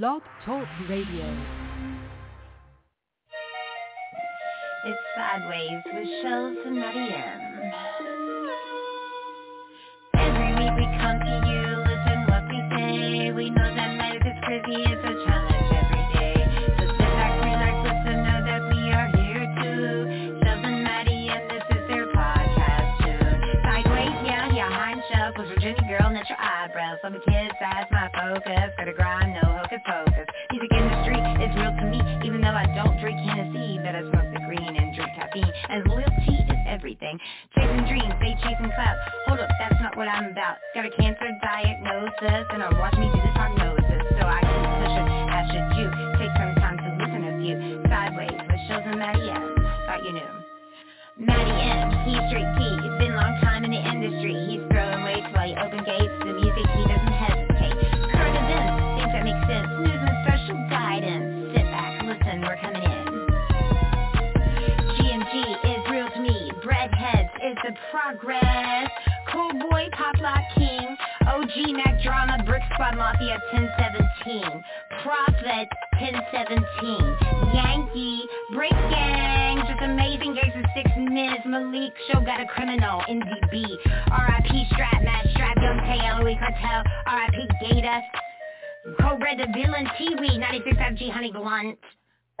Blog Talk Radio. It's Sidewayz with Shellz and Matty M. Every week we come to you, listen what we say. We know that life is crazy, it's a challenge I'm about. Got a cancer diagnosis, and I'm watching me do this prognosis. So I keep pushing, as should you. Take some time to listen a few. Sidewayz with Shellz and Matty M. Thought you knew. Matty M, he's straight T. He's been a long time in the industry. He's throwing weights while he open gates. The music, he doesn't hesitate. Current events, things that make sense. News and special guidance. Sit back, listen, we're coming in. G&G is real to me. Breadheads is the progress. Lock king. OG Mack Drama, brick squad mafia 1017. Prophet 1017. Yankee, break gang. Just amazing games in six minutes. Malik show got a criminal. NDB. RIP strap, Matt strap, Young Tay, LOE cartel. RIP Gator. Cobra the villain, T-Weed, 96 FG Honey Blunt.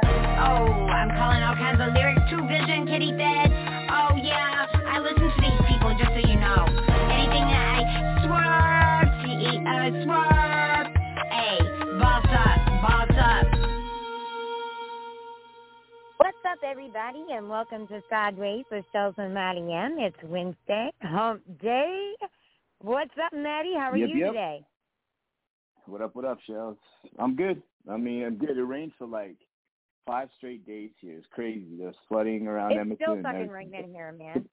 Oh, I'm calling all kinds of lyrics to Vision, Kitty Fed. Oh yeah, I listen to these people just so you know. T-E-O, swerve. Hey, boss up, boss up. What's up, everybody, and welcome to Sidewayz with Shellz and Matty M. It's Wednesday, hump day. What's up, Matty? How are Yep, you yep. today? What up, what up, Shellz? I'm good. I mean, I'm good. It rained for like five straight days here. It's crazy. There's flooding around It's Edmonton. still fucking raining here, man.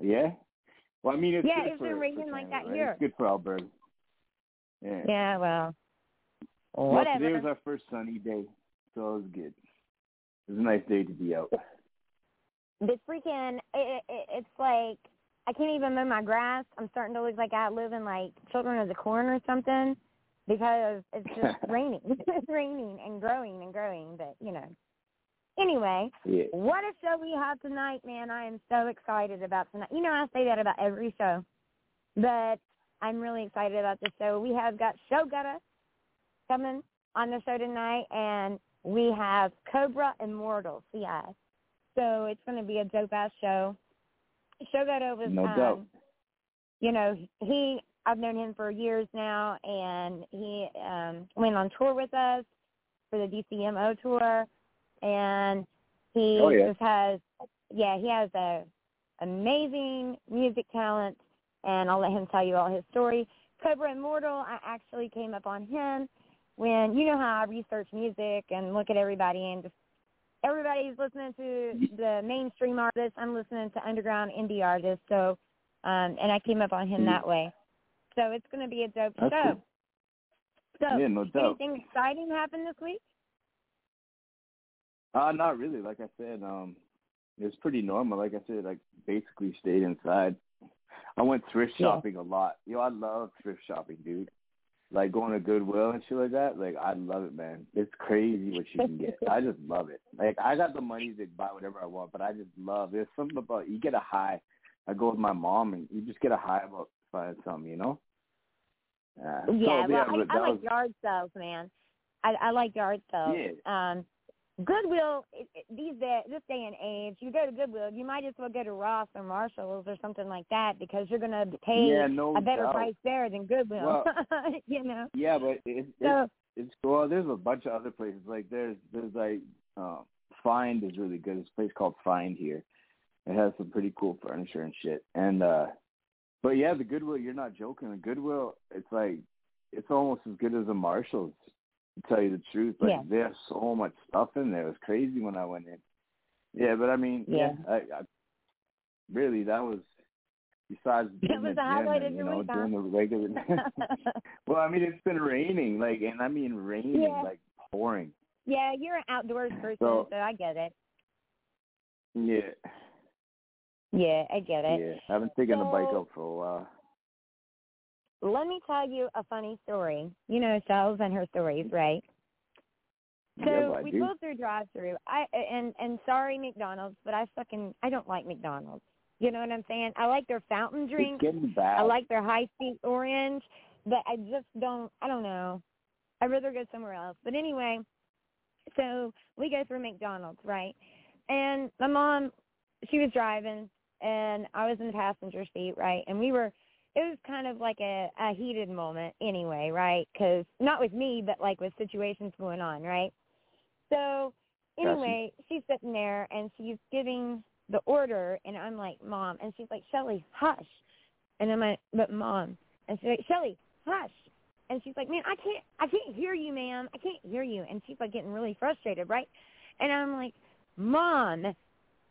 Yeah? Well, I mean, it's Yeah, good it's for, been for raining like that right? here. It's good for Alberta. Yeah. Yeah, well, oh, Well, whatever. today was our first sunny day, so it was good. It was a nice day to be out. this freaking, it, it, it's like, I can't even mow my grass. I'm starting to look like I live in, like, Children of the Corn or something because it's just raining. it's raining and growing and growing, but, you know. Anyway, Yeah. What a show we have tonight, man. I am so excited about tonight. You know, I say that about every show, but I'm really excited about this show. We have got Showgudda coming on the show tonight, and we have Cobra Immortal, CI. So it's going to be a dope-ass show. Showgudda was, No um, you know, he, I've known him for years now, and he um, went on tour with us for the DCMO tour, and he Oh, yeah. just has, yeah, he has a amazing music talent, and I'll let him tell you all his story. Cobra Immortal, I actually came up on him when you know how I research music and look at everybody and just everybody's listening to the mainstream artists. I'm listening to underground indie artists. So, um, and I came up on him Mm. that way. So it's going to be a dope That's show. cool. So, Yeah, no doubt. anything exciting happened this week? Uh, not really. Like I said, um, it was pretty normal. Like I said, like basically stayed inside. I went thrift Yeah. shopping a lot. Yo, I love thrift shopping, dude. Like going to Goodwill and shit like that. Like I love it, man. It's crazy what you can get. I just love it. Like I got the money to buy whatever I want, but I just love. There's something about you get a high. I go with my mom and you just get a high about finding something, you know. Uh, so, yeah, well, I, I like was- yard sales, man. I, I like yard sales. Yeah. Um, Goodwill it, it, these day, this day and age, you go to Goodwill, you might as well go to Ross or Marshalls or something like that because you're going to pay Yeah, no a better doubt. price there than Goodwill. Well, you know. Yeah, but it, So it's well. There's a bunch of other places. Like there's there's like uh, Find is really good. There's a place called Find here. It has some pretty cool furniture and shit. And uh but yeah, the Goodwill. You're not joking. The Goodwill. It's like it's almost as good as the Marshalls. To tell you the truth, like Yeah. there's so much stuff in there. It was crazy when I went in. Yeah, but I mean, yeah. I, I really that was besides That doing was the highlight and, you know week, doing the regular. Well, I mean, it's been raining, like, and I mean raining, Yeah. like pouring. yeah, you're an outdoors person, So- so I get it. Yeah, Yeah, I get it. yeah. I haven't taken the bike out for a while. Let me tell you a funny story. You know Shellz and her stories, right? So Yeah, we do. pulled through drive-through. I and and sorry McDonald's, but I fucking I don't like McDonald's. You know what I'm saying? I like their fountain It's drinks. getting bad. I like their high seat orange, but I just don't. I don't know. I'd rather go somewhere else. But anyway, so we go through McDonald's, right? And my mom, she was driving, and I was in the passenger seat, right? And we were. It was kind of like a, a heated moment, anyway, right? Because not with me, but like with situations going on, right? So Gotcha. anyway, she's sitting there and she's giving the order, and I'm like, Mom, and she's like, Shelly, hush. And I'm like, but Mom, and she's like, Shelly, hush. And she's like, man, I can't, I can't hear you, ma'am. I can't hear you. And she's like getting really frustrated, right? And I'm like, Mom.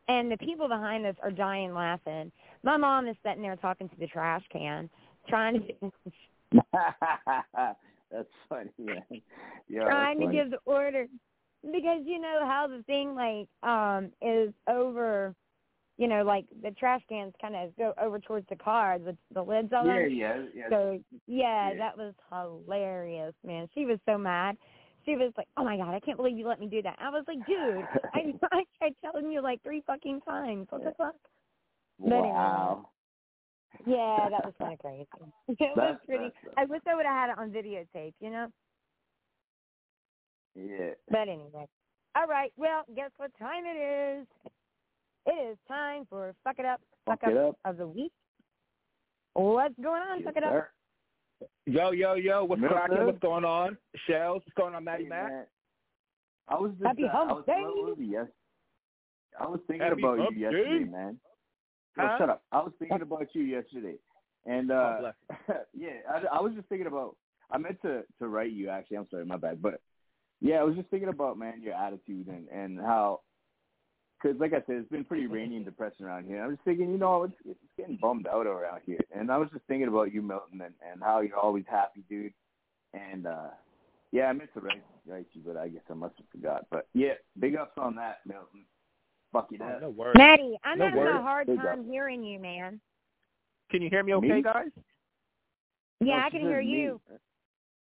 And the people behind us are dying laughing. My mom is sitting there talking to the trash can, trying to that's funny, man. Yeah, trying to give the order because you know how the thing like um is over you know like the trash cans kind of go over towards the car the the lids on Yeah, yeah, yeah. so yeah, Yeah. that was hilarious man she was so mad she was like oh my god i can't believe you let me do that i was like dude i i tried telling you like three fucking times what the fuck but anyway. wow. yeah that was kind of crazy it was pretty that's- i wish i would have had it on videotape you know Yeah. But anyway. All right. Well, guess what time it is? It is time for Fuck It Up, Fuck, Fuck It Up. of the Week. What's going on, Yes, Fuck It Up? Sir. Yo, yo, yo, what's Middle cracking? Earth? What's going on? Shellz, what's going on, Matty Hey, Mac? man. I was just Happy uh, hump I was, day. what was it, yes. I was thinking Happy about hump you yesterday, day. man. Yo, Huh? shut up. I was thinking about you yesterday, and Oh, uh bless yeah, I, I was just thinking about. I meant to to write you actually. I'm sorry, my bad. But yeah, I was just thinking about man your attitude and and how. Because, like I said, it's been pretty rainy and depressing around here. I was thinking, you know, it's, it's getting bummed out around here. And I was just thinking about you, Milton, and, and how you're always happy, dude. And, uh yeah, I meant to write, write you, but I guess I must have forgot. But, yeah, big ups on that, Milton. Fuck it Oh, up. no worries. Matty, I'm No having a hard Big time up. hearing you, man. Can you hear me okay, Me? guys? Yeah, No, I can hear me. you.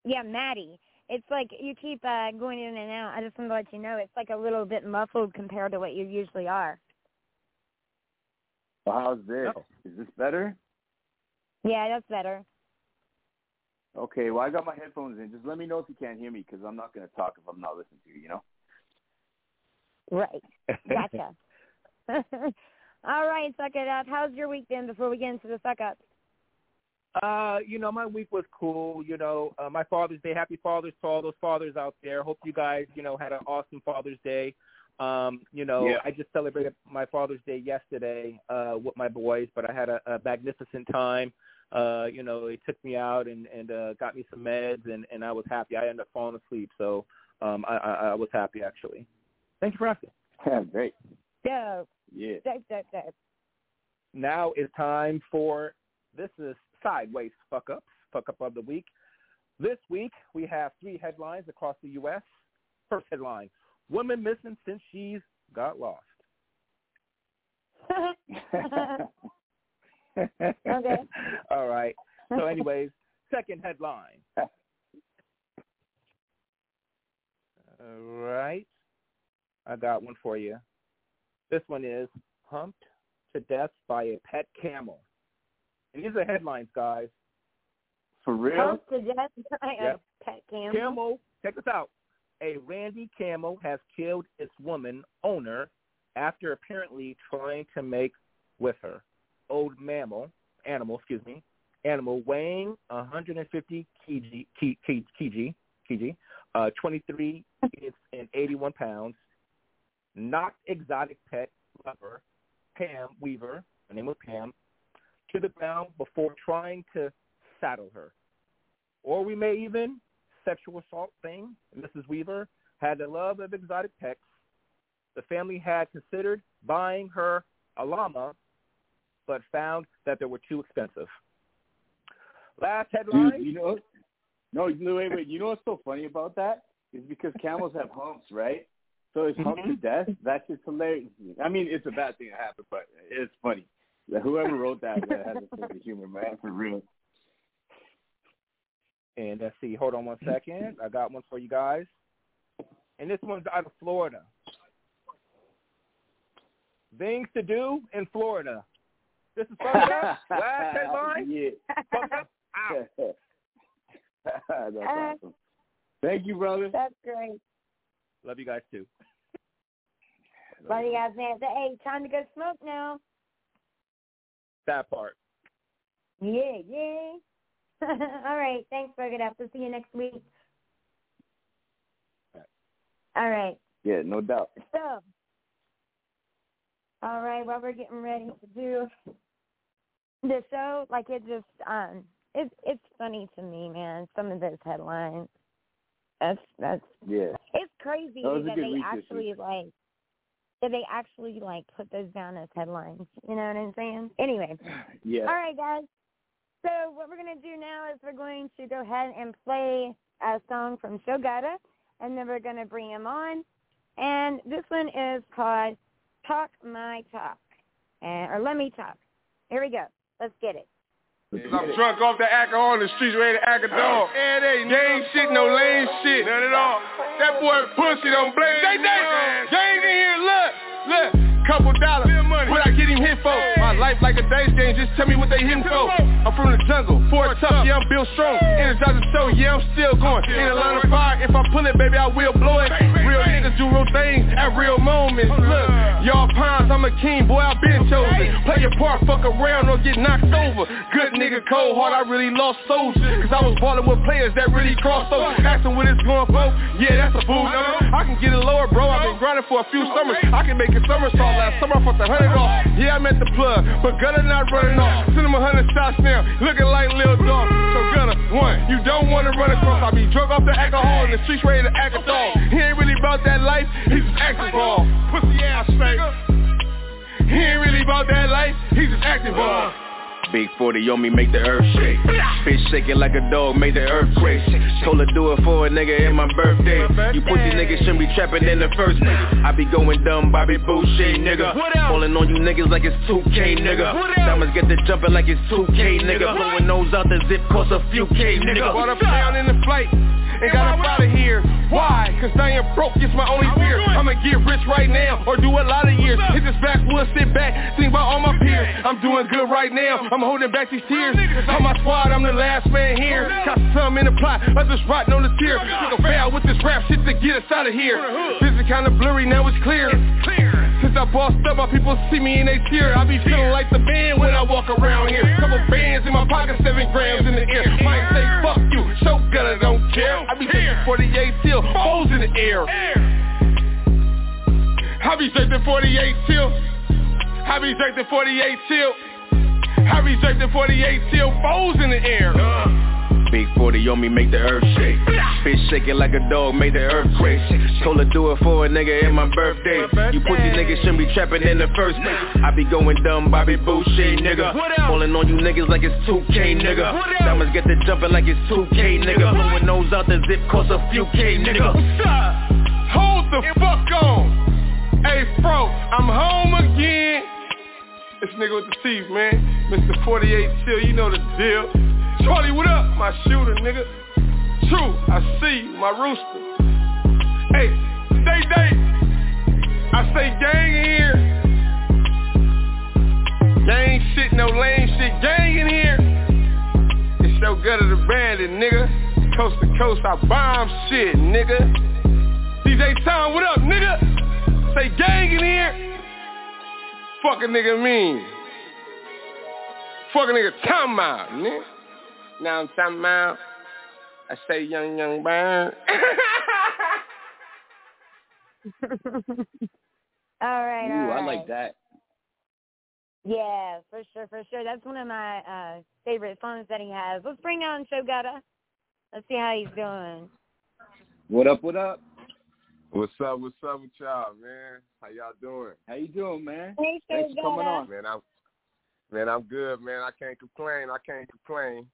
Yeah, Matty. It's like you keep uh going in and out. I just want to let you know it's like a little bit muffled compared to what you usually are. Well, how's this? No. Is this better? Yeah, that's better. Okay, well, I got my headphones in. Just let me know if you can't hear me because I'm not going to talk if I'm not listening to you, you know? Right. Gotcha. All right, suck it up. How's your week been before we get into the suck up? Uh, you know, my week was cool. You know, uh, my Father's Day. Happy Fathers to all those fathers out there. Hope you guys, you know, had an awesome Father's Day. Um, you know, Yeah. I just celebrated my Father's Day yesterday uh, with my boys, but I had a, a magnificent time. Uh, you know, they took me out and and uh, got me some meds, and and I was happy. I ended up falling asleep, so um, I, I, I was happy actually. Thank you for asking. Yeah, Great. Dope, Yeah. dope, dope, dope. Now it's time for this is sideways fuck ups, fuck up of the week. This week we have three headlines across the U.S. First headline: Woman missing since she's got lost. Okay. All right. So, anyways, second headline. All right. I got one for you. This one is humped to death by a pet camel. And these are headlines, guys. For real? Humped to death by Yep. a pet camel. Camel, check this out. A Randy camel has killed its woman owner after apparently trying to make with her. Old mammal, animal, excuse me, animal weighing 150 kg, kg, kg, kg uh, 23 and 81 pounds, knocked exotic pet lover Pam Weaver, her name was Pam, to the ground before trying to saddle her. Or we may even sexual assault thing. Mrs. Weaver had the love of exotic pets. The family had considered buying her a llama, but found that they were too expensive. Last headline. Dude, you know, no, wait, wait. You know what's so funny about that? Is because camels have humps, right? So it's hump to Mhm. death. That's just hilarious. I mean, it's a bad thing to happen, but it's funny. Whoever wrote that has a sense of humor, man, for real. And let's see, hold on one second. I got one for you guys. And this one's out of Florida. Things to do in Florida. This is from the last headline. Yeah. From the- Ow. That's Uh, awesome. Thank you, brother. That's great. Love you guys too. Love you guys, man. Hey, time to go smoke now. That part. Yeah, yeah. All right. Thanks, Burger Up. We'll see you next week. All right. Yeah, no doubt. So, all right, well, we're getting ready to do the show. Like it just, um, it's it's funny to me, man. Some of those headlines. That's that's Yeah. it's crazy that they actually like that they actually like put those down as headlines. You know what I'm saying? Anyway, Yeah. all right, guys. So what we're gonna do now is we're going to go ahead and play a song from Showgudda, and then we're gonna bring him on. And this one is called "Talk My Talk," and or "Let Me Talk." Here we go. Let's get it. I'm drunk off the alcohol in the streets, ready to act a dog. And they gang shit, no lame shit. None at all. That boy pussy don't blame. They, they, gang in here, look. Couple dollars, what I get him hit for? My life like a dice game, just tell me what they hitting for. I'm from the jungle, Fort tough, yeah, I'm built strong. Energize the show, yeah, I'm still going. In a line of fire, if I pull it, baby, I will blow it. Real niggas do real things at real moments. Look, y'all pines, I'm a king, boy, I been chosen. Play your part, fuck around or get knocked over. Good nigga, cold heart, I really lost soldiers. Cause I was balling with players that really crossed over. Asking what it's going for, yeah, that's a fool number. I can get it lower, bro, I've been grinding for a few summers. I can make a somersault last summer, I fucked a hundred off. Yeah, I'm at the plug, but Gunner not running off. Send him a hundred shots now, looking like Lil Dog. So Gunner, one, you don't wanna run across. I be drunk off the alcohol in the streets ready to act a dog. He ain't really about that life, he's just acting ball. Pussy ass nigga. He ain't really about that life, he's just acting ball. Big 40 on me, make the earth shake. Bitch shaking like a dog, make the earthquake. Told her do it for a nigga in my birthday. You pussy niggas shouldn't be trapping in the first place. I be going dumb, Bobby Boucher, nigga. Falling on you niggas like it's 2K, nigga. Diamonds get the jumping like it's 2K, nigga. Blowing nose out the zip cost a few K, nigga. Brought a down in the flight and got up out of here. Why? Cause I am broke, it's my only fear. I'ma get rich right now or do a lot of years. Hit this backwoods, sit back, think about all my peers. I'm doing good right now, I'm holding back these tears. On my squad, I'm the last man here. Got some in the plot, others rotting on the tier. Took a fail with this rap shit to get us out of here. Vision kinda blurry, now it's clear. Since I bossed up, my people see me and they cheer. I be feeling like the man when I walk around here. Couple bands in my pocket, seven grams in the air. Might say fuck you, show I don't care. I be taking 48 till foes in the air. I be taking 48 till. I be taking 48 till. I taking 48 till foes in the air. Uh. Big 40 on me, make the earth shake. Bitch shaking like a dog, make the earthquake. Told her do it for a nigga in my birthday. You pussy niggas shouldn't be trapping in the first place. I be going dumb, Bobby Boucher, nigga. Falling on you niggas like it's 2K, nigga. Diamonds get the jumping like it's 2K, nigga. Blowing nose out the zip cost a few K, nigga. Hold the fuck on. Hey, bro, I'm home again. This nigga with the teeth, man. Mr. 48 Chill, you know the deal. Charlie, what up? My shooter, nigga. True, I see you, my rooster. Hey, stay day. I say gang in here. Gang shit, no lame shit. Gang in here. It's so good at the bandit, nigga. Coast to coast, I bomb shit, nigga. DJ Tom, what up, nigga? Say gang in here. Fuck a nigga mean. Fuck a nigga talking about, nigga. Now I'm talking about. I say young, young bird. all right, Ooh, all I like that. Yeah, for sure, for sure. That's one of my uh favorite songs that he has. Let's bring on Showgudda. Let's see how he's doing. What up, what up? What's up? What's up with y'all, man? How y'all doing? How you doing, man? Hey, Thanks for coming on. Man, I'm man, I'm good, man. I can't complain. I can't complain.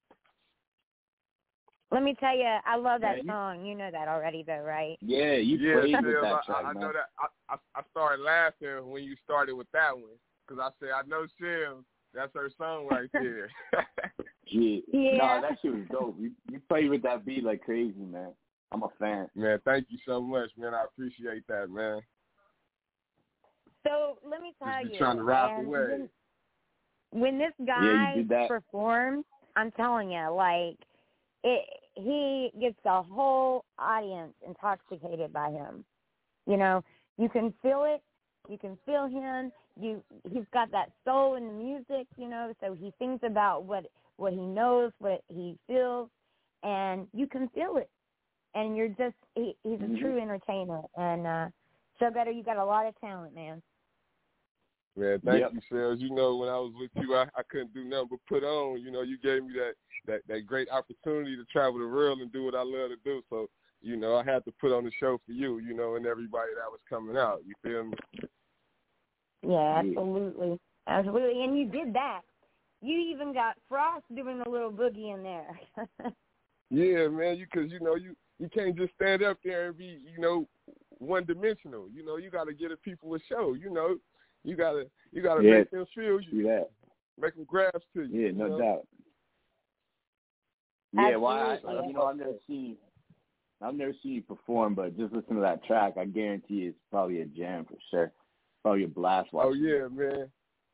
Let me tell you, I love that Yeah, you- song. You know that already, though, right? Yeah, you yeah, played with that I, track, I, I man. know that. I, I I started laughing when you started with that one because I said I know Shiv. That's her song right there. Yeah. Yeah. No, that shit was dope. You you play with that beat like crazy, man. I'm a fan. Man, thank you so much, man. I appreciate that, man. So let me tell Just be you, trying to ride the and wave. when, when this guy you did that. performs, I'm telling you, like it, he gets the whole audience intoxicated by him. You know, you can feel it. You can feel him. You, he's got that soul in the music. You know, so he thinks about what what he knows, what he feels, and you can feel it. And you're just he, he's a Mhm. true entertainer. And uh, so better, you got a lot of talent, man. Man, thank Yep. you, Shellz. You know, when I was with you, I, I couldn't do nothing but put on. You know, you gave me that, that that great opportunity to travel the world and do what I love to do. So, you know, I had to put on the show for you, you know, and everybody that was coming out. You feel me? Yeah, Yeah. absolutely. Absolutely. And you did that. You even got Frost doing a little boogie in there. Yeah, man. You because you know you you can't just stand up there and be you know one dimensional. You know, you got to give the people a show. You know, you gotta you gotta Yeah. make them feel you, Do that. make them grasp to you. Yeah, you no know? doubt. Yeah, well, I, Absolutely. you know, I've never seen, I've never seen you perform, but just listen to that track. I guarantee it's probably a jam for sure. Probably a blast. Oh watching yeah, man.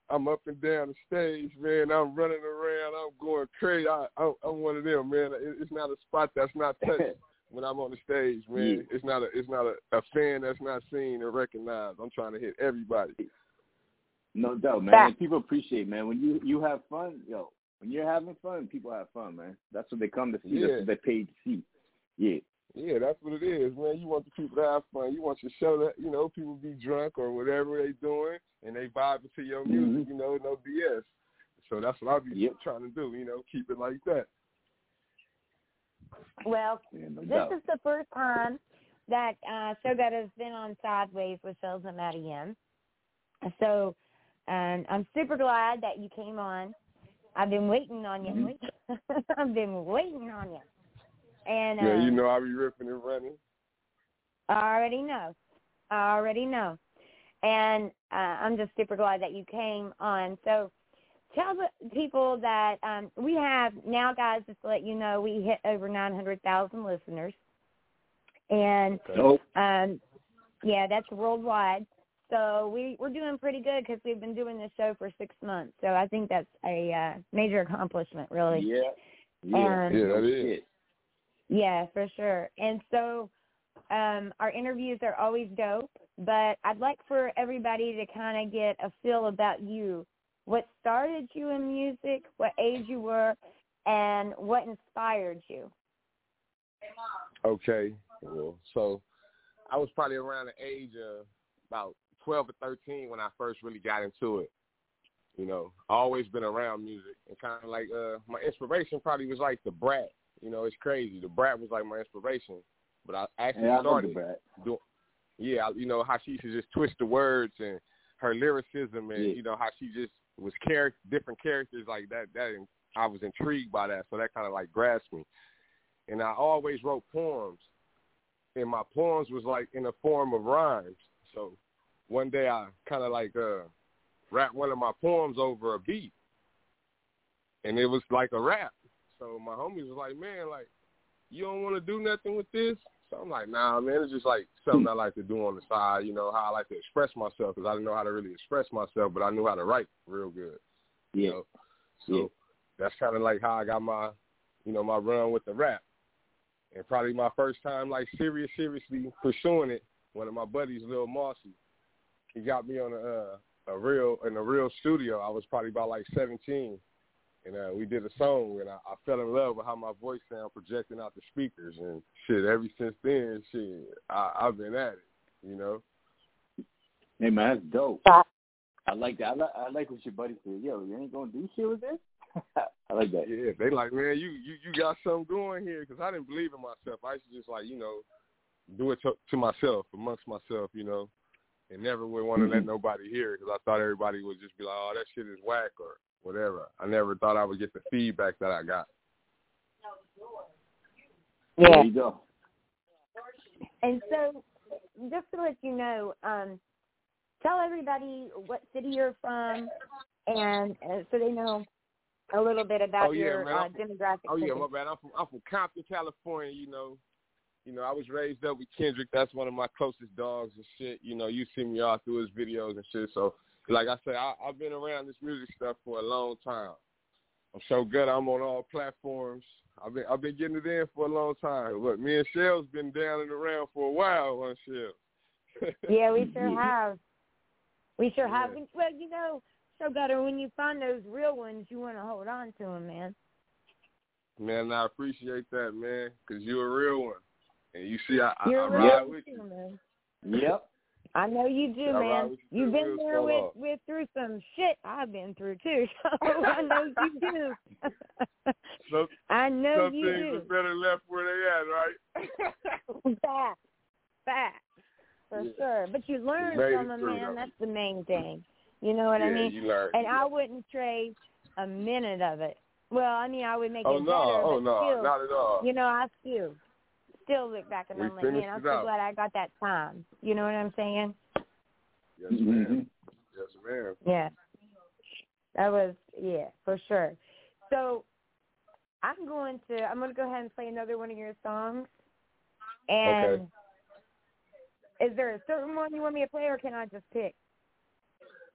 I'm up and down the stage, man. I'm running around. I'm going crazy. I, I'm, I'm one of them, man. It, it's not a spot that's not touched when I'm on the stage, man. Yeah. It's not a it's not a, a fan that's not seen and recognized. I'm trying to hit everybody. No doubt, man. Fact. And people appreciate, man. When you you have fun, yo. When you're having fun, people have fun, man. That's what they come to see. Yeah. That's what they paid to see. Yeah. Yeah, that's what it is, man. You want the people to have fun. You want your show that you know people be drunk or whatever they doing, and they vibing to your music. Mhm. You know, no BS. So that's what I be Yep. trying to do. You know, keep it like that. Well, this is the first time that uh Showgudda has been on Sidewayz with Shellz and Matty M. So um, I'm super glad that you came on. I've been waiting on you. Mhm. I've been waiting on you. And uh, Yeah, you know I'll be ripping and running. I already know. I already know. And uh, I'm just super glad that you came on. So tell the people that um, we have now, guys, just to let you know, we hit over 900,000 listeners. And Dope. um, yeah, that's worldwide. So we we're doing pretty good because we've been doing this show for six months. So I think that's a uh, major accomplishment, really. Yeah. Yeah. And- Yeah, that No is. shit. Yeah, for sure. And so um, our interviews are always dope, but I'd like for everybody to kind of get a feel about you. What started you in music, what age you were, and what inspired you. Okay. Well, so I was probably around the age of about 12 or 13 when I first really got into it. You know, I always been around music and kind of like uh my inspiration probably was like Da Brat. You know, it's crazy. Da Brat was like my inspiration, but I actually Yeah, I started brat. doing. Yeah, you know how she used to just twist the words and her lyricism and Yeah. you know how she just was character different characters like that. That I was intrigued by that, so that kind of like grasped me. And I always wrote poems, and my poems was like in the form of rhymes. So one day I kind of like uh rapped one of my poems over a beat, and it was like a rap. So my homies was like, "Man, like you don't want to do nothing with this." So I'm like, "Nah, man, it's just like something I like to do on the side. You know how I like to express myself because I didn't know how to really express myself, but I knew how to write real good. You Yeah. know? So Yeah. that's kind of like how I got my, you know, my run with the rap. And probably my first time like serious, seriously pursuing it. One of my buddies, Lil Mossy, he got me on a uh, a real in a real studio. I was probably about like 17, and uh, we did a song, and I, I fell in love with how my voice sound projecting out the speakers, and shit. Ever since then, shit, I, I've been at it. You know. Hey man, that's dope. I like that. I like, I like what your buddy said. Yo, you ain't gonna do shit with this. I like that. Yeah, they like, man, you you you got something going here because I didn't believe in myself. I used to just like, you know, do it to, to myself, amongst myself, you know, and never would want to let Mhm. nobody hear it because I thought everybody would just be like, oh, that shit is whack or whatever. I never thought I would get the feedback that I got. There you go. And so, just to let you know, um, tell everybody what city you're from, and uh, so they know a little bit about Oh, yeah, your man, uh, I'm from- demographic. Oh yeah, my bad. I'm from I'm from Compton, California. You know, you know, I was raised up with Kendrick. That's one of my closest dogs and shit. You know, you see me all through his videos and shit. So, like I said, I, I've been around this music stuff for a long time. I'm so good. I'm on all platforms. I've been I've been getting it in for a long time. Look, me and Shell's been down and around for a while on Shell. Yeah, we sure have. We sure have. Yeah. Well, you know, so better when you find those real ones, you want to hold on to them, man. Man, I appreciate that, man, because you're a real one. And you see, I, I, You're I a ride with you. too, man. Yep. I know you do, man. you You've been there with with through some shit I've been through too. So I know you do. Some, I know some you things do. are better left where they at, right? Fact, fact, for Yeah. sure. But you learn made from them, man. That's the main thing. You know what yeah, I mean? you learn. And I wouldn't trade a minute of it. Well, I mean, I would make oh it no, better, oh but no, not at all. you know, I still still look back and We I'm like, man, I'm so out. glad I got that time. You know what I'm saying? Yes, ma'am. Mhm. Yes, ma'am. Yeah. That was yeah, for sure. So I'm going to I'm gonna go ahead and play another one of your songs. And Okay. is there a certain one you want me to play or can I just pick?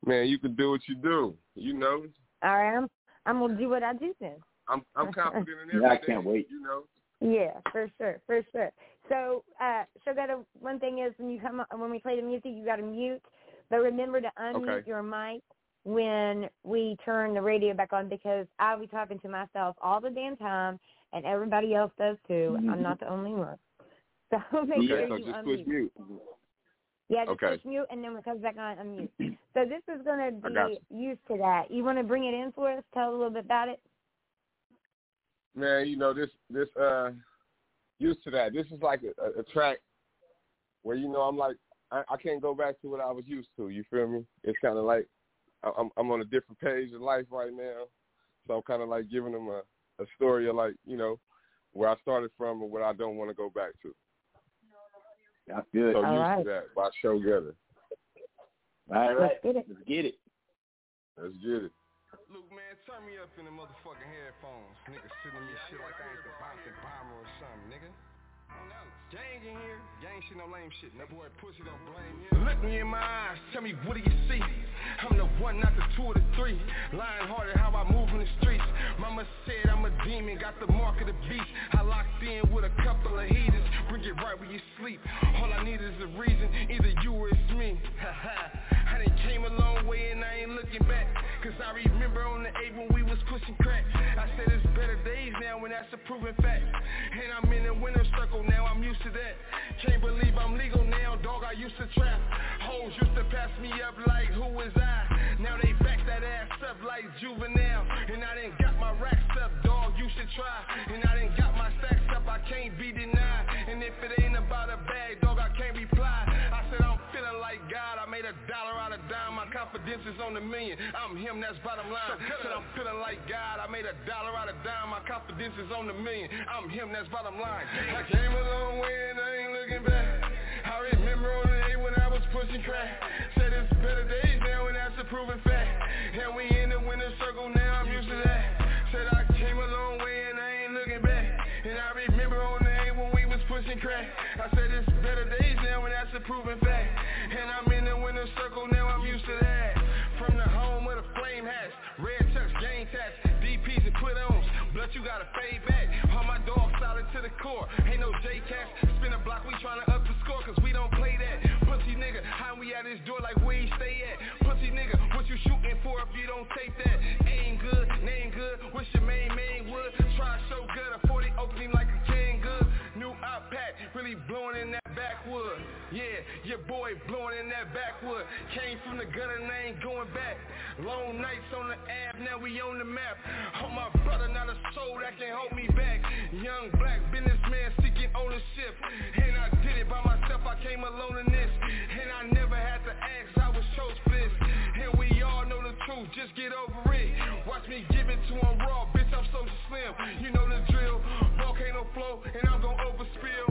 Man, you can do what you do. You know, All right, I'm I'm gonna do what I do then. I'm I'm confident in everything. Yeah, I can't wait. You know. Yeah, for sure, for sure. So, uh, so that one thing is when you come when we play the music, you got to mute, but remember to unmute Okay. your mic when we turn the radio back on because I'll be talking to myself all the damn time, and everybody else does too. I'm not the only one. So make Okay, sure so you just unmute. push mute. Yeah, just Okay. push mute, and then when it comes back on, unmute. So this is going to be used to that. You want to bring it in for us? Tell a little bit about it. Man, you know this this uh used to that. This is like a, a, a track where you know I'm like I, I can't go back to what I was used to. You feel me? It's kind of like I- I'm I'm on a different page of life right now, so I'm kind of like giving them a a story of like you know where I started from and what I don't want to go back to. That's good. So All used right. to that by Showgudda. All right. Let's get it. Let's get it. Let's get it. Luke, man, turn me up in the motherfucking headphones. Nigga sitting me shit like I ain't the Boston bomber or something, nigga. Gang in here, gang shit no lame shit. That boy pussy don't blame him. Look me in my eyes, tell me what do you see? I'm the one, not the two or the three. Lying hearted how I move in the streets. Mama said I'm a demon, got the mark of the beast. I locked in with a couple of heaters. Bring it right where you sleep. All I need is a reason, either you or it's me. I done came a long way and I ain't looking back. I remember on the 8 when we was pushing crack. I said it's better days now when that's a proven fact. And I'm in the winner circle now, I'm used to that. Can't believe I'm legal now, dog, I used to trap. Hoes used to pass me up like who is I? Now they back that ass up like juvenile. And I done got my racks up, dog, you should try. And I done got my stacks up, I can't be denied. And if it ain't about a bag, dog, I can't reply. A dollar out of dime. My confidence is on the million. I'm him, that's bottom line. Said I'm feeling like God, I made a dollar out of dime. My confidence is on the million. I'm him, that's bottom line. I came a long way and I ain't looking back. I remember on the day when I was pushing crack. Said it's better days now and that's a proven fact. And we in the winner circle now, I'm used to that. Said I came a long way and I ain't looking back. And I remember on the day when we was pushing crack. I said it's better days now and that's a proven fact. Circle now, I'm used to that. From the home of the flame hats, red chucks, gang tats, DPs and put ons. Blood, you gotta fade back. All my dogs solid to the core. Ain't no J cats. Spin a block, we tryna up the score, cause we don't play that. Pussy nigga, how we at his door like where he stay at? Pussy nigga, what you shooting for if you don't take that? Aim good, name good, what's your main main really blowing in that backwood. Yeah, your boy blowing in that backwood. Came from the gutter and I ain't going back. Long nights on the app, now we on the map. Oh my brother, not a soul that can hold me back. Young black businessman seeking ownership. And I did it by myself, I came alone in this. And I never had to ask, I was chose for this. And we all know the truth, just get over it. Watch me give it to him raw, bitch, I'm so slim. You know the drill. Volcano flow, and I'm gon' overspill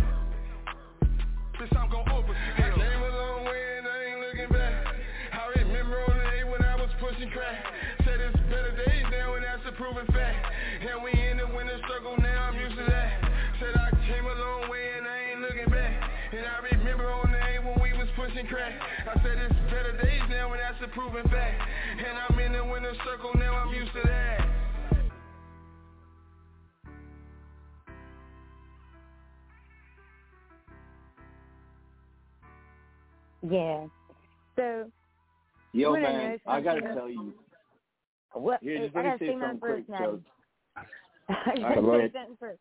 bitch, I'm gon' open. I came a long way and I ain't looking back. I remember on the day when I was pushing crack. Said it's better days now and that's a proven fact. And we in the winning struggle now, I'm used to that. Said I came a long way and I ain't looking back. And I remember on the day when we was pushing crack. I said it's better days now and that's a proven fact. And I'm in the winning circle now, I'm used to that. Yeah. So Yo, man, know I gotta tell you. what? Here, just I let me gotta say say something first, quick, Matty. I Alright, gotta go say something first.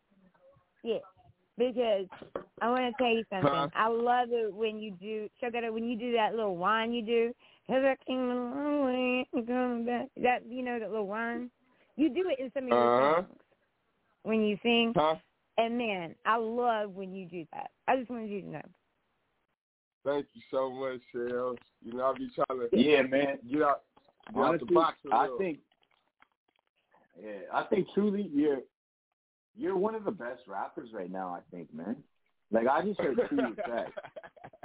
Yeah. Because I want to tell you something. Huh? I love it when you do, Showgudda, when you do that little whine you do. Cause I came a long way, I'm back. That you know that little whine. You do it in some of your Uh-huh. songs when you sing. Huh? And man, I love when you do that. I just wanted you to know. Thank you so much, Shellz. You know, I'll be trying to Yeah, man. get out, get out the box a I little. I think, yeah, I think truly you're you're one of the best rappers right now. I think, man. Like I just heard two tracks,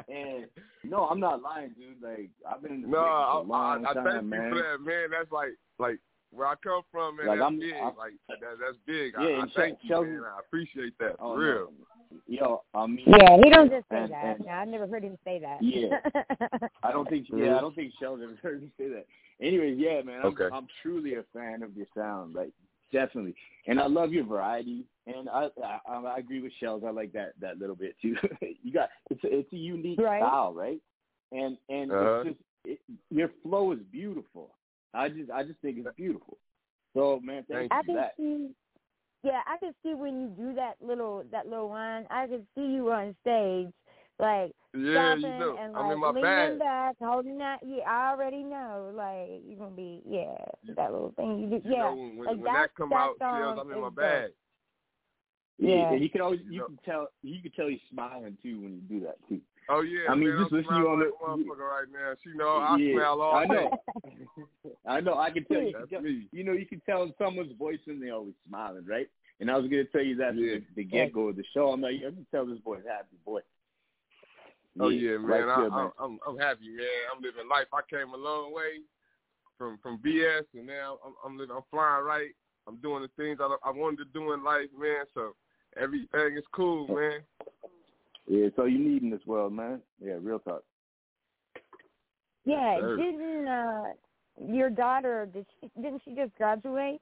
and no, I'm not lying, dude. Like I've been in the No, I, long I, I time, thank man. you for that, man. That's like, like where I come from, man. Like, that's I'm- big. I'm- like that, that's big. Yeah, I, I thank Shel- you, man. I appreciate that Oh, for real. no. Yo, I mean, Yeah, he don't just say and- that. and- no, I've never heard him say that. Yeah. I don't think. Yeah, I don't think Sheldon heard me say that. Anyways, yeah, man, I'm, Okay. I'm truly a fan of your sound, like definitely, and I love your variety. And I I, I agree with Shellz. I like that that little bit too. you got it's a, it's a unique Right. style, right? And and Uh-huh. it's just it, your flow is beautiful. I just I just think it's beautiful. So man, thank, Thank I you for that. see. Yeah, I can see when you do that little that little whine. I can see you on stage, like Yeah, you stopping know, and like I'm in my leaning bag. back, holding that. Yeah, I already know. Like you're gonna be yeah that little thing you do. You Yeah, know, when, like when that, that come that out, song I'm in my dope. bag. Yeah. and you can always You you know- can tell you can tell he's smiling too when you do that too. Oh yeah, I mean, man, just I'm listen to you on the- motherfucker right now. She know I Yeah, smile all I know. I know. I can tell you. That's me. You know, you can tell in someone's voice when they're always smiling, right? And I was going to tell you that Yeah. the, the get go of the show. I'm like, I can tell this boy's happy, boy. Oh yeah, man. right I, field, I'm, I'm I'm happy, man. I'm living life. I came a long way from from BS, and now I'm I'm living. I'm flying right. I'm doing the things I I wanted to do in life, man. So everything is cool, man. Yeah, so you need in this world, man. Yeah, real talk. Yeah, sir. didn't uh your daughter did she didn't she just graduate?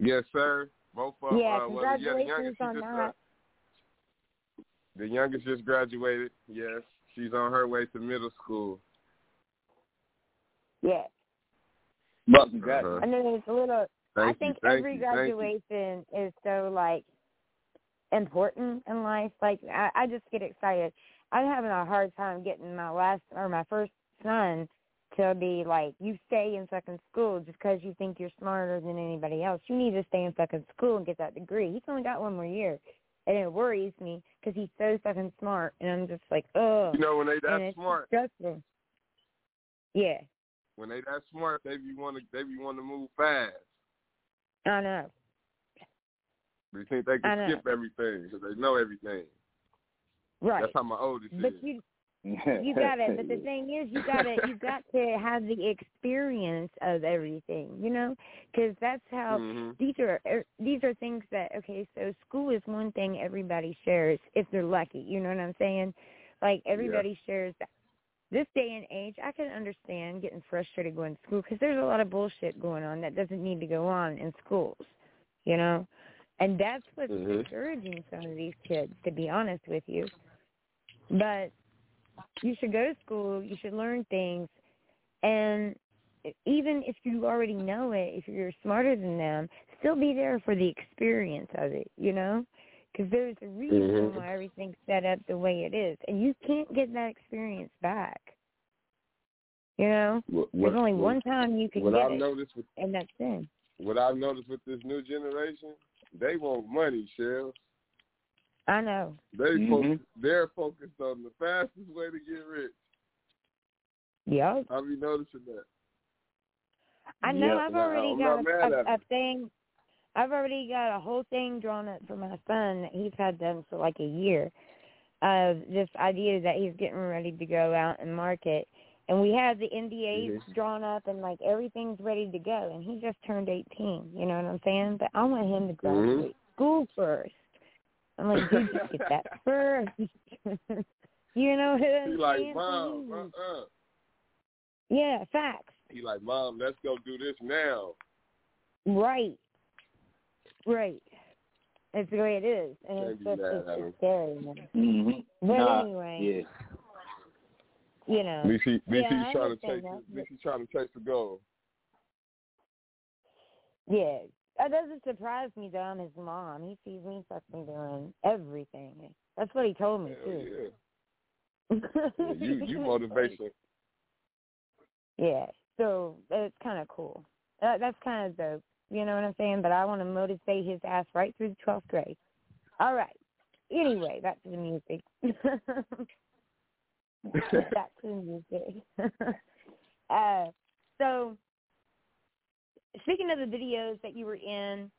Yes, sir. Both of them. yeah, uh, well, yeah, the congratulations youngest, on just, that. uh, the youngest just graduated. Yes, she's on her way to middle school. yeah. But congrats. Uh-huh. I know it's a little I think you, every you. graduation is so like important in life. Like I, I just get excited. I'm having a hard time getting my last or my first son to be like, you stay in fucking school just because you think you're smarter than anybody else. You need to stay in fucking school and get that degree. He's only got one more year, and it worries me because he's so fucking smart, and I'm just like, oh, You know when they that smart, stressful. Yeah, when they that smart, they be want to they be want to move fast. I know. They think they can skip everything because they know everything. Right. That's how my oldest But is. you you got it. But the thing is, you got to you got to have the experience of everything, you know, because that's how Mhm. these are er, these are things that okay. So school is one thing everybody shares if they're lucky. You know what I'm saying? Like everybody shares that. This day and age, I can understand getting frustrated going to school because there's a lot of bullshit going on that doesn't need to go on in schools, you know, and that's what's Mhm. discouraging some of these kids. To be honest with you, but you should go to school. You should learn things, and even if you already know it, if you're smarter than them, still be there for the experience of it. You know, because there's a reason Mhm. why everything's set up the way it is, and you can't get that experience back. You know, What, there's only what- one time you can What get I've it, noticed with and that's it. what I've noticed with this new generation, they want money, Shell. I know. They Mhm. focus, they're focused on the fastest way to get rich. Yep. Have you noticing that? I know. Yeah, I've already I'm got a, a, a thing. I've already got a whole thing drawn up for my son that he's had done for like a year of this idea that he's getting ready to go out and market. And we have the NDAs Mhm. drawn up and like everything's ready to go. And he just turned 18. You know what I'm saying? But I want him to graduate school first. I'm like, dude, just get that first. You know what I'm He like, saying? mom, uh-uh. Yeah, facts. He like, mom, let's go do this now. Right. Right. That's the way it is. And Can't it's just it's, at it's scary, man. Mm-hmm. But nah, anyway, yeah. You know. At least he, at least Yeah, he's trying to chase. take, that, at least he's trying to chase the goal. Yeah. That doesn't surprise me though. I'm his mom. He sees me fucking doing everything. That's what he told me Hell too. yeah. yeah you, you motivation. Yeah. So it's kind of cool. That, that's kind of dope. You know what I'm saying? But I want to motivate his ass right through the 12th grade. All right. Anyway, back to the music. back to music. uh, so, speaking of the videos that you were in,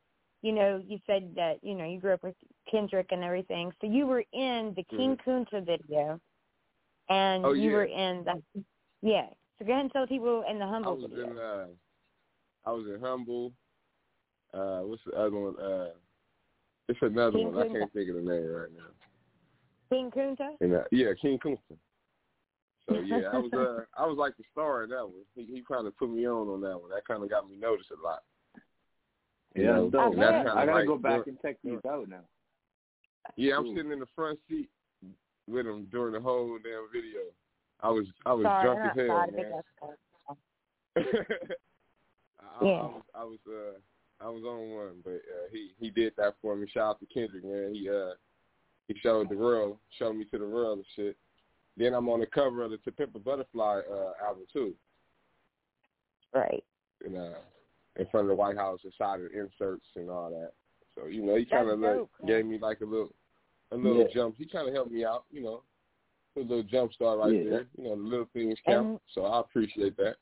you know, you said that, you know, you grew up with Kendrick and everything. So you were in the King Kunta video. And Oh, you yeah. were in the, yeah. So go ahead and tell people in the Humble I was video. in uh I was in Humble. Uh what's the other one? Uh it's another King one. I can't think of the name right now. King Kunta? And uh, yeah, King Kunta. So yeah, I was uh I was like the star in that one. He he kinda put me on on that one. That kinda got me noticed a lot. You Yeah, know, dope. and that's kinda I gotta like go back and check these out now. Yeah, I'm Cool. sitting in the front seat with him during the whole damn video. I was I was Sorry, drunk as hell, man. make that. I, I, Yeah. I was I was uh I was on one, but uh, he he did that for me. Shout out to Kendrick, man. He uh he showed the world, showed me to the world and shit. Then I'm on the cover of the To Pimp a Butterfly uh, album too, Right. and uh, in front of the White House, inside of inserts and all that. So you know, he kind of like, dope, gave me like a little a little Yeah. jump. He kind of helped me out, you know, a little jump start right Yeah. there. You know, the little things count. And- so I appreciate that.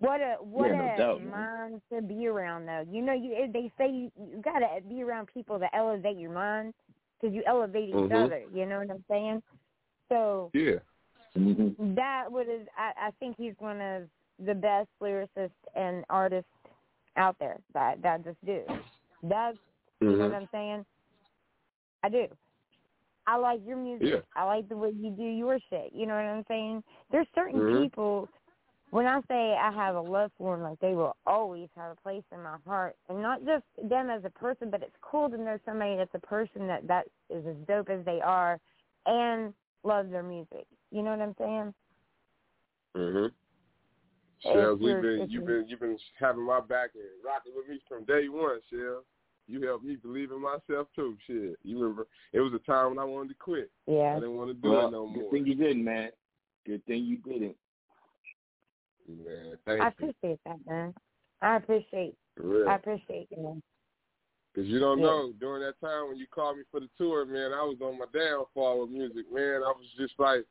What a what Yeah, no a doubt, man. mind to be around though. You know, you they say you, you gotta be around people that elevate your mind because you elevate each Mhm. other. You know what I'm saying? So Yeah. Mm-hmm. that would have I, I think he's one of the best lyricists and artists out there that that just do. That's you know Mhm. what I'm saying? I do. I like your music. Yeah. I like the way you do your shit. You know what I'm saying? There's certain Mhm. people when I say I have a love for them, like they will always have a place in my heart, and not just them as a person, but it's cool to know somebody that's a person that that is as dope as they are, and loves their music. You know what I'm saying? Mhm. It's Shellz, we've been you've been you've been having my back and rocking with me from day one, Shellz. You helped me believe in myself too. Shit, you remember it was a time when I wanted to quit. Yeah. I didn't want to do Well, it no good more. Good thing you didn't, man. Good thing you didn't. Man, thank I you. appreciate that, man. I appreciate. For real. I appreciate you. Cause you don't Yeah. know, during that time when you called me for the tour, man, I was on my downfall with music, man. I was just like,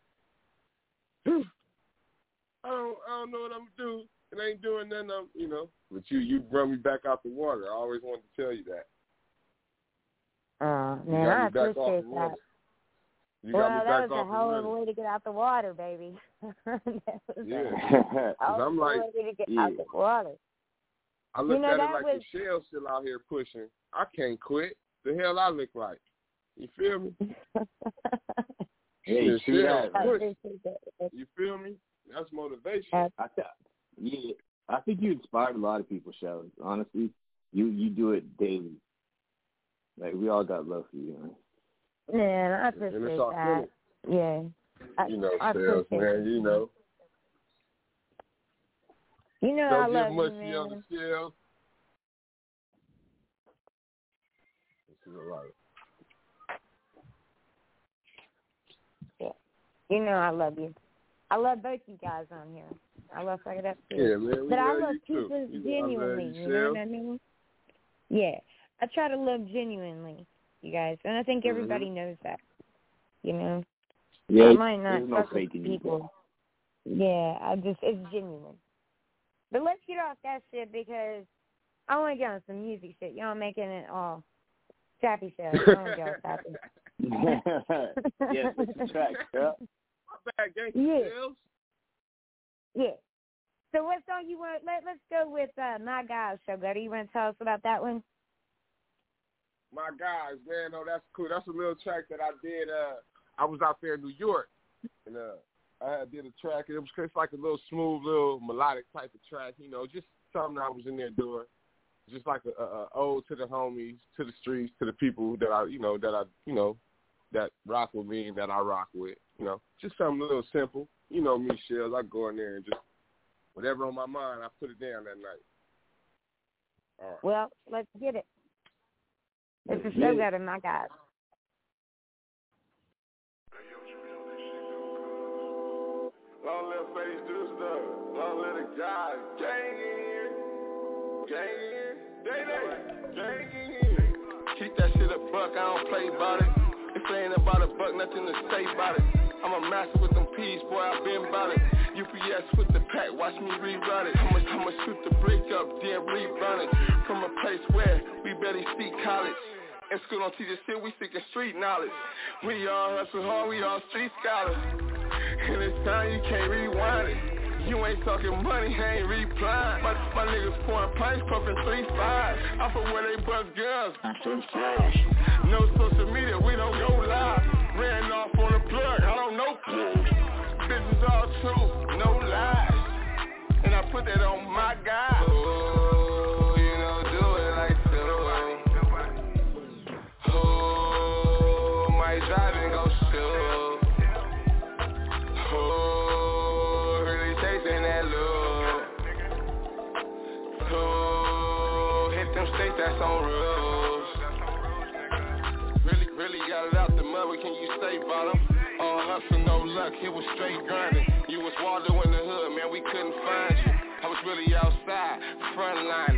I don't, I don't know what I'm gonna do. It ain't doing nothing, I'm, you know. But you, you brought me back out the water. I always wanted to tell you that. Oh You man, I me back off appreciate that. You well, that was a hell of a way to get out the water, baby. Yeah. Cause I'm like, way to get yeah. out the water. I look know, at it like was- the shell still out here pushing. I can't quit. The hell I look like. You feel me? Hey, Shit, true shell that. I push. appreciate that. You feel me? That's motivation. I th- yeah, I think you inspired a lot of people, Shelly. Honestly, you you do it daily. Like we all got love for you, man. Man, I and appreciate it's that. Yeah. I, You know, I sales, appreciate man. You know. You know I Don't love get you, mushy on man. the scale. This is a lot. You know I love you. I love both you guys on here. I love Fuck It Up too. Yeah, man. But I love too. people You know, I love genuinely. you, You know what I mean? Yeah, I try to love genuinely, you guys, and I think Mhm. everybody knows that. You know, Yeah, I might not no fuck with people. Yeah, I just it's genuine. But let's get off that shit because I want to get on some music shit. Y'all making it all sappy shit. I want to get on sappy. yes, it's a track. Yeah. My bad, gangsta Yeah. sales. Yeah. So what song you want? Let Let's go with uh, My Guys, Showgudda. You want to tell us about that one? My guys, man, no, that's cool. That's a little track that I did uh I was out there in New York, and uh, I did a track. And it was it's like a little smooth, little melodic type of track. You know, just something I was in there doing. Just like a, a, a ode to the homies, to the streets, to the people that I, you know, that I, you know, that rock with me and that I rock with. You know, just something a little simple. You know me, Shellz. I go in there and just whatever on my mind, I put it down that night. All right. Well, let's get it. It's a Let's show get it. better, my guys. Long live face do stuff. Long live the guy. Gang in here. Gang Keep that shit a buck, I don't play about it. If it ain't about a buck, nothing to say about it. I'm a master with them peas, boy, I've been about it. UPS with the pack, watch me rewrite it. I'ma, I'ma shoot the brick up, then rerun it. From a place where we barely speak college. In school don't teach us shit, we seeking street knowledge. We all hustle hard, we all street scholars. And it's time you can't rewind it. You ain't talking money, I ain't replying. My, my niggas pouring pints, pumping three five. I'm from where they bust guns. No social media, we don't go live. No luck, it was straight grinding. You was Waldo in the hood, man, we couldn't find you. I was really outside, front line,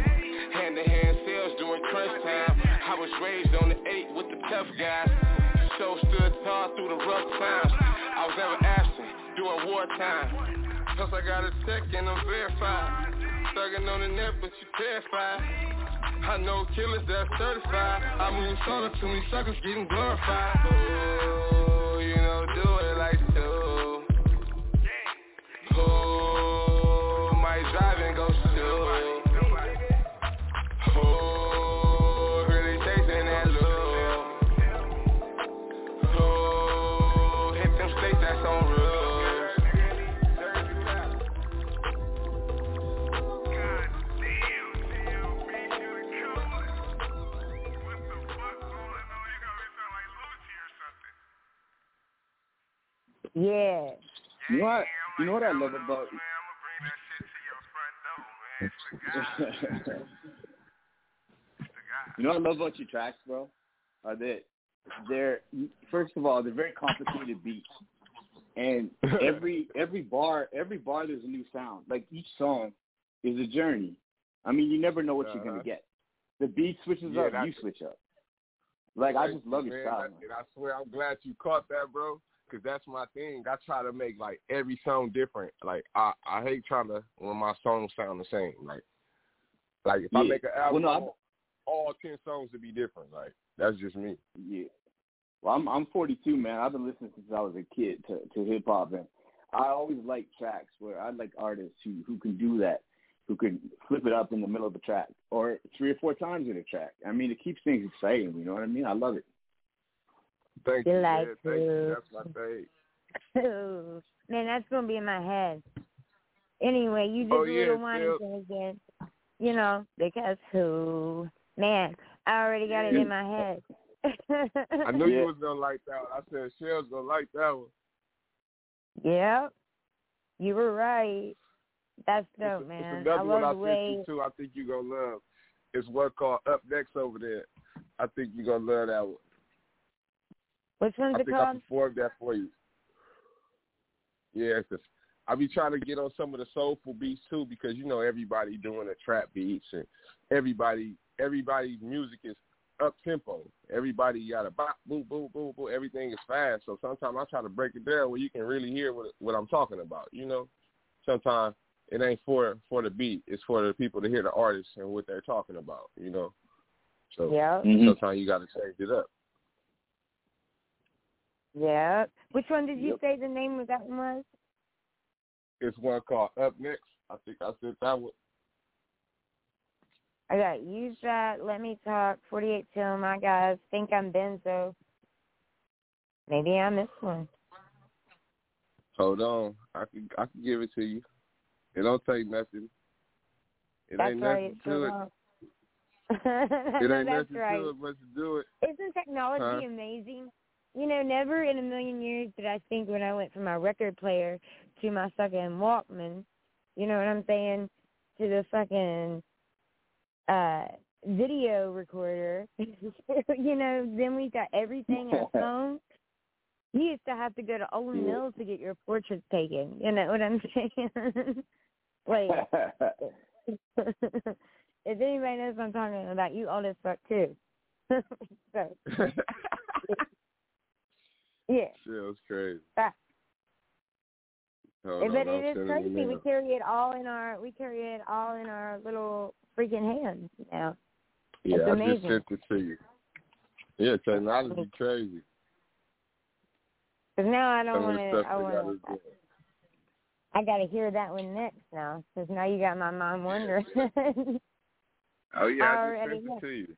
hand to hand sales during crunch time. I was raised on the eight with the tough guys. Show stood tall through the rough times. I was never absent during wartime. Plus I got a check and I'm verified. Thugging on the net, but you terrified. I know killers that's certified. I move solo to me suckers getting glorified. Oh, you know, do it like Yeah. You know what? You know what I love about you You know what I love about your tracks, bro? Are that they're first of all they're very complicated beats, and every every bar every bar there's a new sound. Like each song is a journey. I mean, you never know what you're Uh-huh. gonna get. The beat switches Yeah, up, that's- you switch up. Like I just love you, your man. style. I- And I swear, I'm glad you caught that, bro. Cause that's my thing. I try to make like every song different. Like I, I hate trying to when my songs sound the same. Like, like if I make an Well, album, no, I'm- want all ten songs to be different. Like that's just me. Yeah. Well, I'm I'm 42, man. I've been listening since I was a kid to to hip hop, and I always like tracks where I like artists who who can do that, who can flip it up in the middle of the track or three or four times in a track. I mean, it keeps things exciting. You know what I mean? I love it. Thank You like man. Thank you. That's my thing. Man, that's gonna be in my head. Anyway, you just Oh, the yeah, whining still- thing again. You know, because who? Man, I already got it in my head. I knew Yeah. you was gonna like that. One. I said Shell's gonna like that one. Yep, you were right. That's dope, it's, man. It's I another one I the way. you too. I think you gonna love. It's one called Up Next over there. I think you're gonna love that one. Which one's I it think I called? performed that for you. Yeah, cause I be trying to get on some of the soulful beats too, because you know everybody doing the trap beats and everybody everybody's music is up tempo. Everybody got a bop, boom, boom, boom, boom. Everything is fast. So sometimes I try to break it down where you can really hear what what I'm talking about. You know, sometimes it ain't for for the beat. It's for the people to hear the artist and what they're talking about. You know, so Yep, Mhm. sometimes you got to change it up. Yep. Which one did you Yep. say the name of that one was? It's one called Up Next. I think I said that one. I got use that. Let me talk. Forty eight till my guys think I'm Benzo. Maybe I missed one. Hold on. I can I can give it to you. It don't take nothing. It That's ain't right. nothing to it. It ain't that's nothing right. to it but to do it. Isn't technology Huh? amazing? You know, never in a million years did I think when I went from my record player to my fucking Walkman, you know what I'm saying, to the fucking uh video recorder. you know, then we got everything in a phone. You used to have to go to. Mills to get your portraits taken. You know what I'm saying? like if anybody knows what I'm talking about, you old as fuck too. so yeah. Shit was crazy. Ah. Hold but on, I'm it is crazy. you We carry it all in our we carry it all in our little freaking hands now. Yeah, It's I just sent it to you. Yeah, technology crazy. Because now I don't want to. I want gotta I got to hear that one next now. Because now you got my mind wondering. Oh yeah, I already just sent it to you.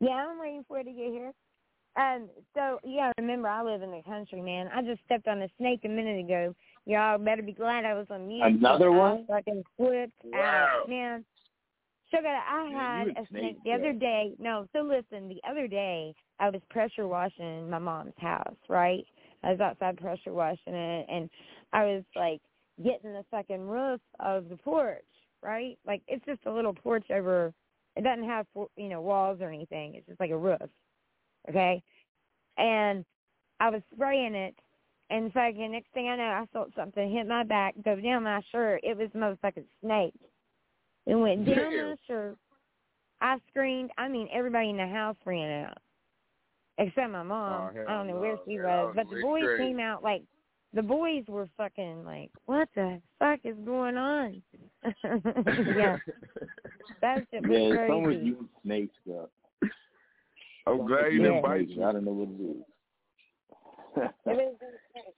yeah, I'm waiting for it to get here. Um, so yeah, remember, I live in the country, man. I just stepped on a snake a minute ago. Y'all better be glad I was on mute. 'cause Another I one? fucking flipped Wow. out, man. Sugar, I had a snake snakes, the other day. No, so listen, the other day I was pressure washing my mom's house, right? I was outside pressure washing it, and I was like getting the fucking roof of the porch, right? Like it's just a little porch over. It doesn't have you know walls or anything. It's just like a roof, okay? And I was spraying it, and fucking next thing I know, I felt something hit my back, go down my shirt. It was the motherfucking snake. It went down my shirt. I screamed. I mean, everybody in the house ran out, except my mom. Oh, I don't know where she man. was, but the boys crazy. came out like the boys were fucking like, "What the fuck is going on?" yeah, that's shit was Yeah, it's something with crazy. snakes, bro. I'm glad you didn't bite you. I don't know what it is. It was insane.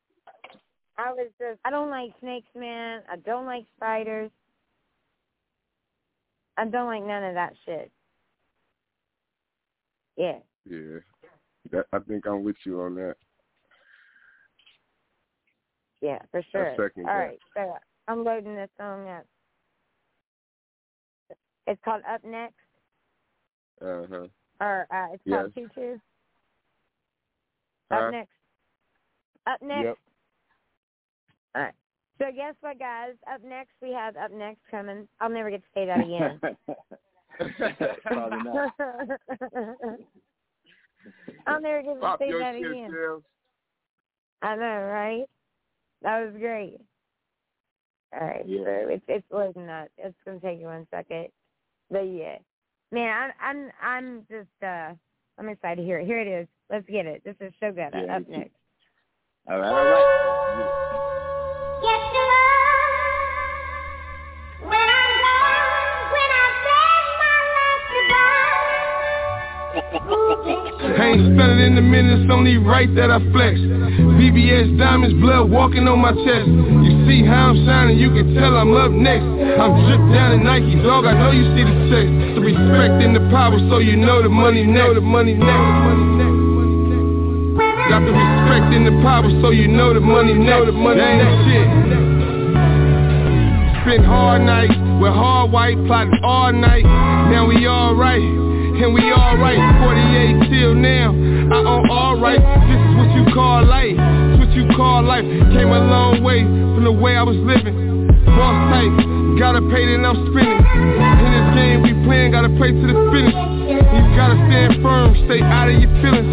I was just I don't like snakes, man. I don't like spiders. I don't like none of that shit. Yeah. Yeah. That, I think I'm with you on that. Yeah, for sure. second All that. right, so I'm loading this song up. It's called Up Next, Uh huh. Or uh, it's called Two Two. Huh? Up Next. Up Next. Yep. All right. So guess what, guys? Up next, we have Up Next coming. I'll never get to say that again. Probably not. I'll never get to Pop say that shit, again. Sales. I know, right? That was great. All right, Yeah. so it's it's loading up. It's gonna take you one second, but yeah, man, I'm I'm I'm just uh I'm excited to hear it. Here it is. Let's get it. This is Showgudda Yeah, up next. all right, all right. Yes, you are. I beg my last goodbye. I ain't it in the minutes, only right that I flex. VVS diamonds, blood walking on my chest. You see how I'm shining, you can tell I'm up next. I'm dripped down in Nike, dog, I know you see the sex. The respect and the power, so you know the money next. the money next. Got the respect and the power, so you know the money next. the money next. Shit. Spent hard nights with hard white, plotting all night. Now we alright, and we alright. 48 till now, I own all rights. This is what you call life. This what you call life. Came a long way from the way I was living. Boss tight, gotta pay then I'm spinning. In this game we playing, gotta play to the finish. You gotta stand firm, stay out of your feelings.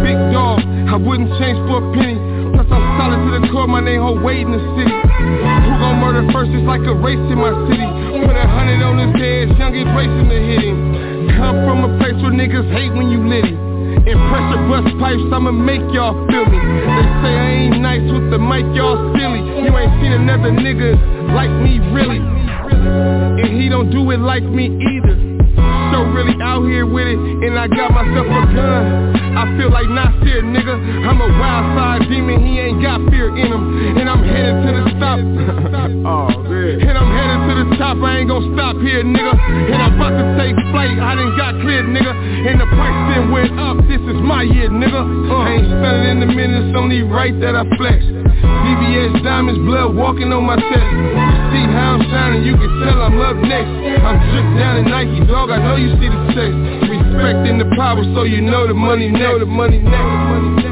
Big dog, I wouldn't change for a penny. Plus I'm solid to the core, my name hold weight in the city. Who gon' murder first? It's like a race in my city. Put a hundred on his head, youngest racing to hit him. Come from a place where niggas hate when you lit him. And pressure bust pipes, I'ma make y'all feel me. They say I ain't nice with the mic, y'all silly. You ain't seen another nigga like me, really. And he don't do it like me either. So really out here with it, and I got myself a gun. I feel like Nasir, nigga. I'm a wild side demon, he ain't got fear in him. And I'm headed to the stop. oh man. And I'm headed to the top, I ain't gon' stop here, nigga. And I'm about to take flight, I done got cleared, nigga. And the price then went up, this is my year, nigga. Uh. I ain't stunning in the minutes, only right that I flex. VVS diamonds, blood walking on my chest. See how I'm shining, you can tell I'm up next. I'm dripped down in Nike, dog, I know you see the sex. Respecting the power, so you know the money know the money next.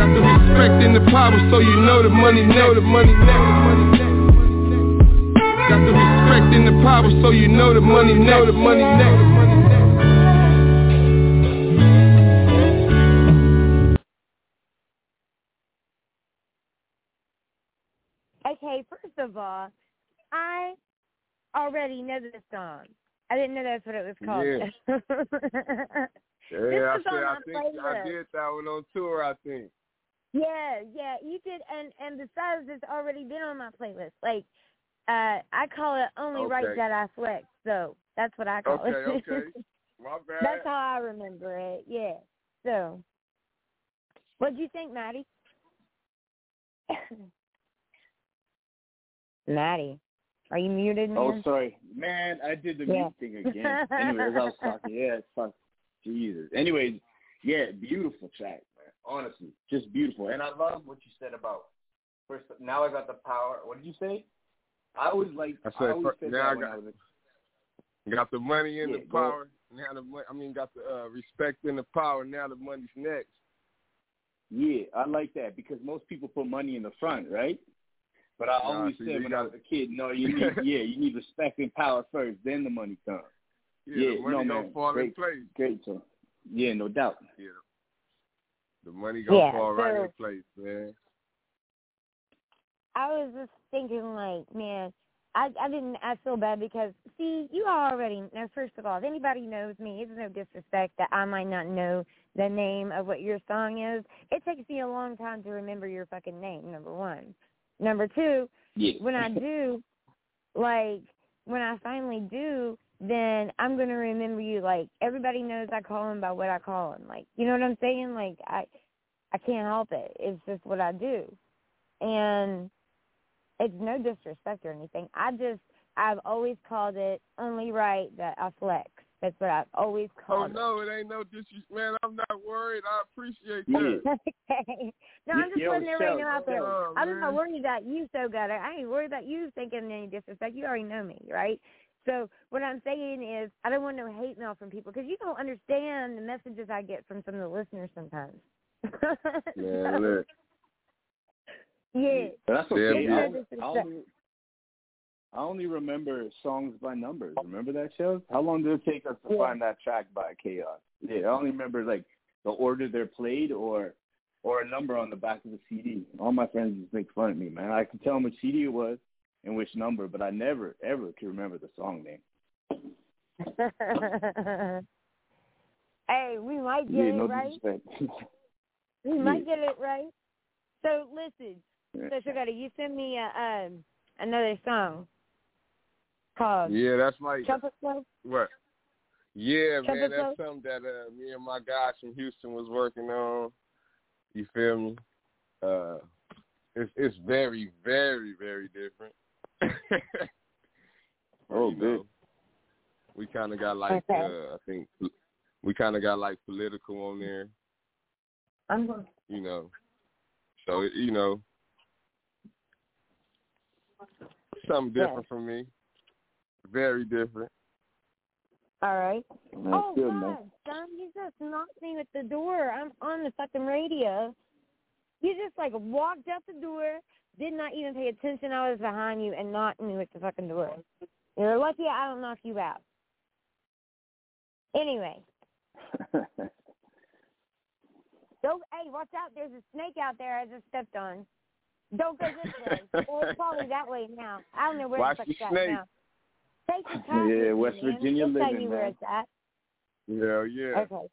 Got the respect and the power, so you know the money know the money next. Got the respect and the power, so you know the money know the money next. Of all, I already know this song. I didn't know that's what it was called. Yeah, This I said on I my think I playlist. did that one on tour. I think. yeah, yeah, you did, and and besides, it's already been on my playlist. Like, uh, I call it only right that I flex. So that's what I call Okay, it. okay. My bad. that's how I remember it. Yeah. So, what do you think, Matty? Matty, are you muted, man? Oh, sorry, man. I did the Yeah. mute thing again. Anyways, I was talking. Yeah, it's fuck. Jesus. Anyways, yeah, beautiful track, man. Honestly, just beautiful. And I love what you said about first. Now I got the power. What did you say? I always like. I I, said, always said now that I when got- I was. Got the money and Yeah, the go- power. Now the mo- I mean, got the uh, respect and the power. Now the money's next. Yeah, I like that because most people put money in the front, right? But I Nah, always see, said when I gotta- was a kid, no, you need yeah, you need respect and power first, then the money comes. Yeah, Yeah, money no, gonna man. fall in Great. place. Great, so yeah, no doubt. Yeah. The money gonna Yeah, fall right in place, man. I was just thinking, like, man, I I didn't. I feel bad because see, you already know. First of all, if anybody knows me, it's no disrespect that I might not know the name of what your song is. It takes me a long time to remember your fucking name. Number one. Number two, Yeah. when I do, like when I finally do, then I'm gonna remember you. Like everybody knows I call him by what I call him. Like you know what I'm saying? Like I, I can't help it. It's just what I do, and it's no disrespect or anything. I just I've always called it only right that I flex. That's what I've always called. Oh called no, it ain't no disrespect, man. I'm not worried. I appreciate that. it. okay. No, I'm just Yo, letting everybody Shell, out there. Oh, Shell, I'm not worried that you so got it. I ain't worried about you thinking any disrespect. You already know me, right? So what I'm saying is, I don't want no hate mail from people because you don't understand the messages I get from some of the listeners sometimes. Man, So, yeah. But that's Yeah, okay. yeah. I, only, I, only, I only remember songs by numbers. Remember that show? How long did it take us to Yeah. find that track by Chaos? Yeah, I only remember like the order they're played or or a number on the back of the CD. All my friends just make fun of me, man. I could tell them which CD it was and which number, but I never ever could remember the song name. hey, we might get yeah, it no right. We might get it right. So listen, Yeah. so Sugar, you send me a, um another song called Yeah, that's like Trumpet Club. what? Yeah, Trumpet man, that's something that uh, me and my guys from Houston was working on. You feel me? Uh, it's it's very, very, very different. Oh, You good. know, We kind of got like Okay. uh, I think we kind of got like political on there. I'm going. You know, so you know, something Yeah. different from me. Very different. All right. That's oh good, God, you just knocked me with the door. I'm on the fucking radio. You just like walked out the door, did not even pay attention. I was behind you and knocked me with the fucking door. You're lucky I don't knock you out. Anyway, don't. Hey, watch out! There's a snake out there. I just stepped on. Don't go this way. well, it's probably that way now. I don't know where Watch the fuck the snake. now. Take your time. Yeah, West. Virginia They'll living, where man. it's at. Yeah, yeah. Okay.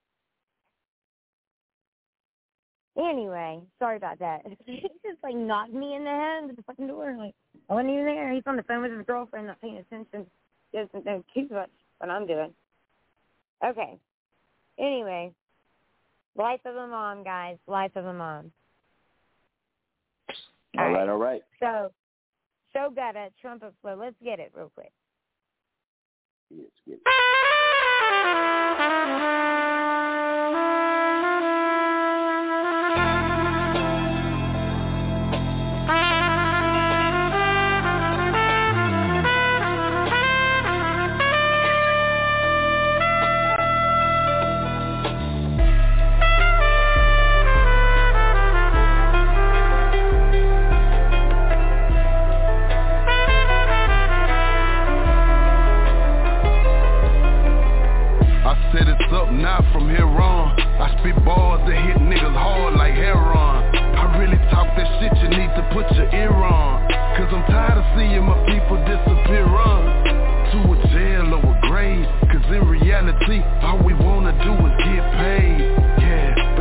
Anyway, sorry about that. he just like knocked me in the head with the fucking door. Like I wasn't even there. He's on the phone with his girlfriend, not paying attention. Doesn't know too much what I'm doing. Okay. Anyway, life of a mom, guys. Life of a mom. all All right, right. all right. So, show got a trumpet flow. Let's get it real quick. Yes, get set up now from here on. I spit bars that hit niggas hard like heroin. I really talk that shit you need to put your ear on. Cause I'm tired of seeing my people disappear on to a jail or a grave. Cause in reality, all we wanna do is get paid.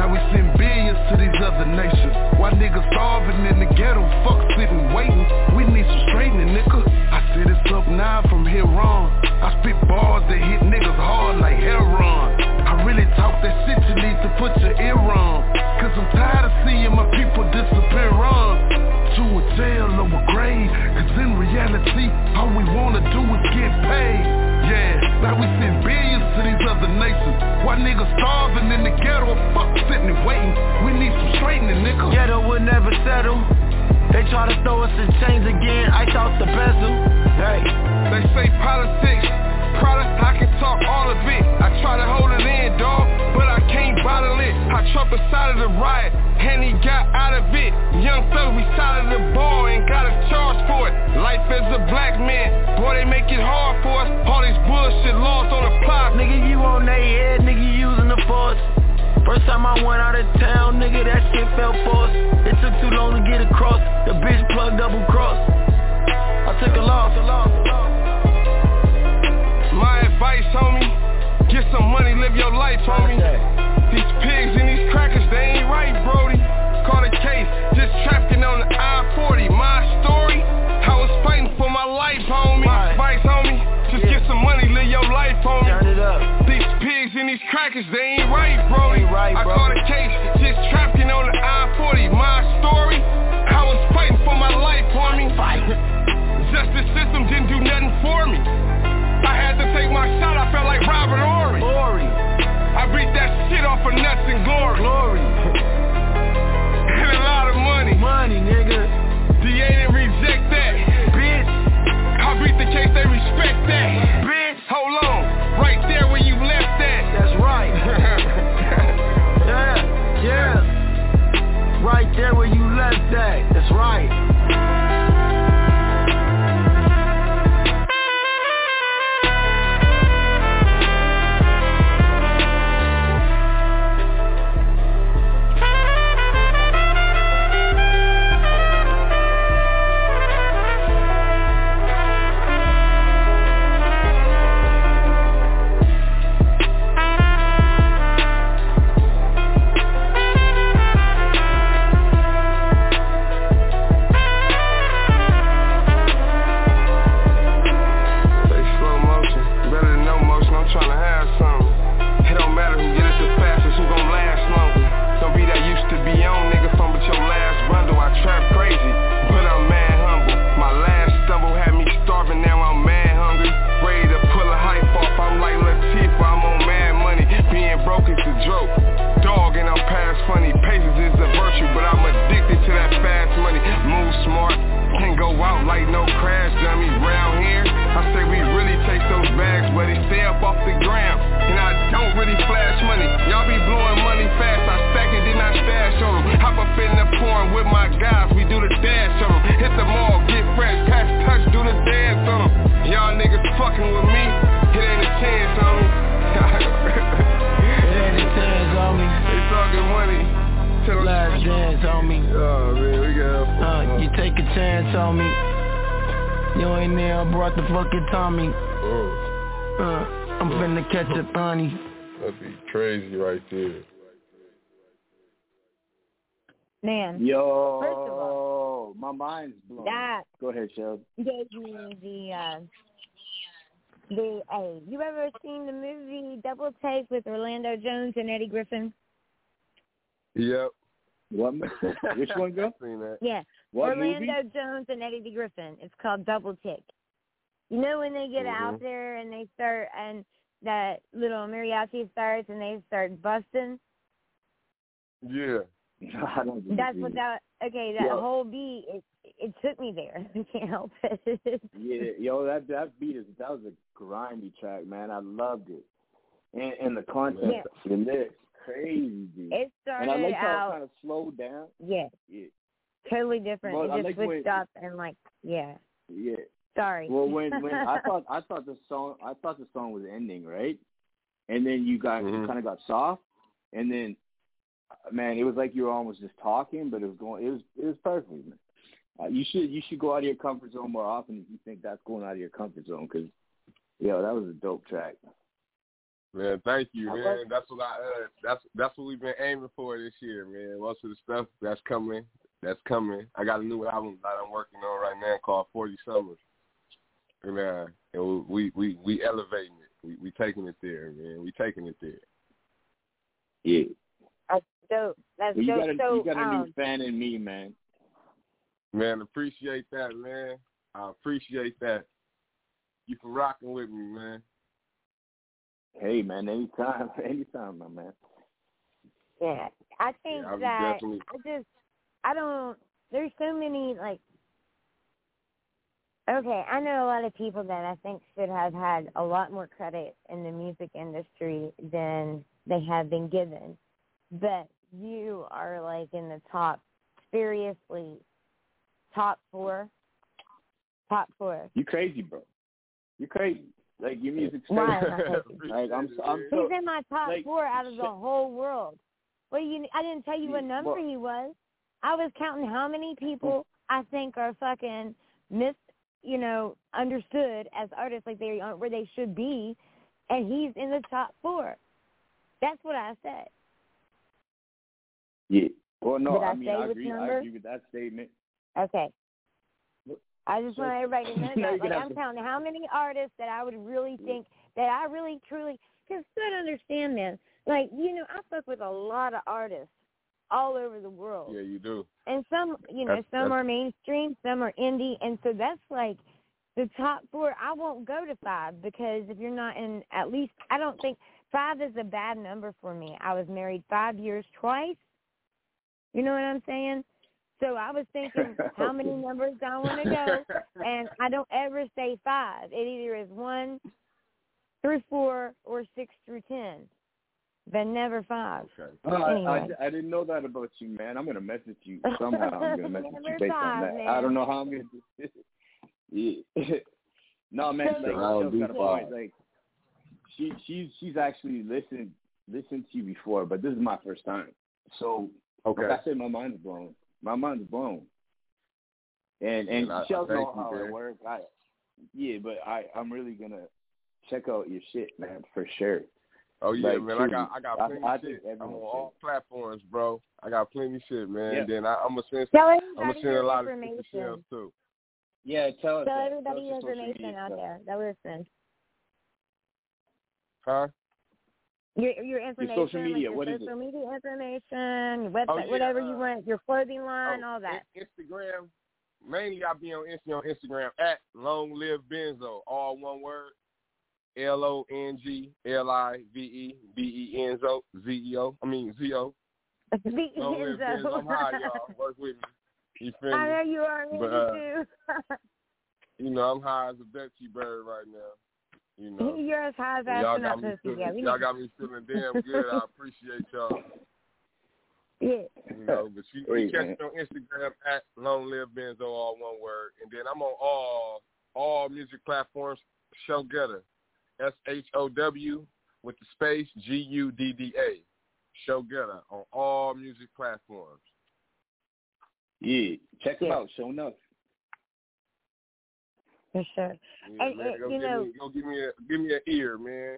Now we send billions to these other nations. Why niggas starving in the ghetto, fuck sitting waiting. We need some straightening, nigga. I said it up now from here on. I spit bars that hit niggas hard like heroin. Really talk that shit you need to put your ear on. Cause I'm tired of seeing my people disappear on to a jail or a grave. Cause in reality, all we wanna do is get paid. Yeah, now we send billions to these other nations. Why niggas starving in the ghetto, fuck sitting and waiting. We need some straightening, nigga. Ghetto will never settle. They try to throw us in chains again, ice out the bezel. Hey, They say politics, product, I can talk all of it. I try to hold it in, dog, but I can't bottle it. I Trump inside of the riot, and he got out of it. Young thug, we side of the ball and got a charge for it. Life as a black man, boy, they make it hard for us. All these bullshit laws on the plot. nigga, you on they head, nigga, using the force. First time I went out of town, nigga, that shit felt forced. It took too long to get across. The bitch plugged double cross. I took a loss a loss. My advice, homie, get some money, live your life, homie. These pigs and these crackers, they ain't right, Brody. Call a case, just trafficking on the I-40. My story, I was fighting for my life, homie. Right. Advice, homie, just Yeah. get some money, live your life, homie. Turn it up. These pigs and these crackers, they ain't right, Brody. Right, I caught a case, just trafficking on the I-40. My story, I was fighting for my life, homie. Justice system didn't do nothing for me. I had to take my shot, I felt like Robert Horry. Glory, I beat that shit off of nuts and glory. glory, And a lot of money. money, nigga. DA didn't reject that. Bitch, I beat the case, they respect that. bitch. Hold on, right there where you left that. That's right. Yeah, yeah. Right there where you left that. That's right. Broke is a joke. Dog and I'm past funny. Patience is a virtue, but I'm addicted to that fast money. Move smart, can't go out like no crash dummy. Round here, I say we really take those bags, but they stay up off the ground. And I don't really flash money. Y'all be blowing money fast. I stack it, then I stash on them. Hop up in the porn with my guys, we do the dash on them. Hit the mall, get fresh, pass touch, do the dance on them. Y'all niggas fucking with me, it ain't a chance on. Money. Tell 'em- Last dance on me. Oh man, we got Uh, you take a chance on me. You ain't there, I brought the fucking Tommy. Oh, Uh, I'm finna catch a honey. that'd be crazy right there. Man, Yo, First of all, my mind's blown. that Go ahead, Sheldon. gave me the uh, the hey, you ever seen the movie Double Take with Orlando Jones and Eddie Griffin? Yep. What? Which one, girl? Seen that. Yeah, What Orlando movie? Jones and Eddie the Griffin. It's called Double Tick. You know when they get Mhm. out there and they start and that little mariachi starts and they start busting. Yeah. I don't That's what that. Okay, that Yeah. whole beat. It it took me there. I can't help it. Yeah, yo, that that beat is that was a grindy track, man. I loved it, and and the content, Yeah. the lyrics, crazy, dude. It and I started like how it out. kind of slowed down. Yeah, Yeah, totally different. Well, I it just like switched when- up and like yeah. yeah. Sorry. Well, when when I thought I thought the song I thought the song was ending right, and then you got you Mhm. kind of got soft, and then man, it was like you were almost just talking, but it was going it was it was perfect. Man. Uh, you should you should go out of your comfort zone more often if you think that's going out of your comfort zone because, yo, that was a dope track. Man, thank you, man. love- That's what I uh, that's that's what we've been aiming for this year, man. Most of the stuff that's coming, that's coming. I got a new album that I'm working on right now called Forty Summers. And uh and we we we elevating it. We we taking it there, man. We taking it there. Yeah. That's dope. That's Well, you dope. got a so you got a um, new fan in me, man. Man, appreciate that, man. I appreciate that. You for rocking with me, man. Hey, man, anytime, anytime, my man. Yeah, I think Yeah, I that definitely- I just I don't. There's so many like. Okay, I know a lot of people that I think should have had a lot more credit in the music industry than they have been given, but you are like in the top, seriously, top four, top four. You crazy, bro. You crazy. Like your music's Why crazy. am like I'm, I'm so. He's in my top like, four out of the whole world. Well, you, I didn't tell you what number well- he was. I was counting how many people hmm. I think are fucking mis, you know, understood as artists, like they aren't where they should be, and he's in the top four. That's what I said. Yeah. Well, no, Did I I mean I agree. I agree with that statement. Okay. I just want everybody to know Now that. Like, I'm counting how many artists that I would really mm-hmm. think that I really truly because gotta understand this. Like, you know, I fuck with a lot of artists all over the world. Yeah, you do. And some, you know, That's- some that's- are mainstream, some are indie, and so that's like the top four. I won't go to five because if you're not in at least, I don't think five is a bad number for me. I was married five years twice. You know what I'm saying? So I was thinking how many numbers do I want to go, and I don't ever say five. It either is one through four or six through ten, but never five. Okay. Oh, I, Anyway. I, I didn't know that about you, man. I'm gonna message you somehow. I'm gonna message you based five, on that. man. I don't know how I'm gonna do this. Yeah. no, man. So- Like, I'll Michelle's do got a point. five. Like, she she's she's actually listened listened to you before, but this is my first time. So Okay. like I said, my mind's blown. My mind's blown. And and And I- I know how it works. I yeah, but I I'm really gonna check out your shit, man, for sure. Oh yeah, Like, man. I got. I got I- plenty I of think shit. I'm on everyone all platforms, bro. I got plenty of shit, man. Yeah. Then I, I'm gonna send Tell I'm gonna everybody send a lot of shit to information. Shellz too. Yeah, tell us. Tell everybody Tell your us your social information out there that listen. Huh? Your your information, social media, like what your is it? social media information, your website, Oh, yeah, whatever uh, you want, your clothing line, Oh, all that. In- Instagram. Mainly I be on Insta- on Instagram at Long Live Benzo, all one word. L O N G L I V E B E N Z O Z E O. I mean Z O. Long Live Benzo. I'm high, y'all. Work with me. You feel I know you are. Me But, uh. You know, I'm high as a Dutchy bird right now. You know. You're as high as And y'all got me feeling, Yeah, y'all got me feeling damn good. I appreciate y'all. yeah. You know, but you, Hey, you catch me on Instagram at Long Live Benzo, all one word, and then I'm on all all music platforms. Showgudda, S H O W with the space G U D D A. Showgudda on all music platforms. Yeah, check them Yeah. out. Show enough. For sure. Yeah, And, man, uh, go you give know- me, go give me a give me an ear, man.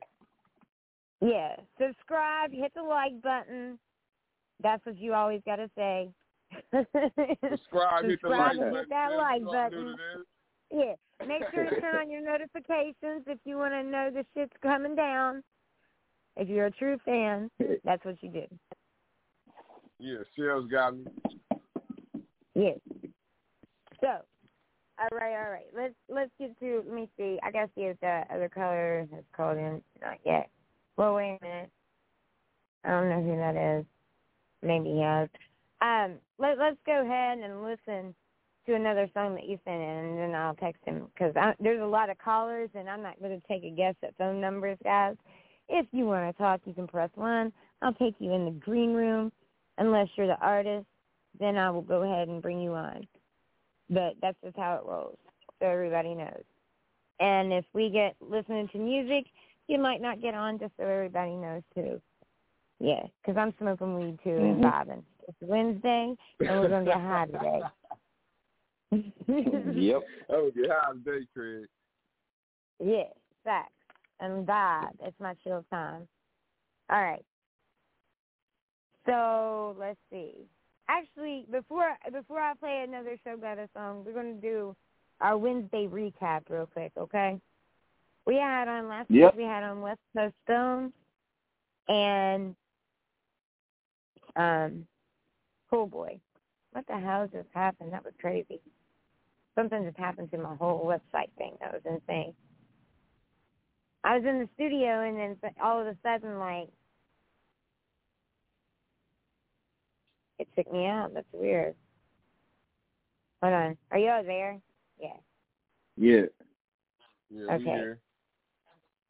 Yeah. Subscribe. Hit the like button. That's what you always got to say. Subscribe, hit the like button. hit that like button. what it is. Yeah. Make sure to turn on your notifications if you want to know the shit's coming down. If you're a true fan, that's what you do. Yeah, Shellz got me. Yes. So, all right, all right. Let's let's get to. Let me see. I gotta see if the other caller has called in. Not yet. Well, wait a minute. I don't know who that is. Maybe he has. Um, let let's go ahead and listen to another song that you sent in, and then I'll text him because there's a lot of callers, and I'm not going to take a guess at phone numbers, guys. If you want to talk, you can press one. I'll take you in the green room, unless you're the artist. Then I will go ahead and bring you on. But that's just how it rolls, so everybody knows. And if we get listening to music, you might not get on, just so everybody knows too. Yeah, because I'm smoking weed too and mm-hmm. vibing. It's Wednesday, and we're gonna get high today. yep. Oh, yeah, how's day, Craig? Yeah, facts and vibe. It's my chill time. All right. So let's see. Actually, before before I play another Showgudda song, we're gonna do our Wednesday recap real quick, okay? We had on last Yep. week. We had on West Coast Stone and um, Cool Boy. What the hell just happened? That was crazy. Something just happened to my whole website thing. That was insane. I was in the studio and then all of a sudden, like, it took me out. That's weird. Hold on. Are you all there? Yeah. Yeah. Yeah, Okay.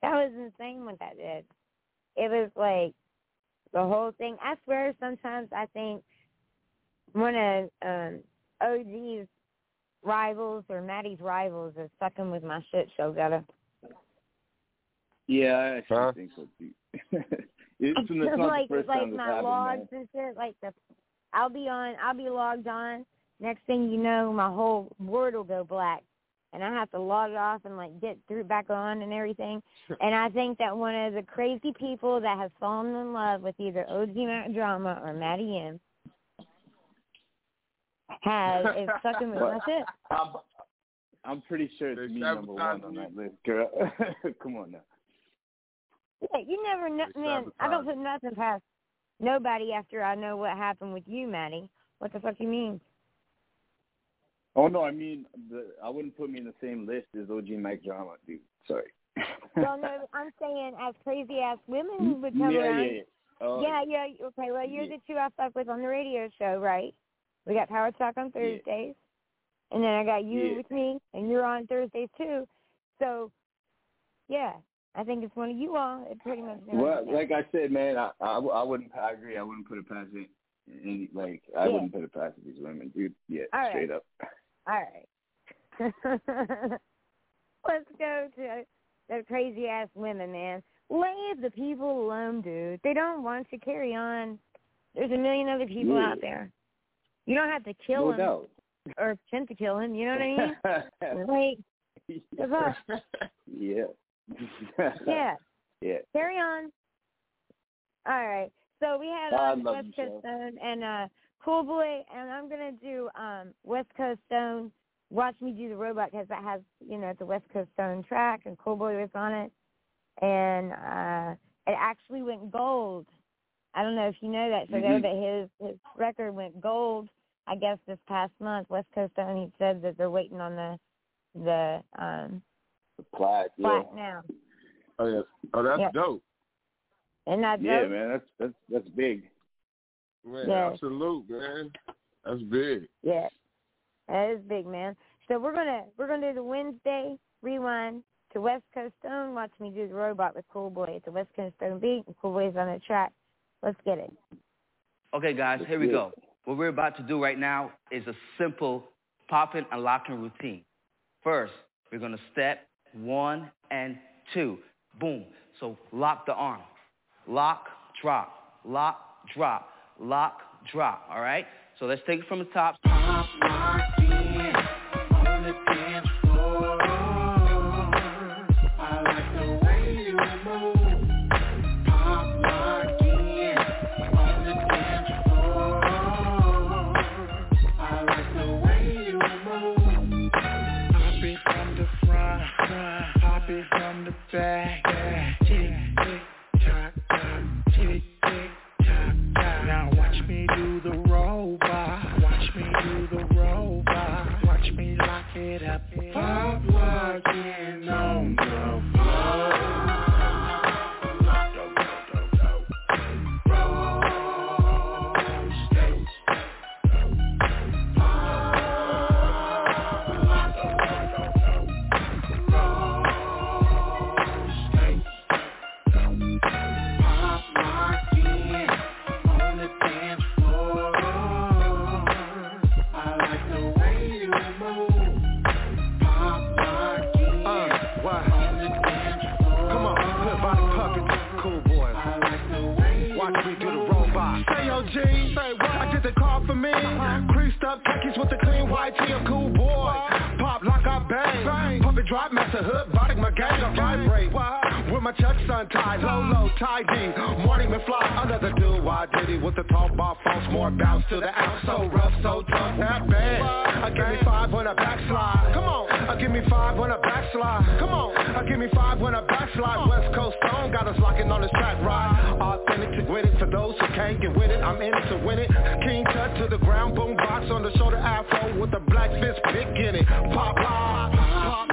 That was insane what that did. It was like the whole thing. I swear sometimes I think one of um OG's rivals or Matty's rivals is fucking with my shit Showgudda. Yeah, I actually Huh? think so too. it's, it's not like the first like time this my happened, logs man. and shit. Like the I'll be on I'll be logged on. Next thing you know, my whole board will go black. And I have to log it off and like get through back on and everything. And I think that one of the crazy people that has fallen in love with either OG Mack Drama or Matty M has is fucking with my shit. I'm, I'm pretty sure it's They me number one on that list, girl. Come on now. Yeah, you never know, man. I don't sabotage. put nothing past nobody after I know what happened with you, Matty. What the fuck you mean? Oh no, I mean, the, I wouldn't put me in the same list as OG Mack Drama, dude. Sorry. Well, no, I'm saying as crazy as women mm, would come yeah, around. yeah, yeah. Oh, yeah, yeah. Okay, well, you're Yeah. the two I fuck with on the radio show, right? We got Power Talk on Thursdays, and then I got you Yeah. with me, and you're on Thursdays too. So, yeah, I think it's one of you all. It pretty much. Well, like I said, man, I, I, I wouldn't. I agree. I wouldn't put it past it. Any like, I Yeah. wouldn't put it past these women, dude. Yeah, All right. straight up. All right. Let's go to the crazy ass women, man. Leave the people alone, dude. They don't want to carry on. There's a million other people Yeah. out there. You don't have to kill no him doubt. or attempt to kill him. You know what I mean? Like, yeah. yeah. Yeah. Carry on. All right. So we had um, West you, Coast Stone and uh Cool Boy, and I'm gonna do um West Coast Stone. Watch me do the robot because that has you know the West Coast Stone track, and Cool Boy was on it, and uh it actually went gold. I don't know if you know that, so Mhm. that his his record went gold. I guess this past month, West Coast Stone. He said that they're waiting on the the um The plaque. Yeah. plaque now, Oh, yeah. Oh, that's Yep. dope. and that's Yeah, dope? man. That's that's that's big. Man, Yes. absolute, man. That's big. Yeah, that is big, man. So we're gonna we're gonna do the Wednesday rewind to West Coast Stone. Watch me do the robot with Cool Boy. It's a West Coast Stone beat, and Cool Boy's on the track. Let's get it. Okay, guys, here we go. What we're about to do right now is a simple popping and locking routine. First, we're gonna step one and two. Boom. So lock the arm. Lock, drop. Lock, drop. Lock, drop. All right? So let's take it from the top. Back. White a cool boy. Pop like I bang. Puppet drop, master hood, body my gang, I vibrate. With my Chuck sun tied, low low, tie D. Morning McFly under the do why did he with the talk bar false, more bounce to the out. So rough, so tough, that bad. I give me five when I backslide. Come on, I give me five when I backslide. Come on, I give me five when I backslide. West Coast Stone got us locking on this track ride. Authentic to win it for those who can't get with it. I'm in it to win it. King Tut to the ground, boom box on the shoulder afro with the black fist pick in it. Pop pop pop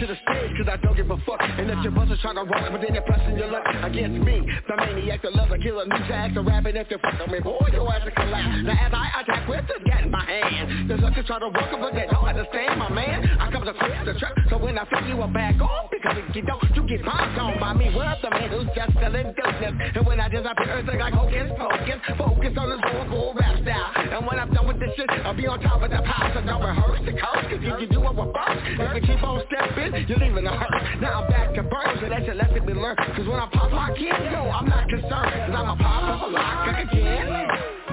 to the cause I don't give a fuck. And if your buzzers trying to rock but then they're pressing your luck against me. The maniac, the lover, killer, new tags, the rapping if you fuck with me Boy, your ass will collapse Now as I attack with this gat in my hand. The suckers try to walk up but they don't understand my man. I come to quit the trap So when I feel you will back off. Because if you don't, you get bombed on by me. Where the man who's just selling dopeness And when I disappear, it's like hocus pocus Focus on this whole vocal rap style. And when I'm done with this shit, I'll be on top of the pile. So don't rehearse the curse Cause if you do it reverse If you keep on stepping, you're leaving Now I'm back to burn, so that shit let me learn Cause when I pop lock in, yo, I'm not concerned Cause I'm a pop up lock again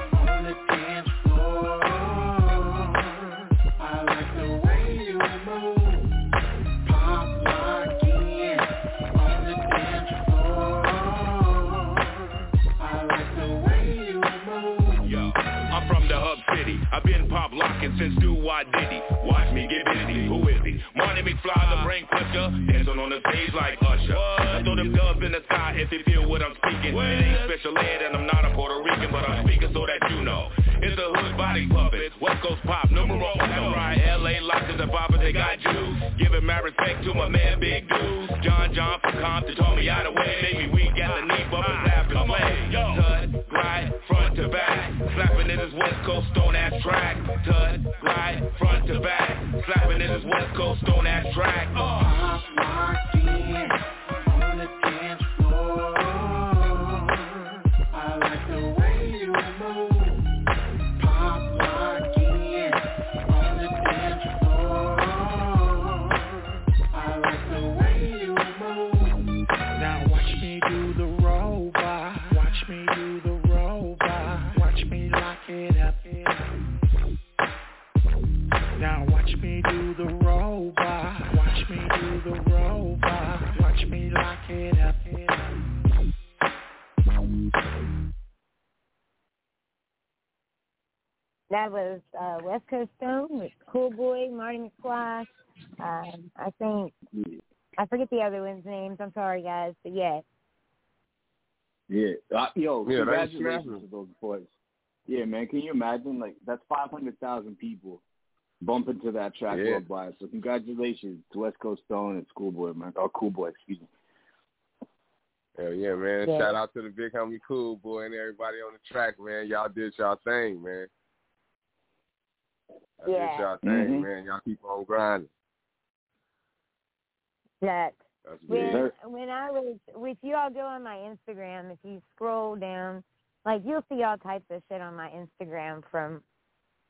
I've been pop locking since do why diddy. Watch me get busy. Who is he? Marty McFly, the brain pusher. Dancing on the stage like Usher. I throw them dubs in the sky if you feel what I'm speaking. It ain't special ed and I'm not a Puerto Rican, but I'm speaking so that you know. It's a hood body puppet. West Coast pop, numero uno. Right, LA lockers and poppers, they got Jews. Giving my respect to my man Big Dudes. John John from Compton told me out of That was uh, West Coast Stone with Cool Boy, Marty McFly. Um, I think I forget the other ones' names. I'm sorry, guys, but yeah. Yeah. Uh, yo, Yeah, that's congratulations snapping. to those boys. Yeah, man. Can you imagine? Like, that's 500,000 people bumping to that track Yeah. worldwide. So congratulations to West Coast Stone and Schoolboy, man. Or Cool Boy, excuse me. Hell yeah, man. Yeah. Shout out to the big homie Cool Boy and everybody on the track, man. Y'all did y'all thing, man. Y'all Yeah. did y'all thing, Mhm. man. Y'all keep on grinding. That That's big. when when I was if you all go on my Instagram, if you scroll down, like you'll see all types of shit on my Instagram from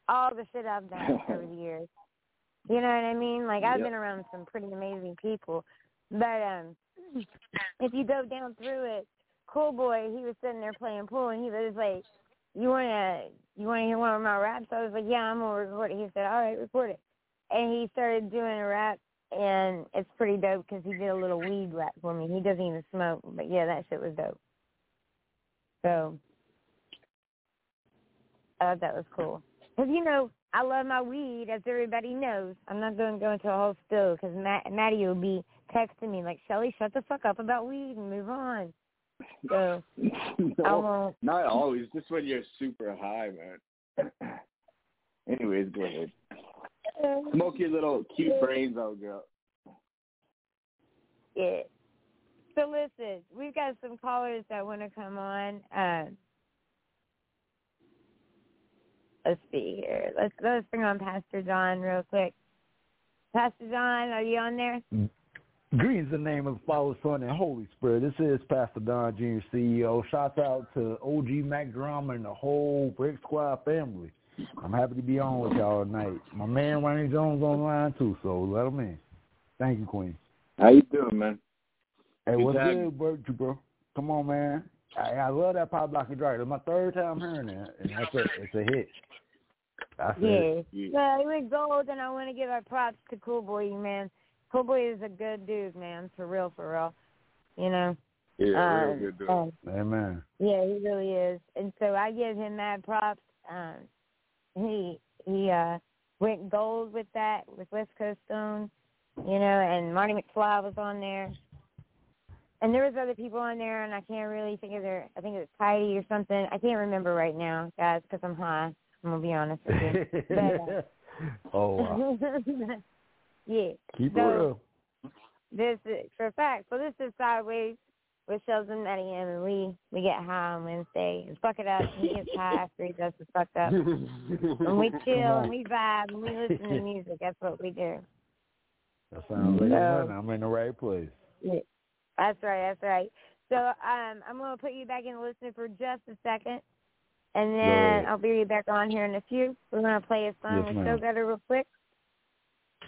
all the shit I've done over the years. You know what I mean? Like I've Yep. been around some pretty amazing people. But um if you go down through it, Cool Boy, he was sitting there playing pool and he was like you wanna you wanna hear one of my raps? I was like, yeah, I'm gonna record it. He said, all right, record it. And he started doing a rap, and it's pretty dope because he did a little weed rap for me. He doesn't even smoke, but yeah, that shit was dope. So I thought that was cool. Because you know, I love my weed, as everybody knows. I'm not going to go into a whole spill because Matt, Matty will be texting me like, Shelly, shut the fuck up about weed and move on. So I no, won't. not always. Just when you're super high, man. Anyways, go ahead. Smoke your little cute brains out, girl. Yeah. So listen, we've got some callers that want to come on. Uh, let's see here. Let's let's bring on Pastor John real quick. Pastor John, are you on there? Greetings in the name of the Father, Son, and Holy Spirit. This is Pastor Don Jr., CEO. Shout out to OG Mack Drama and the whole Brick Squad family. I'm happy to be on with y'all tonight. My man Ronnie Jones on the line too, so let him in. Thank you, Queen. How you doing, man? Hey, Good what's to have good, Bert, you, bro? Come on, man. I, I love that Pop Block and Drake. It's my third time hearing it, and that's a, it's a hit. That's Yeah. it. Well, it was gold, and I want to give our props to Cool Boy, man. Cool Boy is a good dude, man, for real, for real. You know. Yeah, real Um, good dude. um, Amen. Yeah, he really is. And so I give him mad props. Um he he uh went gold with that with West Coast Stone, you know, and Marty McFly was on there. And there was other people on there, and I can't really think of their. I think it was Tidy or something. I can't remember right now, guys, because I'm high. I'm gonna be honest with you. But, uh, oh, wow. yeah. Keep it real. This is for a fact. So this is Sidewayz with Sheldon Matty M, and we we get high on Wednesday and fuck it up. And he gets high after he does the fuck up. and we chill and we vibe and we listen to music. That's what we do. That sounds like So- I'm in the right place. Yeah. That's right. That's right. So um, I'm gonna put you back in listening for just a second, and then. I'll bring you back on here in a few. We're gonna play a song Yes, with. Showgudda real quick,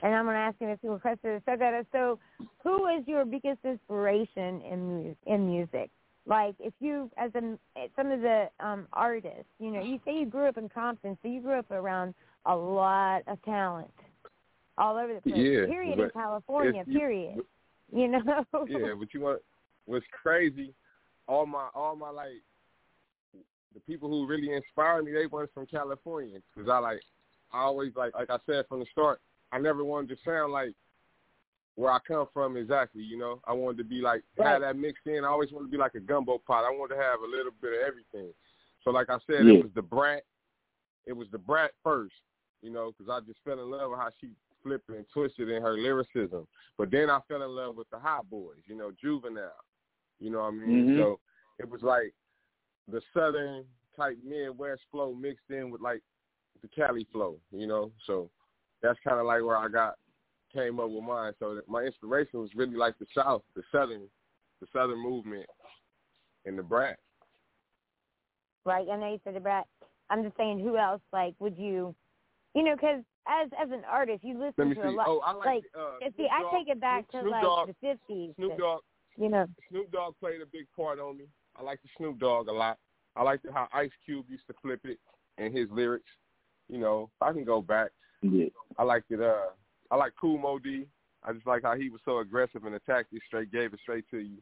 and I'm gonna ask him a few more questions. Showgudda. So, who is your biggest inspiration in mu- in music? Like, if you, as a some of the um artists, you know, you say you grew up in Compton, so you grew up around a lot of talent all over the place. Yeah, period in California. you- period. You know. yeah, but you want what's crazy? All my all my like the people who really inspired me, they weren't from California because I like I always like like I said from the start, I never wanted to sound like where I come from exactly. You know, I wanted to be like Right. have that mixed in. I always wanted to be like a gumbo pot. I wanted to have a little bit of everything. So like I said, Yeah. it was Da Brat. It was Da Brat first. You know, because I just fell in love with how she flipped and twisted in her lyricism. But then I fell in love with the hot boys, you know, juvenile. You know what I mean? Mhm. So it was like the southern type Midwest flow mixed in with like the Cali flow, you know. So that's kind of like where I got came up with mine. So my inspiration was really like the South, the southern, the southern movement, and Da Brat. right? I know you said Da Brat. I'm just saying, who else? Like, would you, you know, because as as an artist, you listen to see. a lot. Oh, I like, uh, see, Snoop I Dogg- take it back to Snoop like Dogg- the '50s. Snoop Dogg. You know, Snoop Dogg played a big part on me. I like the Snoop Dogg a lot. I like how Ice Cube used to flip it and his lyrics. You know, I can go back. Yeah. I liked it. Uh, I like Kool Moe Dee. I just like how he was so aggressive and attacked you straight, gave it straight to you.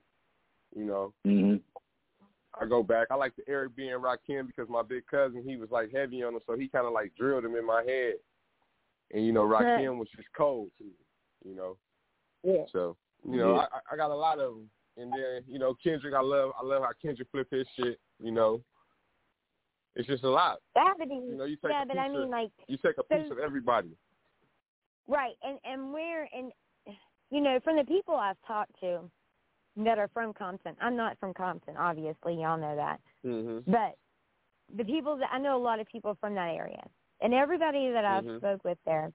You know, Mhm. I go back. I like the Eric B and Rakim because my big cousin he was like heavy on him, so he kind of like drilled him in my head. And you know, Rakim was just cold too. You know, yeah. so you know, Yeah. I, I got a lot of them. And then you know, Kendrick, I love, I love how Kendrick flip his shit. You know, it's just a lot. That would be, You know, you take yeah, but I mean, of- like, You take a piece So- of everybody. right? And and where and you know, from the people I've talked to that are from Compton. I'm not from Compton, obviously, y'all know that. Mm-hmm. But the people that I know a lot of people from that area, and everybody that I've Mhm. spoke with there,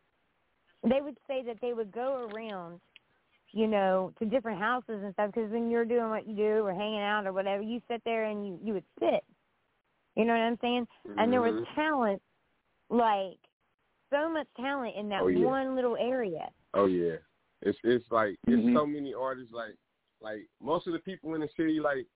they would say that they would go around, you know, to different houses and stuff. Because when you're doing what you do or hanging out or whatever, you sit there and you you would sit. You know what I'm saying? And there was Mhm. talent, like so much talent in that Oh, yeah. one little area. Oh yeah, it's it's like it's Mhm. so many artists like like most of the people in the city like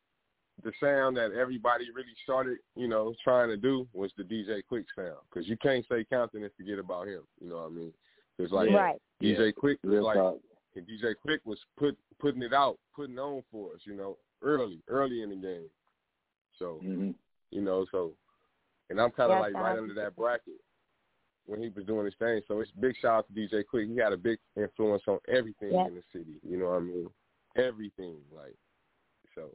the sound that everybody really started, you know, trying to do was the DJ Quik sound. Because you can't say Compton and forget about him. You know what I mean? It's like Right. DJ Yeah. Quik was like talk. and DJ Quik was put putting it out, putting on for us. You know, early, early in the game. So Mm-hmm. You know, so and I'm kind of Yeah, like right under that bracket when he was doing his thing. So it's big shout out to DJ Quik. He had a big influence on everything Yeah. in the city. You know what I mean? Everything, like so.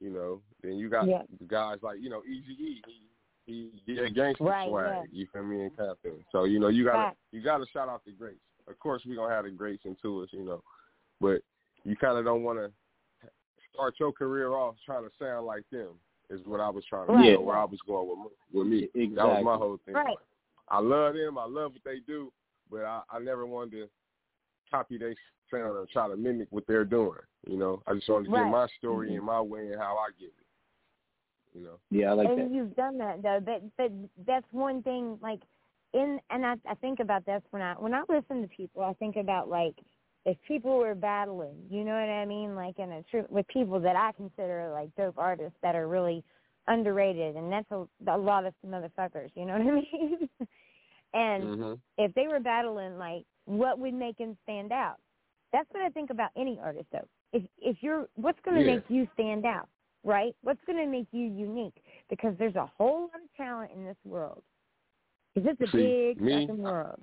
You know, then you got Yeah. guys like you know Easy E. He he yeah, gangster Right, swag. You feel me? And thing. So you know you gotta Fact. you gotta shout out the greats. Of course we gonna have the greats into us. You know, but you kind of don't want to start your career off trying to sound like them. Is what I was trying to Right. know where I was going with m- with me. That was my whole thing. Right. I love them. I love what they do, but I, I never wanted to copy their sound or try to mimic what they're doing. You know, I just wanted to Right. get my story Mhm. in my way and how I get it. You know. Yeah, I like and that. you've done that though. But but that's one thing. Like in and I I think about this when I when I listen to people. I think about like if people were battling. You know what I mean? Like in a true with people that I consider like dope artists that are really underrated, and that's a, a lot of motherfuckers. You know what I mean? and Mhm. if they were battling, like what would make them stand out? That's what I think about any artist though. If if you're what's going to Yeah. make you stand out, right? What's going to make you unique? Because there's a whole lot of talent in this world. Because it's a See, big me, fucking world.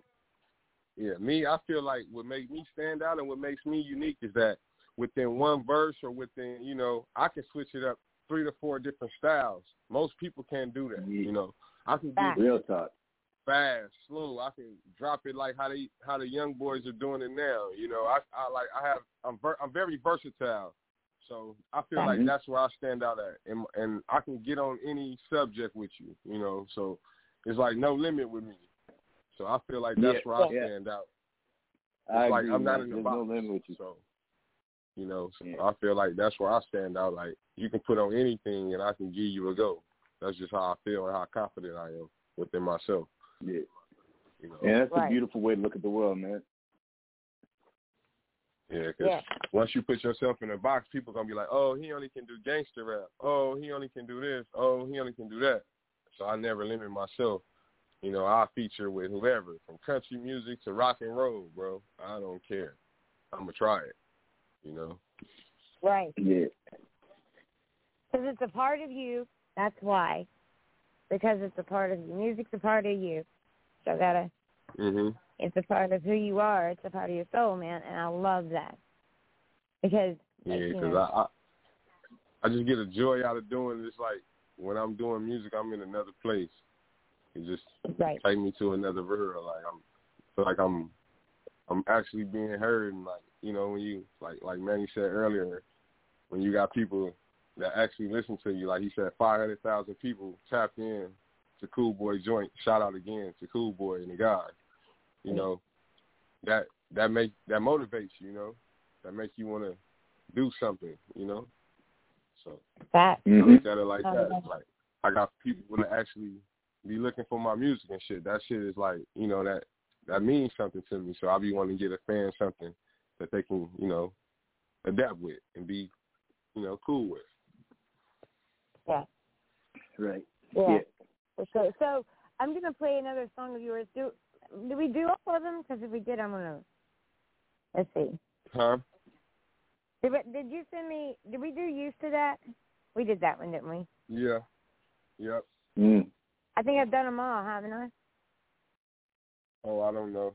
Yeah, me, I feel like what makes me stand out and what makes me unique is that within one verse or within, you know, I can switch it up three to four different styles. Most people can't do that. You know, I can do Real talk. fast, slow. I can drop it like how they how the young boys are doing it now. You know, I I like I have I'm ver- I'm very versatile. So I feel like Mhm. that's where I stand out at, and and I can get on any subject with you. You know, so it's like no limit with me. So I feel like that's Yeah, where I yeah. stand out. It's I like agree, I'm not man. in the There's box. no limit you. So you know, so I feel like that's where I stand out. Like you can put on anything, and I can give you a go. That's just how I feel and how confident I am within myself. Yeah. You know. Yeah, that's Right. a beautiful way to look at the world, man. Yeah, 'cause Yeah. once you put yourself in a box, people gonna be like, "Oh, he only can do gangster rap. Oh, he only can do this. Oh, he only can do that." So I never limit myself. You know, I'll feature with whoever, from country music to rock and roll, bro. I don't care. I'm gonna try it. You know. Right. Yeah. Because it's a part of you. That's why. Because it's a part of you. Music's a part of you. So gotta. Mhm. It's a part of who you are. It's a part of your soul, man. And I love that. Because Yeah, you because know. I, I I just get a joy out of doing this. Like when I'm doing music, I'm in another place. It just Right. take me to another world. Like I'm feel like I'm I'm actually being heard. And like you know when you like like Manny said earlier when you got people that actually listen to you like he said five hundred thousand people tapped in to Cool Boy joint. Shout out again to Cool Boy and the guys. You know that that make that motivates you you know that makes you want to do something you know? So That. I look at it like that. Like I got people that actually be looking for my music and shit. That shit is like, you know, that that means something to me. So I be wanting to get a fan something that they can, you know, adapt with and be, you know, cool with. Yeah. Right. Yeah. Yeah. For sure. So I'm gonna play another song of yours. Do do we do all of them? Because if we did, I'm gonna. Let's see. Huh? Did, did you send me? Did we do used to that? We did that one, didn't we? Yeah. Yep. Mm. I think I've done them all, haven't I? Oh, I don't know.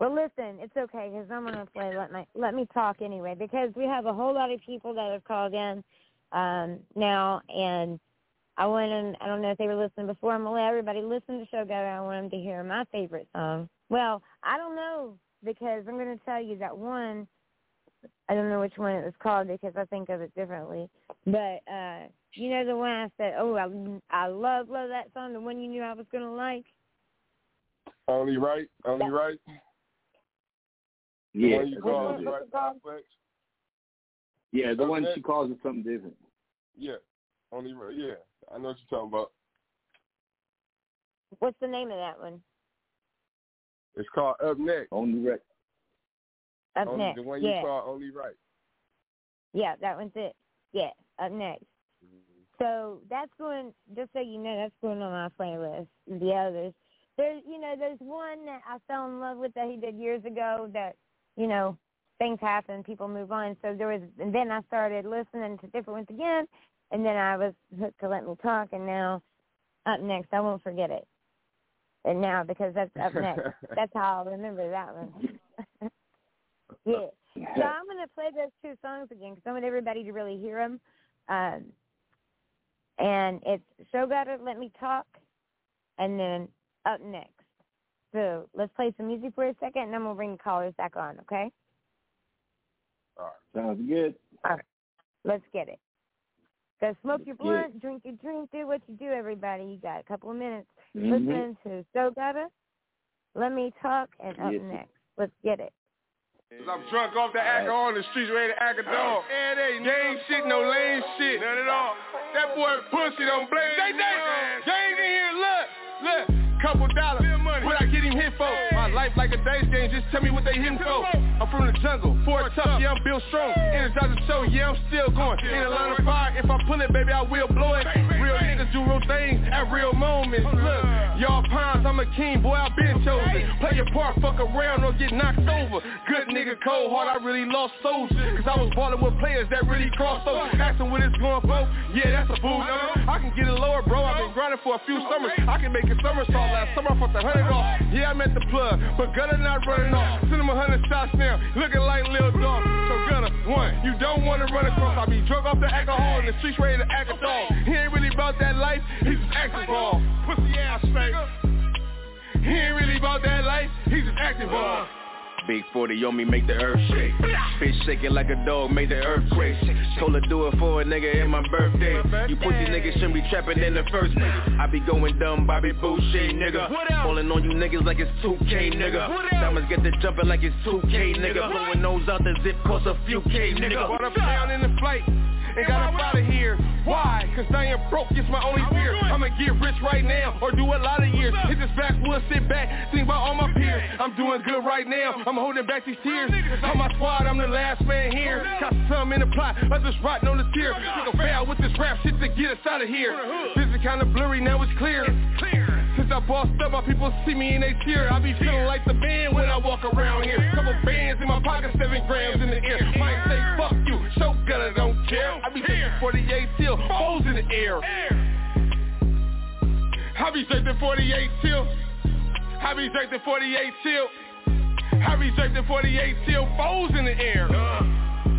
Well, listen, it's okay because I'm gonna play. Let me let me talk anyway because we have a whole lot of people that have called in um, now, and I want them. I don't know if they were listening before. I'm gonna let everybody listen to Show Go. I want them to hear my favorite song. Well, I don't know because I'm gonna tell you that one. I don't know which one it was called because I think of it differently. But uh you know the one I said, "Oh, I I love love that song." The one you knew I was gonna like. Only right? Only right? The Yeah. one you that's call what only it is. right? Yeah, the one she calls it something different. Yeah. Only right. Yeah. I know what you're talking about. What's the name of that one? It's called Up Next. Only right. Up only, next. The one yeah. you call Only Right. Yeah, that one's it. Yeah. up next. Mm-hmm. So that's going. Just so you know, that's going on my playlist. The others, there's you know, there's one that I fell in love with that he did years ago. That you know, things happen, people move on. So there was, and then I started listening to different ones again, and then I was hooked to Let Me Talk, and now up next, I won't forget it. And now because that's up next, that's how I'll remember that one. Yeah. So I'm gonna play those two songs again because I want everybody to really hear them. Um, and it's Showgudda Let Me Talk, and then up next. So let's play some music for a second, and then we'll bring the callers back on. Okay? All right. Sounds good. All right. Let's get it. Go smoke your blunt, drink your drink, do what you do, everybody. You got a couple of minutes. Mhm. Listening to Showgudda, Let Me Talk, and up next. Let's get it. Cause I'm drunk off the alcohol on the streets, ready to act a dog. And they gang shit, no lame shit. None at all. That boy pussy don't blame. They, they, gang in here, look, look. Couple dollars, what I get him hit for? My life like a dice game, just tell me what they hitting for. I'm from the jungle, Fort tough, yeah, I'm built strong. Energize the show, yeah, I'm still going. In a line of fire, if I pull it, baby, I will blow it. Real niggas do real things at real moments. Look, y'all pounds, I'm a king, boy, I been chosen. Play your part, fuck around or get knocked over. Good nigga, cold heart, I really lost soldiers. Cause I was balling with players that really crossed over. Asking what it's going for, yeah, that's a fool number. I can get it lower, bro, I've been grinding for a few summers. I can make a somersault last summer, I fucked a hundred off. Yeah, I'm at the plug, but Gunner not running off. Send him a hundred shots now, looking like Lil Dog. So Gunner, one, you don't wanna run across. I be drunk off the alcohol in the streets ready to act a dog. He ain't really about that life, he's just acting ball. Pussy ass nigga. He ain't really about that life, he's just acting ball. Big 40 on me, make the earth shake. Bitch shaking like a dog, make the earthquake. Told her do it for a nigga in my birthday. You pussy niggas shouldn't be trapping in the first place. I be going dumb, Bobby Boucher, nigga. Falling on you niggas like it's 2K, nigga. Diamonds get the jumping like it's 2K, nigga. Blowing nose out the zip cost a few K, nigga. Brought up down in the flight and got up out of here. Why? Cause I am broke, it's my only fear. I'ma get rich right now or do a lot of years. Hit this backwoods, sit back, think about all my peers. I'm doing good right now, I'm holding back these tears. On my squad, I'm the last man here. Got some in the plot, others rotting on the tier. Took a fail with this rap shit to get us out of here. This is kinda blurry, now it's clear. Since I bossed up, my people see me and they cheer. I be feeling like the man when I walk around here. Couple bands in my pocket, seven grams in the air. Might say fuck you, show gunner don't care. I be taking 48 till foes in the air. I be taking 48 till. I be taking 48 till. I be taking 48 till foes in the air.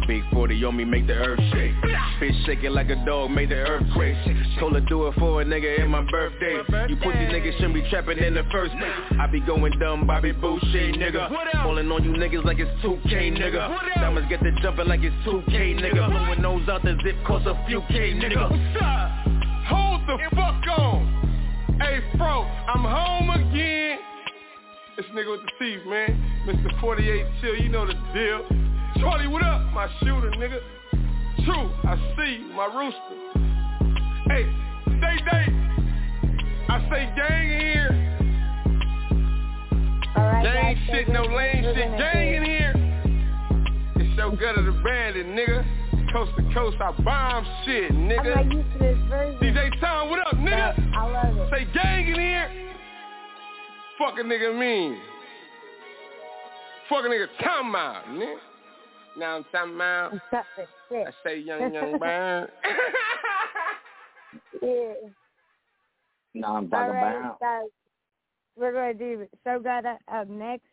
Big 40 on me, make the earth shake. Bitch shaking like a dog, make the earthquake. Told her do it for a nigga in my birthday. You pussy niggas shouldn't be trapping in the first place. I be going dumb, Bobby Boucher, nigga. Falling on you niggas like it's 2K, nigga. Diamonds get the jumping like it's 2K, nigga. Blowing nose out the zip cost a few K, nigga. Hold the fuck on. Hey, bro, I'm home again. This nigga with the teeth, man. Mr. 48 Chill, you know the deal. Charlie, what up? My shooter, nigga. True, I see you, my rooster. Hey, day day. I say gang in here. gang shit, no lame shit. Gang in here. It's so good at the bandit, nigga. Coast to coast, I bomb shit, nigga. I'm not used to this version. DJ Tom, what up, nigga? I love it. Say gang in here. Fuck a nigga mean. Fuck a nigga talking about, nigga. Now I'm talking about. Stop it. Shit. I say young, young bird. yeah. Now I'm talking right, about. guys. We're going to do Showgudda up next.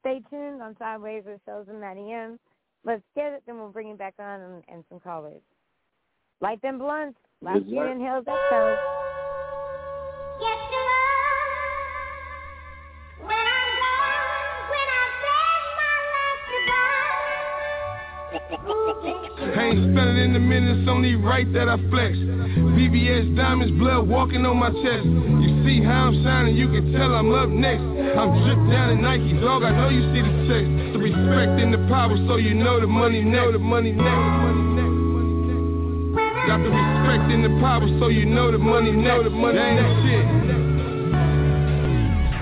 Stay tuned on Sidewayz with Shows and Matty M. Let's get it, then we'll bring it back on and, and some callers. Light them blunts. Last Yes, year in Hills Echo. I ain't spending in the minutes, only right that I flex. VVS diamonds, blood walking on my chest. You see how I'm shining, you can tell I'm up next. I'm dripped down in Nike, dog, I know you see the text. The respect and the power, so you know the money know the money next. Got the respect and the power, so you know the money know the money next. Shit.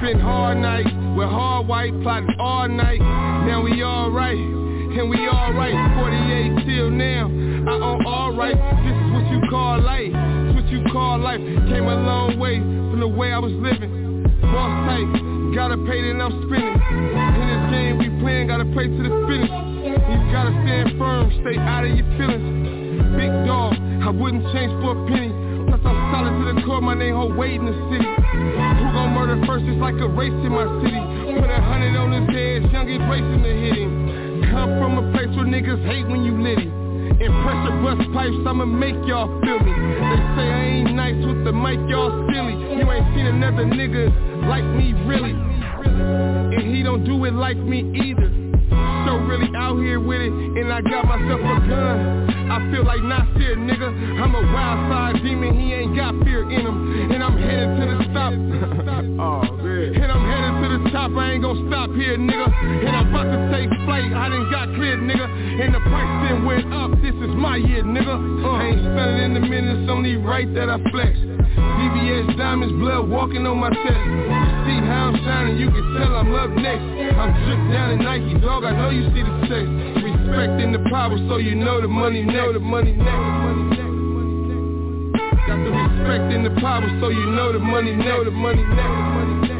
Spent hard nights with hard white, plotting all night. Now we alright. And we alright, 48 till now. I own all rights. This is what you call life. This is what you call life. Came a long way from the way I was living. Boss tight, gotta pay then I'm spinning. In this game we playing, gotta pray to the finish. You gotta stand firm, stay out of your feelings. Big dog, I wouldn't change for a penny. Plus I'm solid to the core, my name hold weight in the city. Who gon' murder first? It's like a race in my city. Put a hundred on his head, youngest racing to hit him. Come from a place where niggas hate when you lit him. In pressure bust pipes, I'ma make y'all feel me. They say I ain't nice with the mic, y'all silly. You ain't seen another nigga like me, really. And he don't do it like me either. So really out here with it, and I got myself a gun. I feel like Nasir, nigga. I'm a wild side demon, he ain't got fear in him. And I'm headed to the stop. oh, man. And I'm headed to the top, I ain't gon' stop here, nigga. And I'm about to take flight, I done got cleared, nigga. And the price then went up, this is my year, nigga. I ain't spending in the minutes, only right that I flex. VVS diamonds, blood walking on my chest. See how I'm shining, you can tell I'm up next. I'm down in Nike, dog, I know you see the sex. Respecting the power, so you know the money the money next. Got the respect in the power, so you know the money the money next.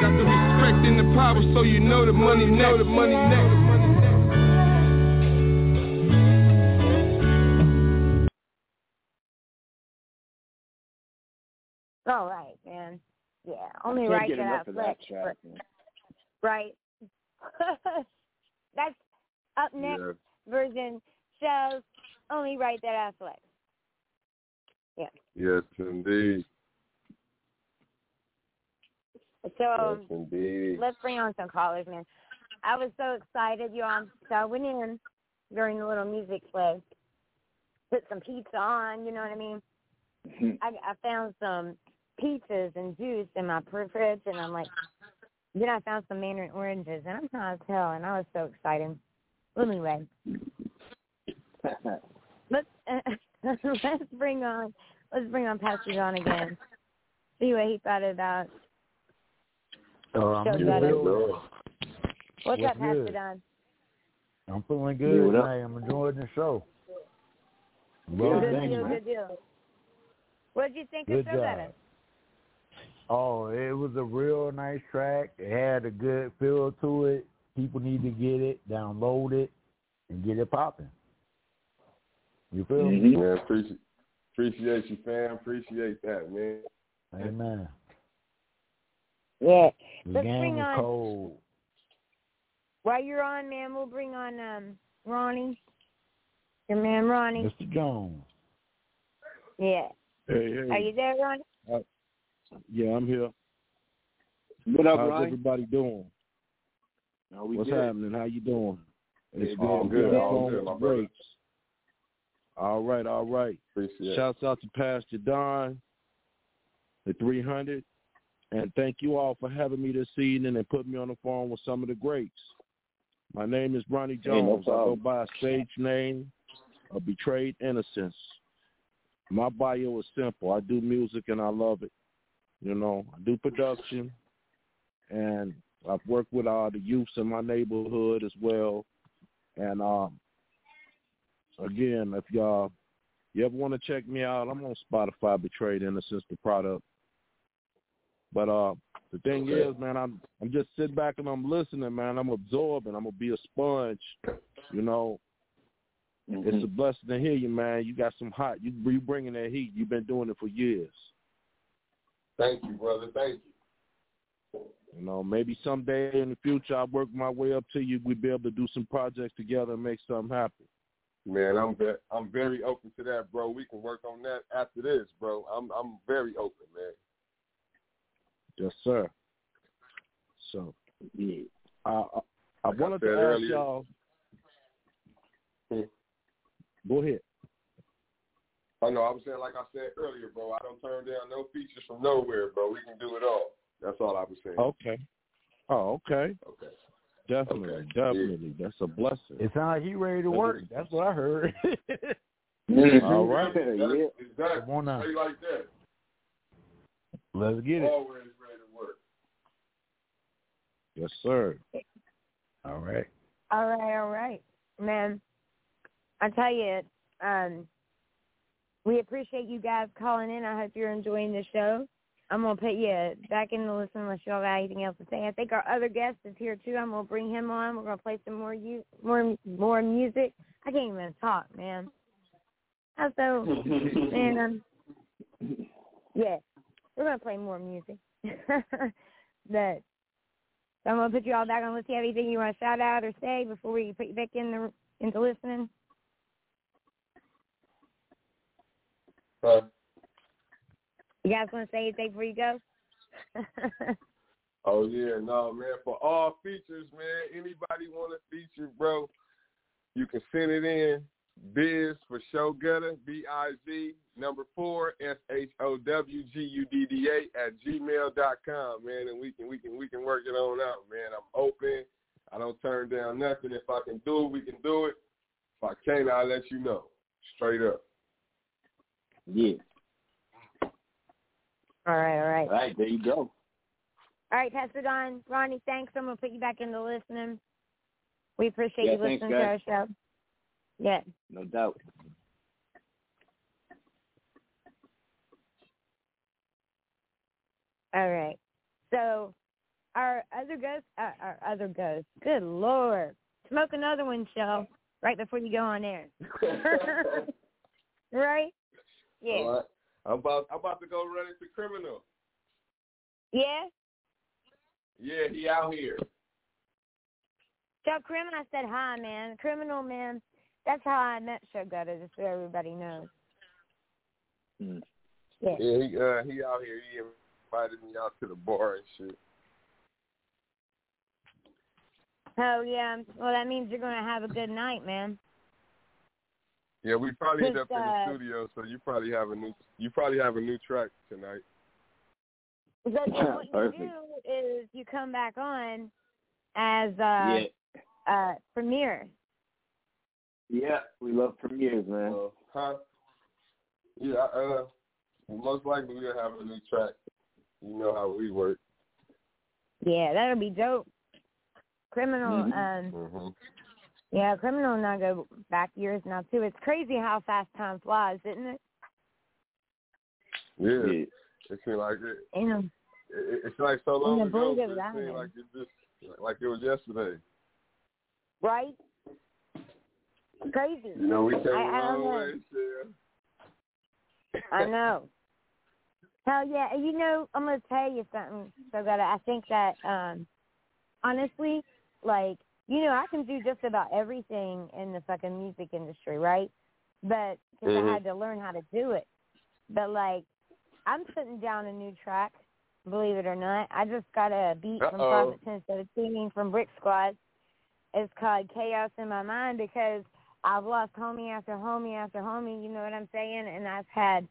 Got the respect in the power, so you know the money the money next. All right, man. Yeah, only right get that I that flex. Right. That's up next version shows only right that I flex. Yeah. Yes, indeed. So Yes, um, indeed. let's bring on some callers, man. I was so excited, y'all. So I went in during the little music play, put some pizza on. You know what I mean? I, I found some pizzas and juice in my fridge, and I'm like, then I found some mandarin oranges, and I'm high as hell, and I was so excited. Anyway, let's let's bring on let's bring on Pastor John again. See what he thought about. Oh, I'm Show here, What's, What's up, Pastor good? Don? I'm feeling good what up? I'm enjoying the show. Good Well, deal, good deal. What did you think Good of Show job. Oh, it was a real nice track. It had a good feel to it. People need to get it, download it, and get it popping. You feel me? Man, appreciate appreciate you, fam. Appreciate that, man. Amen. Yeah. The Let's game bring is on cold. while you're on, man. We'll bring on um Ronnie, your man Ronnie. Mr. Jones. Yeah. Hey, hey. Are you there, Ronnie? Yeah, I'm here. What up, How's Ronnie? everybody doing? No, we What's good. happening? How you doing? It's all good. good, all good, my brother. All right, all right. Appreciate it. Shouts out to Pastor Don, the 300, and thank you all for having me this evening and putting me on the phone with some of the greats. My name is Ronnie Hey, no Jones. I go by a stage name of Betrayed Innocence. My bio is simple. I do music and I love it. You know, I do production, and I've worked with uh, the youths in my neighborhood as well. And um, again, if y'all you ever want to check me out, I'm on Spotify, Betrayed Innocence, the product. But uh, the thing Okay. is, man, I'm I'm just sitting back and I'm listening, man. I'm absorbing. I'm gonna be a sponge, you know. Mm-hmm. It's a blessing to hear you, man. You got some hot. You you bringing that heat. You've been doing it for years. Thank you, brother. Thank you. You know, maybe someday in the future I'll work my way up to you. We'll be able to do some projects together and make something happen. Man, I'm ve- I'm very open to that, bro. We can work on that after this, bro. I'm I'm very open, man. Yes, sir. So, yeah. I I, I Like wanted said to ask earlier- y'all. Hmm. Go ahead. I know. I was saying, like I said earlier, bro. I don't turn down no features from nowhere, bro. We can do it all. That's all I was saying. Okay. Oh, okay. Okay. Definitely, Okay. definitely. That's a blessing. It sounds like he ready to work. That's what I heard. All right. That's, exactly. Come on now. Straight like that. Let's get it. Always ready to work. Yes, sir. All right. All right, all right, man. I tell you, um, we appreciate you guys calling in. I hope you're enjoying the show. I'm gonna put you back in the listen unless y'all got anything else to say. I think our other guest is here too. I'm gonna bring him on. We're gonna play some more you more more music. I can't even talk, man. I'm so man. Um, yeah, we're gonna play more music. but so I'm gonna put you all back on. Let's see anything you want to shout out or say before we put you back in the into listening. You guys want to say anything before you go? oh yeah, no man. For all features, man. Anybody want a feature, bro? You can send it in. Biz for Showgudda, B I Z number four S H O W G U D D A at gmail dot com, man, and we can we can we can work it on out, man. I'm open. I don't turn down nothing. If I can do it, we can do it. If I can't, I'll let you know. Straight up. Yeah. All right, all right. All right, there you go. All right, pass it on. Ronnie, thanks. I'm to put you back into listening. We appreciate Yeah, you thanks, listening to our show. Yeah. No doubt. All right. So our other ghost, uh, our other ghost, good Lord. Smoke another one, Shell, right before you go on air. right? Yeah. All right. I'm about I'm about to go run into criminal. Yeah? Yeah, he out here. Tell Criminal I said hi, man. Criminal, man. That's how I met Showgudda, just so everybody knows. Yeah. Yeah, he uh he out here. He invited me out to the bar and shit. Oh, yeah. Well, that means you're going to have a good night, man. Yeah, we probably end Just, up in the studio, so you probably have a new you probably have a new track tonight. So then what you do is you come back on as uh, Yeah. uh, premiere. Yeah, we love premieres, man. Uh, huh? Yeah, uh, most likely we'll have a new track. You know how we work. Yeah, that'll be dope. Criminal, um, Mm-hmm. Yeah, criminal and I go back years now too. It's crazy how fast time flies, isn't it? Yeah. It seemed like it, You know, it. It's like so long the ago. but of It an seemed like it just like it was yesterday. right? Crazy. You know, we came I, a I don't long know. way. Shit. I know. Hell yeah. You know, I'm gonna tell you something so that I think that um honestly, like, you know, I can do just about everything in the fucking music industry, right? But because Mhm. I had to learn how to do it. But like I'm putting down a new track, believe it or not. I just got a beat from Uh-oh. Prophet Ten Seventeen from Brick Squad. It's called Chaos in My Mind because I've lost homie after homie after homie, you know what I'm saying? And I've had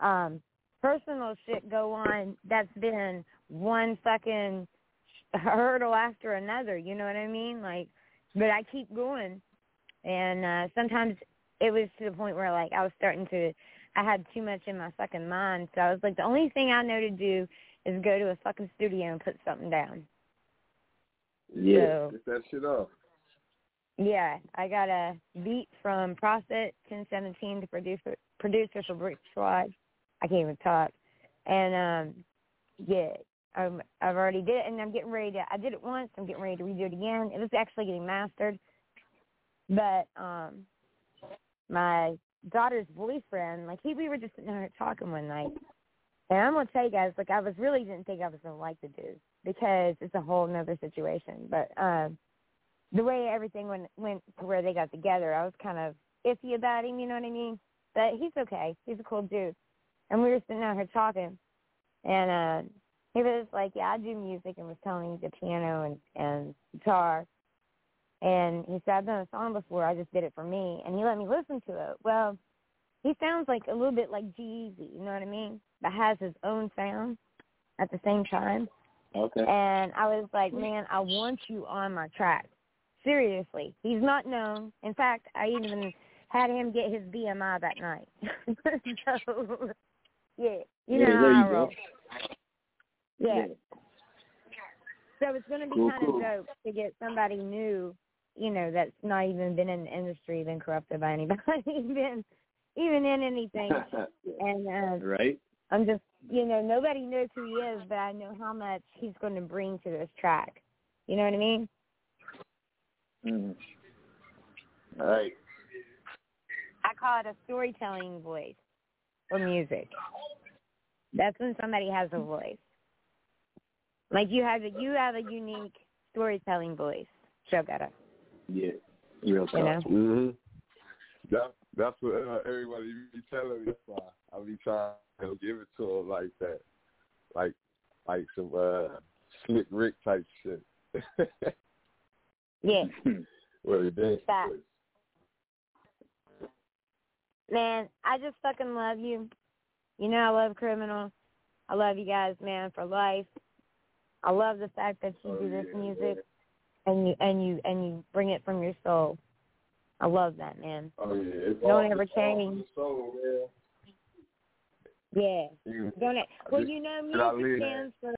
um personal shit go on that's been one fucking hurdle after another, you know what I mean? Like but I keep going. And uh sometimes it was to the point where like I was starting to I had too much in my fucking mind. So I was like the only thing I know to do is go to a fucking studio and put something down. Yeah. So- Get that shit off. Yeah, I got a beat from Prophet ten seventeen, the producer producer for Brick Squad. I can't even talk. And um yeah, I've already did it, and I'm getting ready to. I did it once. I'm getting ready to redo it again. It was actually getting mastered, but um, my daughter's boyfriend, like he, we were just sitting there talking one night, and I'm gonna tell you guys, like I was really didn't think I was gonna like the dude because it's a whole nother situation. But um, the way everything went went to where they got together, I was kind of iffy about him. You know what I mean? But he's okay. He's a cool dude. And we were sitting out here talking, and uh, he was like, "Yeah, I do music," and was telling me the piano and and guitar. And he said, "I've done a song before. I just did it for me." And he let me listen to it. Well, he sounds like a little bit like G-Eazy, you know what I mean? But has his own sound at the same time. Okay. And I was like, man, I want you on my track. Seriously. He's not known. In fact, I even had him get his BMI that night. so, yeah, you know Yeah, how I roll. Yeah. Yeah. So it's going to be Cool, kind cool. of dope to get somebody new you know that's not even been in the industry, been corrupted by anybody, been even in anything. and uh, right? I'm just, you know, nobody knows who he is, but I know how much he's going to bring to this track. You know what I mean? Mm. All right. I call it a storytelling voice for music. That's when somebody has a voice. Like you have a you have a unique storytelling voice. Better. Yeah. Real You know? talk. hmm That, that's what uh, everybody be telling me. That's why I be trying to give it to them like that, like like some uh, slick Rick type shit. Yeah. Well, it is. Man, I just fucking love you. You know I love criminal. I love you guys, man, for life. I love the fact that you oh, do this music and you and you and you bring it from your soul. I love that, man. Oh yeah, it's Don't all, ever it's change. soul. Yeah. You- Don't it? Well, you know, music stands for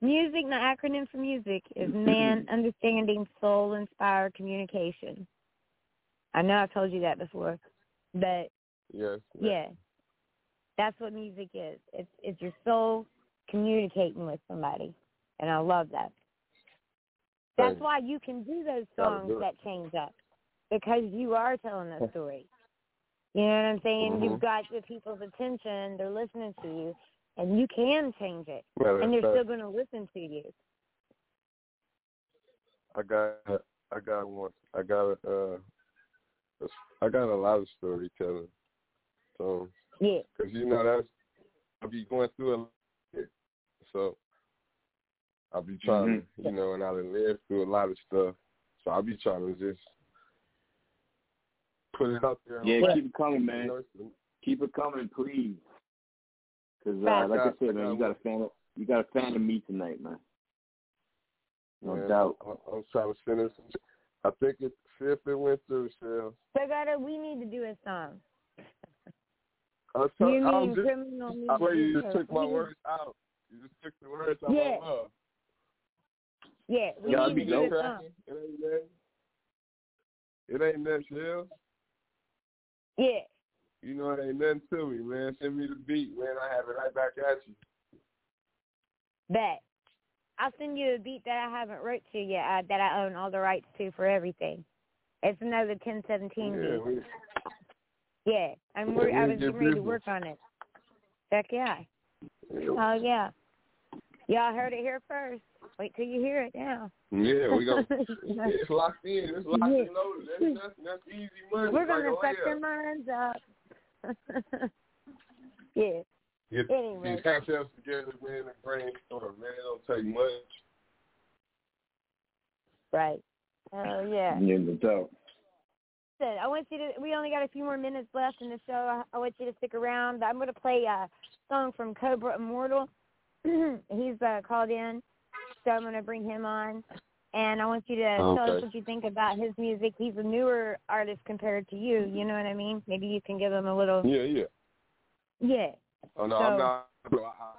music. The acronym for music is man understanding soul inspired communication. I know I've told you that before, but Yes. yeah, that's what music is. It's it's your soul communicating with somebody, and I love that. That's why you can do those songs that change up because you are telling a story. You know what I'm saying? Mhm. You've got the people's attention; they're listening to you, and you can change it, Well, and they're that's still going to listen to you. I got I got one. I got a, uh I got a lot of storytelling. So Yeah. cuz you know that's I be going through a lot. So I be trying to, you know, and I done lived through a lot of stuff. So I'll be trying to just put it out there. Yeah, keep it coming, man. Keep it coming, please. Because, uh, like I I said, man, you got a fan. Of, you got a fan of me tonight, man. No man, doubt. I, I'm trying to finish. I think it's fifth it went through, Shell. So, Gata, we need to do a song. I You I'm just, criminal I music? swear you just took my words out. You just took the words out Yeah. of my mouth. Yeah, we Yeah, need I'd to be do a It ain't that. It ain't that shell. Yeah. You know it ain't nothing to me, man. Send me the beat, man. I have it right back at you. Bet. I'll send you a beat that I haven't wrote to yet, uh, that I own all the rights to for everything. It's another 1017 Yeah, beat. we, Yeah, and we're, Yeah, I we was getting ready to work on it. Heck yeah. Oh yeah. Y'all heard it here first. Wait till you hear it now. yeah, we go. it's locked in. It's locked Yeah. and loaded. That's, that's, that's easy money. We're gonna a set layup. their minds up. yeah. Get Anyway. these concepts together, man, and brainstorm, man. It don't take much. Right. Oh yeah. Yeah, no doubt. Listen, I want you to. We only got a few more minutes left in the show. I, I want you to stick around. I'm going to play a song from Cobra Immortal. He's uh, called in, so I'm going to bring him on. And I want you to tell us what you think about his music. He's a newer artist compared to you. You know what I mean? Maybe you can give him a little. Yeah, yeah. Yeah. Oh no, So- I'm not. I, I,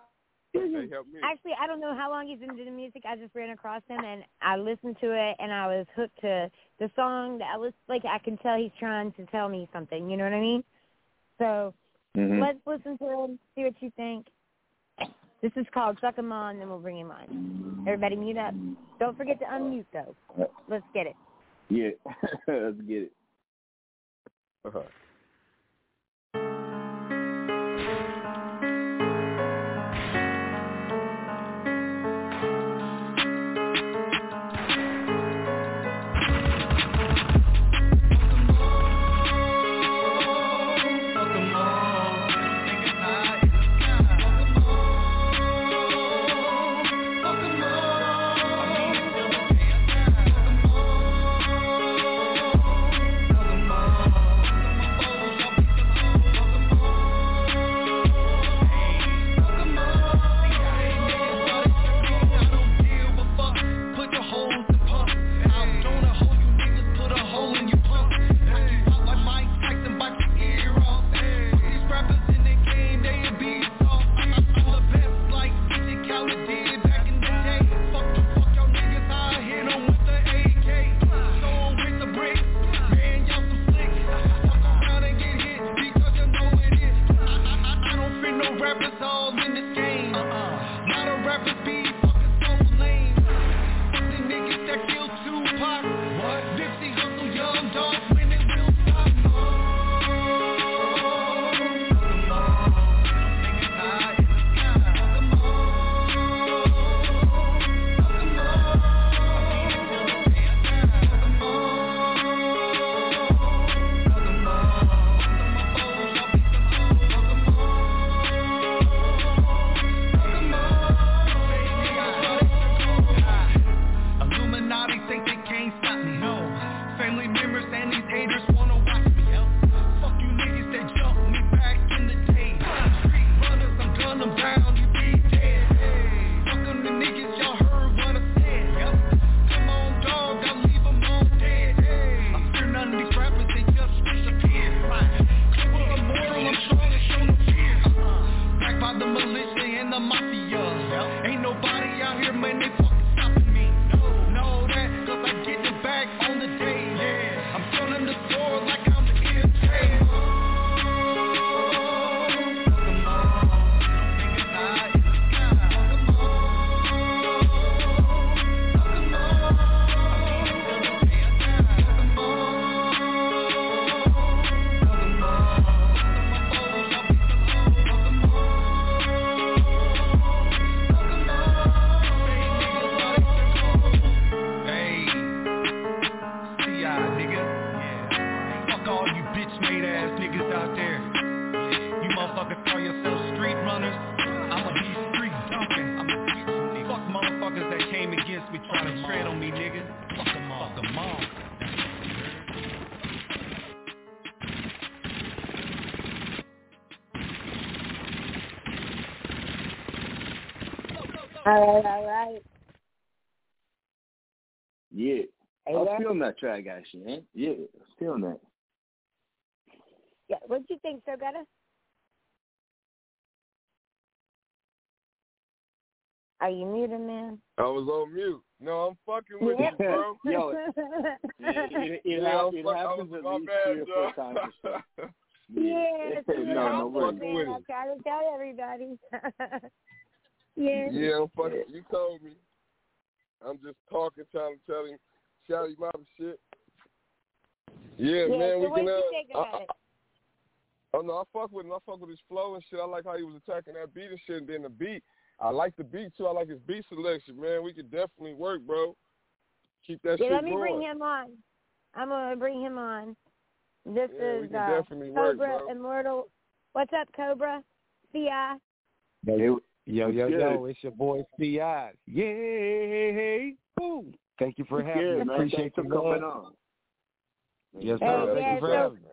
me. Actually, I don't know how long he's been doing music. I just ran across him and I listened to it and I was hooked to the song. That was like I can tell he's trying to tell me something. You know what I mean? So Mhm. let's listen to him, see what you think. This is called Suck 'em On, then we'll bring him on. Everybody mute up. Don't forget to unmute though. Let's get it. Yeah, let's get it. Uh-huh. That track actually, man. Yeah, I was feeling that. Yeah, what do you think, Showgudda? Are you muted, man? I was on mute. No, I'm fucking with you, bro. Yo, it, it, Yeah, hap- it happens at least bad, three or four times or so. Yeah, no, see, no I'm worries. fucking with I to tell everybody. yeah. Yeah, I'm fucking. You told me. I'm just talking, trying to tell him, shout him out shit. Yeah, Yeah, man, so we can. Uh, you I- about it? Oh no, I fuck with him. I fuck with his flow and shit. I like how he was attacking that beat and shit. And then the beat, I like the beat too. I like his beat selection, man. We could definitely work, bro. Keep that Yeah, shit let me going. bring him on. I'm gonna bring him on. This Yeah, is uh, definitely work, Cobra. Immortal. What's up, Cobra? Ci. Yo, yo, yo, good? yo, it's your boy Ci. Yay! Woo! Thank you for having good, me. man? Appreciate Thanks the coming on. Yes, Hey, sir. Thank yeah, you for so- having me.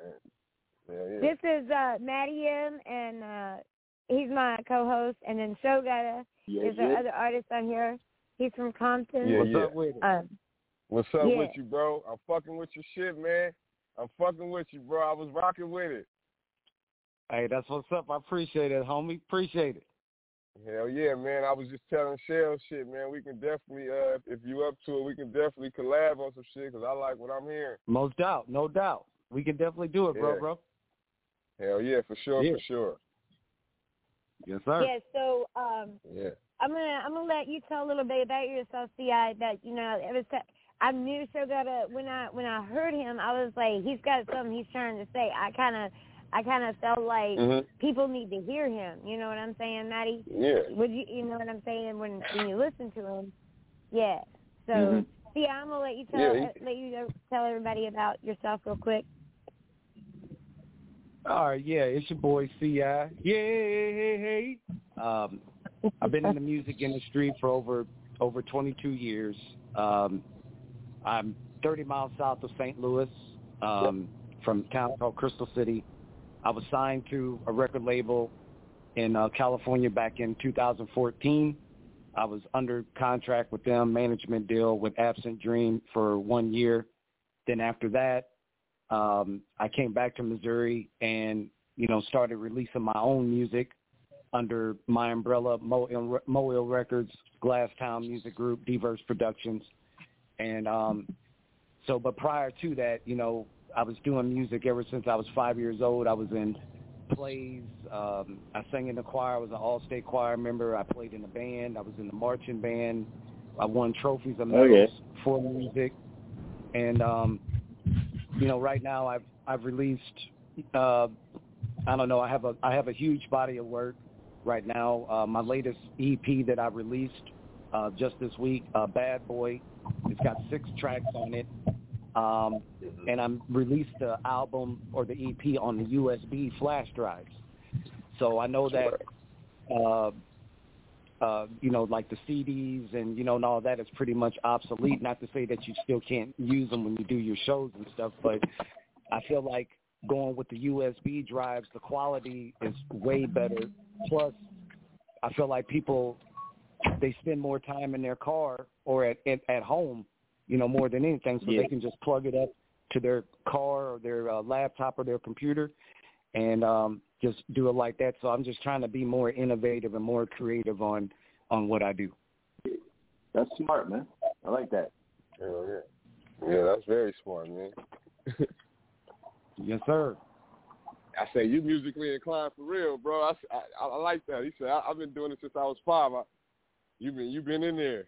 Yeah, yeah. This is uh, Matty M, and uh, he's my co-host, and then Showgudda Yeah, is our yeah. other artist on here. He's from Compton. Yeah, What's yeah. up with it? Um, What's up Yeah. with you, bro? I'm fucking with your shit, man. I'm fucking with you, bro. I was rocking with it. Hey, that's what's up. I appreciate it, homie. Appreciate it. Hell yeah, man. I was just telling Shell shit, man. We can definitely, uh, if you up to it, we can definitely collab on some shit because I like what I'm hearing. Most doubt, no doubt. We can definitely do it, bro, Yeah. bro. Hell yeah, for sure, Yeah. for sure. Yes, sir. yeah, so um, Yeah. I'm gonna I'm gonna let you tell a little bit about yourself, Ci. That you know, it was I knew Showgudda when I when I heard him, I was like, he's got something he's trying to say. I kind of I kind of felt like Mhm. people need to hear him. You know what I'm saying, Matty? Yeah. Would you you know what I'm saying when when you listen to him? Yeah. So Mhm. see, I'm gonna let you tell Yeah, he- let you tell everybody about yourself real quick. All right, yeah, it's your boy Ci. Yay! Um, I've been in the music industry for over over 22 years. Um, I'm 30 miles south of St. Louis, um, from a town called Crystal City. I was signed to a record label in uh, California back in 2014. I was under contract with them, management deal with Absent Dream for one year. Then after that, um, I came back to Missouri and you know started releasing my own music under my umbrella, Mo Moil Records, Glasstown Music Group, Diverse Productions, and um, so. But prior to that, you know, I was doing music ever since I was five years old. I was in plays. Um, I sang in the choir. I was an all-state choir member. I played in the band. I was in the marching band. I won trophies and medals yeah. for music. And um, you know, right now I've I've released. Uh, I don't know. I have a I have a huge body of work right now. Uh, my latest EP that I released uh, just this week, uh, Bad Boy. It's got six tracks on it. Um, and I'm released the album or the EP on the USB flash drives. So I know that, uh, uh, you know, like the CDs and you know and all that is pretty much obsolete. Not to say that you still can't use them when you do your shows and stuff, but I feel like going with the USB drives, the quality is way better. Plus, I feel like people they spend more time in their car or at at, at home, you know, more than anything, so Yeah. they can just plug it up to their car or their uh, laptop or their computer, and um, just do it like that. So I'm just trying to be more innovative and more creative on on what I do. That's smart, man. I like that. Hell yeah. Yeah, that's very smart, man. Yes, sir. I say you musically inclined for real, bro. I, I, I like that. He said I, I've been doing it since I was five. I, you've been you've been in there.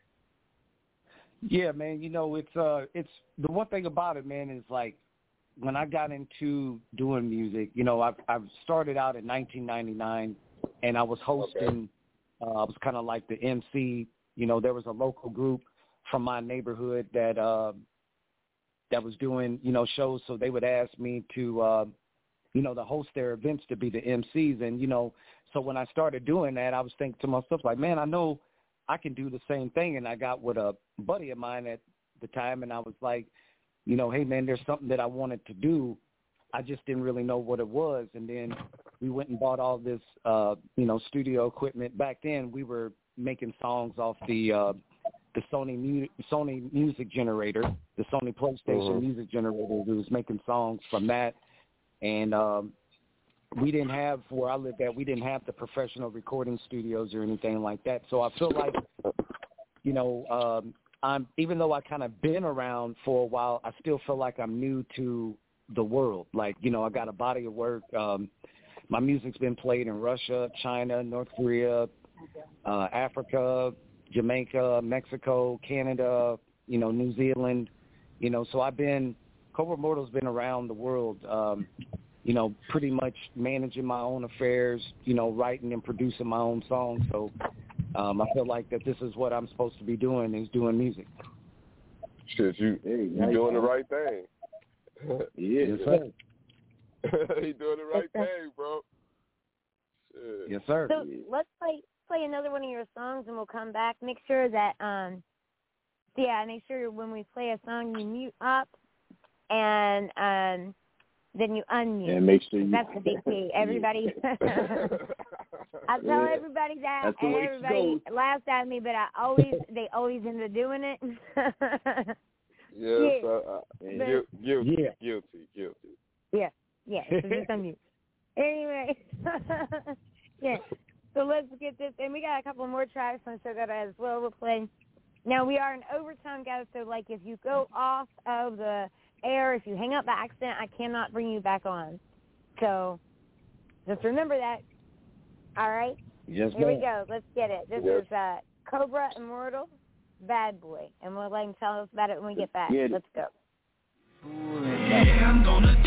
Yeah, man. You know, it's uh, it's the one thing about it, man, is like when I got into doing music. You know, I've I've started out in 1999, and I was hosting. Uh, I was kind of like the MC. You know, there was a local group from my neighborhood that uh, that was doing you know shows, so they would ask me to. Uh, you know, to host their events to be the MCs. And, you know, so when I started doing that, I was thinking to myself, like, man, I know I can do the same thing. And I got with a buddy of mine at the time, and I was like, you know, hey, man, there's something that I wanted to do. I just didn't really know what it was. And then we went and bought all this, uh, you know, studio equipment. Back then, we were making songs off the uh, the Sony mu- Sony music generator, the Sony PlayStation Mhm. music generator. We was making songs from that and um, we didn't have where I lived at. We didn't have the professional recording studios or anything like that. So I feel like, you know, um, I'm even though I kind of been around for a while, I still feel like I'm new to the world. Like, you know, I got a body of work. Um, my music's been played in Russia, China, North Korea, uh, Africa, Jamaica, Mexico, Canada, you know, New Zealand. You know, so I've been Cobra Immortal's been around the world, um, you know, pretty much managing my own affairs, you know, writing and producing my own songs. So um, I feel like that this is what I'm supposed to be doing is doing music. Shit, you you nice, doing the right thing. Yeah. Yes, sir. he doing the right thing, bro. Shit. Yes, sir. So let's play play another one of your songs, and we'll come back. Make sure that um, yeah, make sure when we play a song you mute up, and um, then you unmute. And make sure you- That's the big key. Everybody. I tell Yeah. everybody that, That's and everybody laughs at me, but I always they always end up doing it. Yes, Yeah. uh, uh, But- guil- guilty, Yeah. guilty, guilty. Yeah, yeah. So just unmute. Anyway, yeah. So let's get this, and we got a couple more tracks on Showgudda as well. We'll play. Now we are in overtime, guys. So like, if you go off of the air, if you hang up by accident, I cannot bring you back on. So just remember that. All right. Yes, Here we go. Let's get it. This Yes. is uh, Cobra Immortal, Bad Boy, and we'll let him tell us about it when we get back. Get. Let's go. Yeah,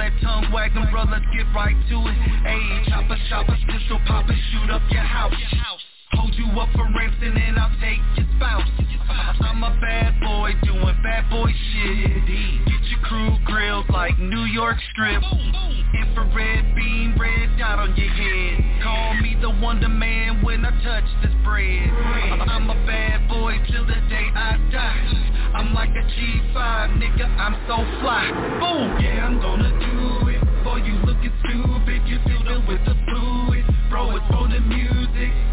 that tongue wagging. Let's get right to it. Ayy, chopper, chopper, pistol popper, shoot up your house. Hold you up for ransom and I'll take New York Strip. Infrared beam, red dot on your head. Call me the Wonder Man when I touch this bread. I'm a bad boy till the day I die. I'm like a G5, nigga, I'm so fly. Boom! Yeah, I'm gonna do it. For you looking stupid, you filled it with the fluid. Bro, it's for the music.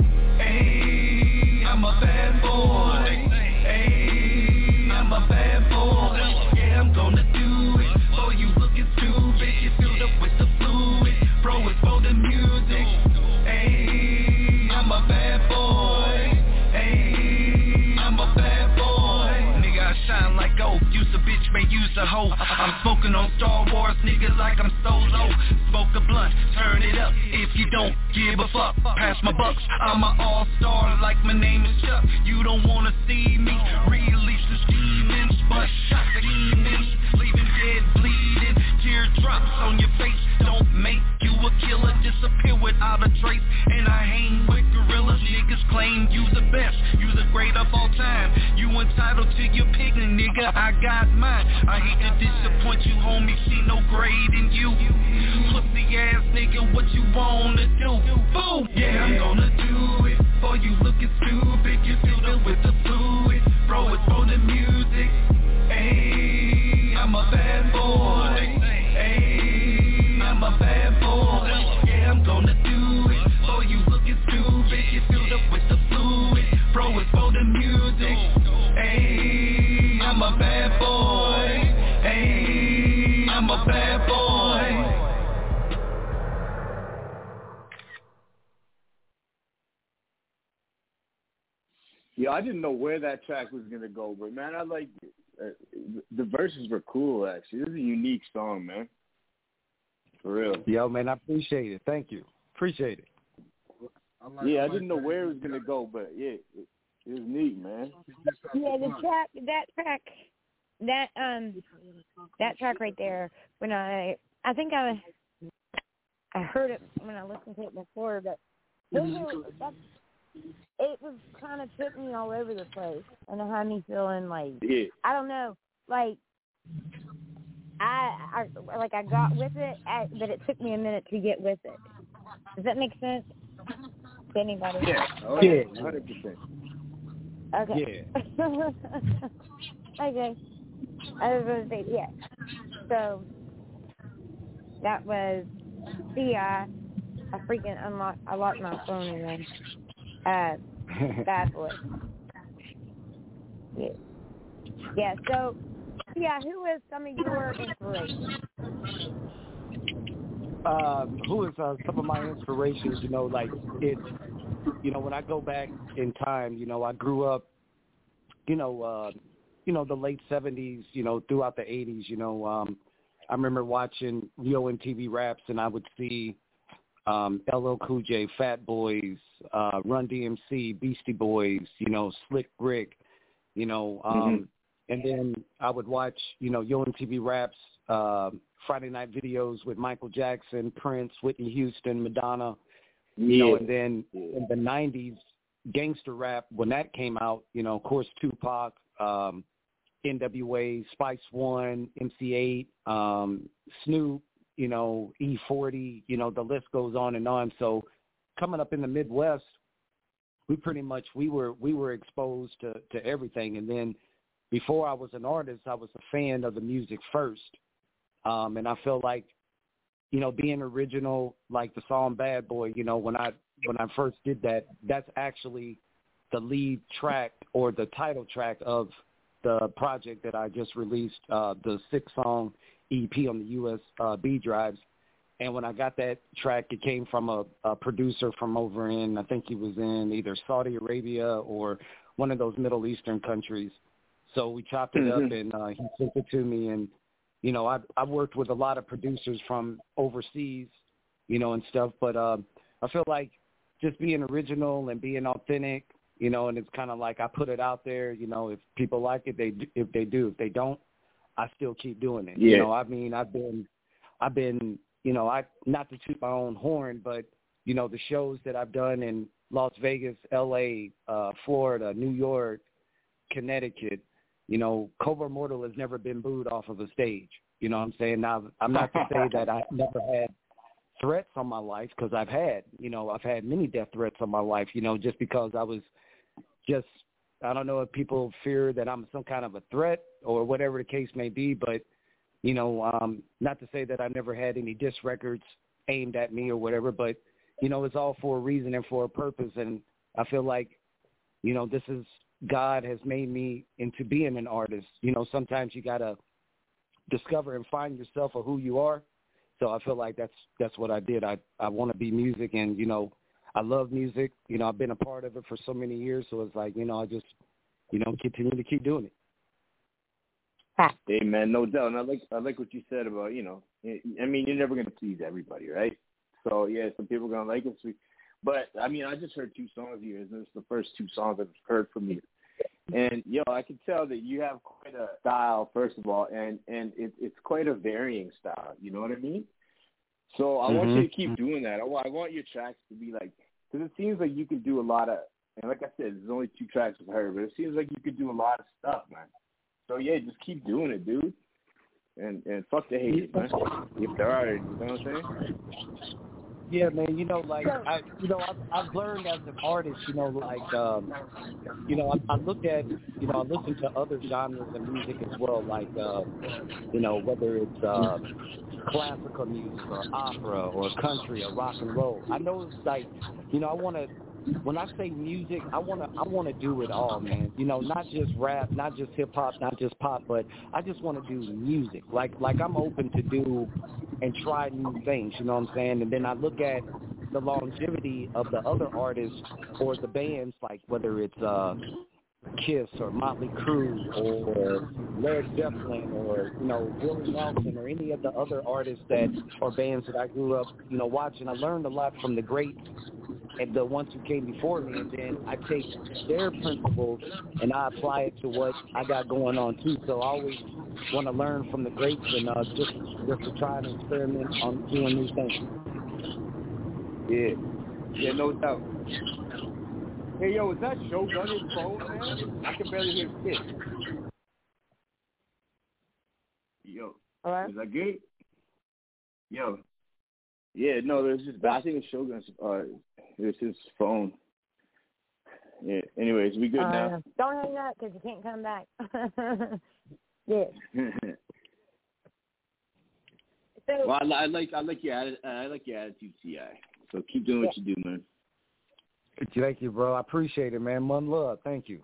A hoe. I'm smoking on Star Wars, nigga, like I'm solo. Smoke a blunt, turn it up. If you don't give a fuck, pass my bucks. I'm a all-star, like my name is Chuck. You don't wanna see me release the demons, but shot the demons, leaving dead bleeding. Teardrops on your face don't make you a killer. Disappear without a trace. And I hang with. Niggas claim you the best, you the great of all time. You entitled to your picking, nigga. I got mine. I hate to disappoint you, homie. See no grade in you. Pussy ass nigga, what you wanna do? Boom! Yeah, I'm gonna do it. For you looking stupid, you filled it with the fluid. Bro, it's for the music. Ayy, I'm a bad boy. Ayy, I'm a bad boy. I'm a bad boy. Yeah, I didn't know where that track was gonna go, but man, I like uh, the verses were cool. Actually, this is a unique song, man. For real. Yo, man, I appreciate it. Thank you. Appreciate it. yeah, I didn't know where it was gonna go, but yeah, it, it was neat, man. Yeah, the track, that track, that um, that track right there. When I, I think I, I heard it when I listened to it before, but were, that, it was kind of took me all over the place, and it had me feeling like Yeah. I don't know, like I, I like I got with it, I, but it took me a minute to get with it. Does that make sense to anybody? Yeah. Oh, Yeah. Hundred percent. Okay. okay. I was going to say, yeah. So, that was, see, I, I freaking unlocked, I locked my phone again. Uh, bad boy. Yeah. Yeah, so, yeah, who is some of your inspirations? um, who is uh, some of my inspirations? You know, like it's, you know, when I go back in time, you know, I grew up, you know, uh, you know, the late seventies, you know, throughout the eighties. You know, um, I remember watching Yo MTV Raps, and I would see um, LL Cool J, Fat Boys, uh, Run DMC, Beastie Boys, you know, Slick Rick, you know, um, and then I would watch, you know, Yo MTV Raps, uh, Friday night videos with Michael Jackson, Prince, Whitney Houston, Madonna, you know, and then in the '90s, gangster rap when that came out, you know, of course Tupac, um, NWA, Spice One, MC Eiht, um, Snoop, you know, E40, you know, the list goes on and on. So coming up in the Midwest, we pretty much we were we were exposed to to everything, and then before I was an artist, I was a fan of the music first, um, and I feel like you know, being original, like the song "Bad Boy," you know, when I when I first did that, that's actually the lead track or the title track of the project that I just released, uh, the six song EP on the US uh, B drives. And when I got that track, it came from a, a producer from over in, I think he was in either Saudi Arabia or one of those Middle Eastern countries. So we chopped it up Mhm. and uh, he sent it to me. And, you know, I, I've worked with a lot of producers from overseas, you know, and stuff. But uh, I feel like just being original and being authentic, you know, and it's kind of like I put it out there, you know, if people like it, they if they do. If they don't, I still keep doing it. You know, I mean, I've been, I've been, you know, I not to toot my own horn, but you know, the shows that I've done in Las Vegas, L.A., uh, Florida, New York, Connecticut, you know, Cobra Immortal has never been booed off of a stage. You know what I'm saying? Now, I'm not to say that I never had threats on my life because I've had, you know, I've had many death threats on my life, you know, just because I was just, I don't know if people fear that I'm some kind of a threat or whatever the case may be, but, you know, um, not to say that I never had any diss records aimed at me or whatever, but, you know, it's all for a reason and for a purpose. And I feel like, you know, this is, God has made me into being an artist. You know, sometimes you got to discover and find yourself or who you are so I feel like that's that's what I did. I I want to be music, and you know, I love music. You know, I've been a part of it for so many years. So it's like you know, I just you know continue to keep doing it. Hey man, no doubt. And I like I like what you said about you know, I mean you're never gonna please everybody, right? So yeah, some people are gonna like it, but I mean I just heard two songs of yours, and it's the first two songs I've heard from you. And yo, I can tell that you have quite a style, first of all, and and it, it's quite a varying style. You know what I mean? So I mm-hmm. want you to keep doing that. I want I want your tracks to be like, because it seems like you can do a lot of. And like I said, there's only two tracks with her, but it seems like you could do a lot of stuff, man. So yeah, just keep doing it, dude. And and fuck the haters, man. If there are, you know what I'm saying? Yeah, man. You know, like I, you know, I've, I've learned as an artist. You know, like, um, you know, I, I look at, you know, I listen to other genres of music as well, like, uh, you know, whether it's uh, classical music or opera or country or rock and roll. I know it's like, you know, I want to when I say music, I wanna I wanna do it all, man. You know, not just rap, not just hip hop, not just pop, but I just wanna do music. Like like I'm open to do and try new things, you know what I'm saying? And then I look at the longevity of the other artists or the bands, like whether it's uh Kiss or Motley Crue or Led Zeppelin or you know Willie Nelson or any of the other artists that or bands that I grew up you know watching. I learned a lot from the greats and the ones who came before me, and then I take their principles and I apply it to what I got going on too. So I always want to learn from the greats and uh, just just to try and experiment on doing new things. Yeah, yeah, no doubt. Hey, yo, is that Showgudda his phone, man? I can barely hear shit. Yo, Hello? is that good? Yo, yeah, no, there's just. I think it's Showgudda's. Uh, it's his phone. Yeah. Anyways, we good uh, now. Don't hang up because you can't come back. yeah. so, well, I, I like I like your I like your attitude, Ci. So keep doing yeah. what you do, man. Thank you, bro. I appreciate it, man. One love. Thank you.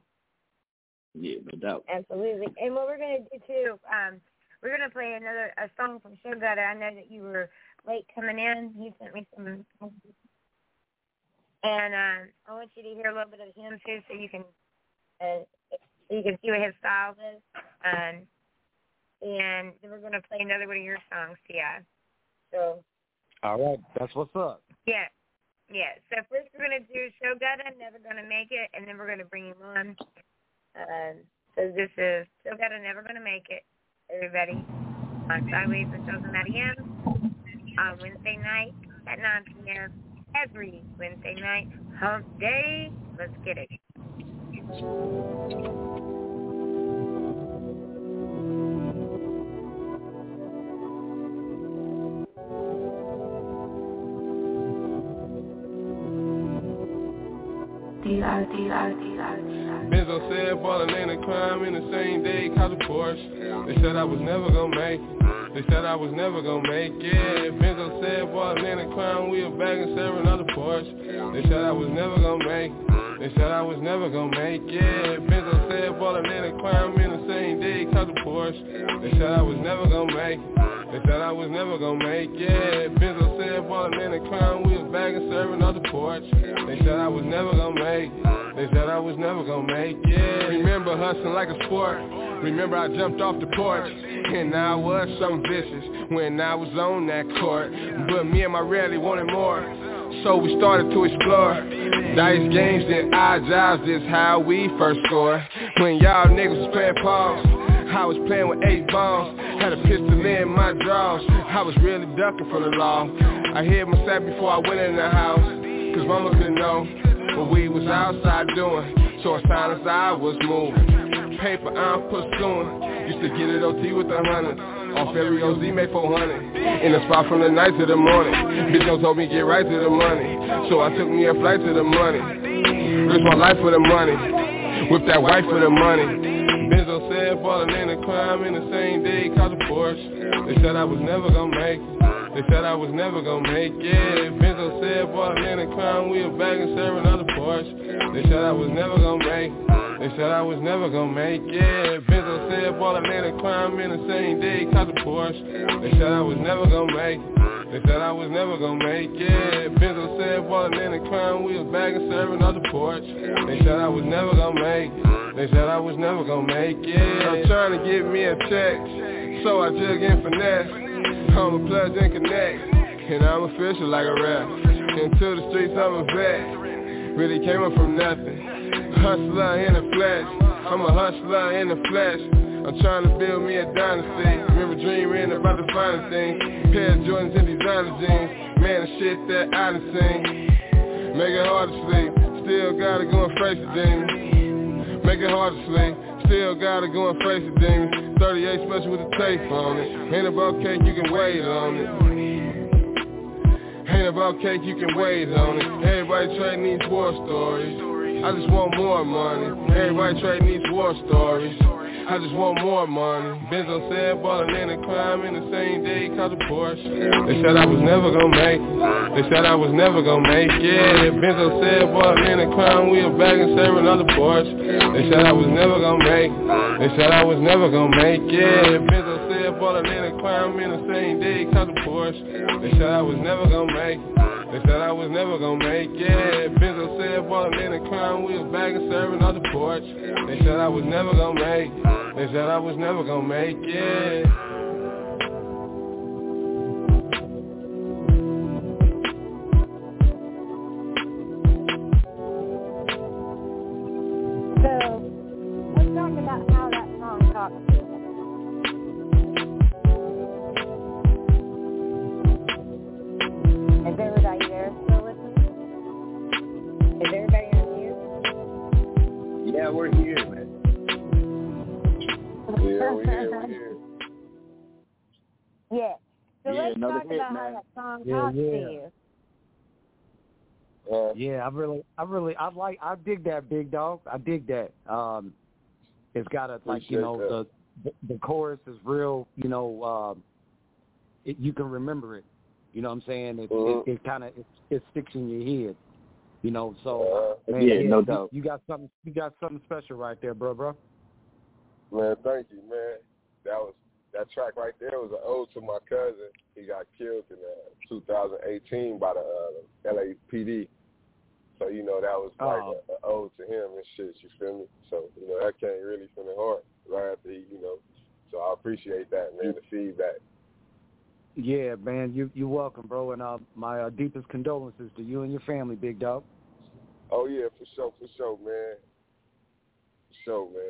Yeah, no doubt. Absolutely. And what we're gonna do too, um, we're gonna play another a song from Showgudda. I know that you were late coming in. You sent me some, and uh, I want you to hear a little bit of him too, so you can uh, so you can see what his style is. Um, and then we're gonna play another one of your songs, yeah. So. All right, that's what's up. Yeah. Yeah, so first we're going to do Showgudda, Never Gonna Make It, and then we're going to bring him on. Uh, so this is Showgudda, Never Gonna Make It, everybody, on Sidewayz with Joseph Matty M on Wednesday night at 9 p.m. every Wednesday night. Hump Day. Let's get it. Benzo said ballin' ain't a crime in the same day, cause a Porsche. They said I was never gonna make it. They said I was never gonna make it. Benzo said ballin' ain't a crime, we a bag and serving other Porsche. They said I was never gonna make it. They said I was never gonna make it. Benzo said ballin' ain't a crime in the same day, cause a Porsche. They said I was never gonna make it. They said I was never gonna make it. Benzo said ballin' ain't a crime, we a bag and serving other Porsche. They said I was never gonna make it. They said I was never gonna make it. Remember hustling like a sport. Remember I jumped off the porch. And I was some vicious when I was on that court. But me and my rally wanted more. So we started to explore. Dice games and odd jobs is how we first scored. When y'all niggas was playing pause. I was playing with eight balls. Had a pistol in my drawers. I was really ducking from the law. I hid my sack before I went in the house Cause mama couldn't know what we was outside doing So as silence I was moving. Paper I'm pursuing. Used to get it OT with the hundreds. Off every OZ made 400 In the spot from the night to the morning. Bitch don't told me get right to the money. So I took me a flight to the money. Risk my life for the money. Whip that wife for the money Benzo said falling in a crime in the same day cause a Porsche. They said I was never gonna make it. They said I was never gonna make it. Benzo said falling in a crime we were back and serving other Porsche. They said I was never gonna make it They said I was never gonna make it. Benzo said in a crime in the same day cause a Porsche. They said I was never gonna make it. They said I was never gonna make it. Benzo said in a crime we was back and serving other Porsche They said I was never gonna make it. They said I was never gonna make it. I'm trying to get me a check So I jug in finesse. I'm a pledge and connect And I'm official like a rap Into the streets I'm a vet. Really came up from nothing Hustler in the flesh I'm a hustler in the flesh I'm trying to build me a dynasty. Remember dreaming about the finest things Pair of Jordans and designer jeans. Man, the shit that I done seen. Make it hard to sleep. Still gotta go and face the demons. Make it hard to sleep. Still gotta go and face the demons. 38 special with the tape on it. Ain't about cake, you can wait on it. Ain't about cake, you can wait on it. Everybody trading these war stories I just want more money. Everybody trading these war stories. I just want more money. Benzo said ballin' in a crime in the same day cause a Porsche. They said I was never gonna make it. They said I was never gonna make it. Benzo said ballin' in a crime we were back and serving other Porsche. They said I was never gonna make it. They said I was never gonna make it. Benzo said ballin' in a crime in the same day cause a Porsche. They said I was never gonna make it They said I was never gonna make it. Benzo said ballin' in a crime we was back and serving other Porsche They said I was never gonna make it. They said I was never gonna make it that song Yeah, talks yeah. to you. Yeah, I really, I really, I like, I dig that big dog. I dig that. Um, it's got a like, you know, the, the the chorus is real. You know, um, it, you can remember it. You know what I'm saying? It Mhm. it, it kind of it, it sticks in your head. You know, so Uh, man, yeah, no you- doubt. You got something, you got something special right there, bro, bro. Man, thank you, man. That was that track right there was an ode to my cousin. He got killed in uh, 2018 by the uh, LAPD. So you know that was like Oh. a, a ode to him and shit. You feel me? So you know that came really from the heart right after he, you know. So I appreciate that, man. The feedback. Yeah, man, you you're welcome, bro, and uh, my uh, deepest condolences to you and your family, big dog. Oh yeah, for sure, for sure, man. For sure, man.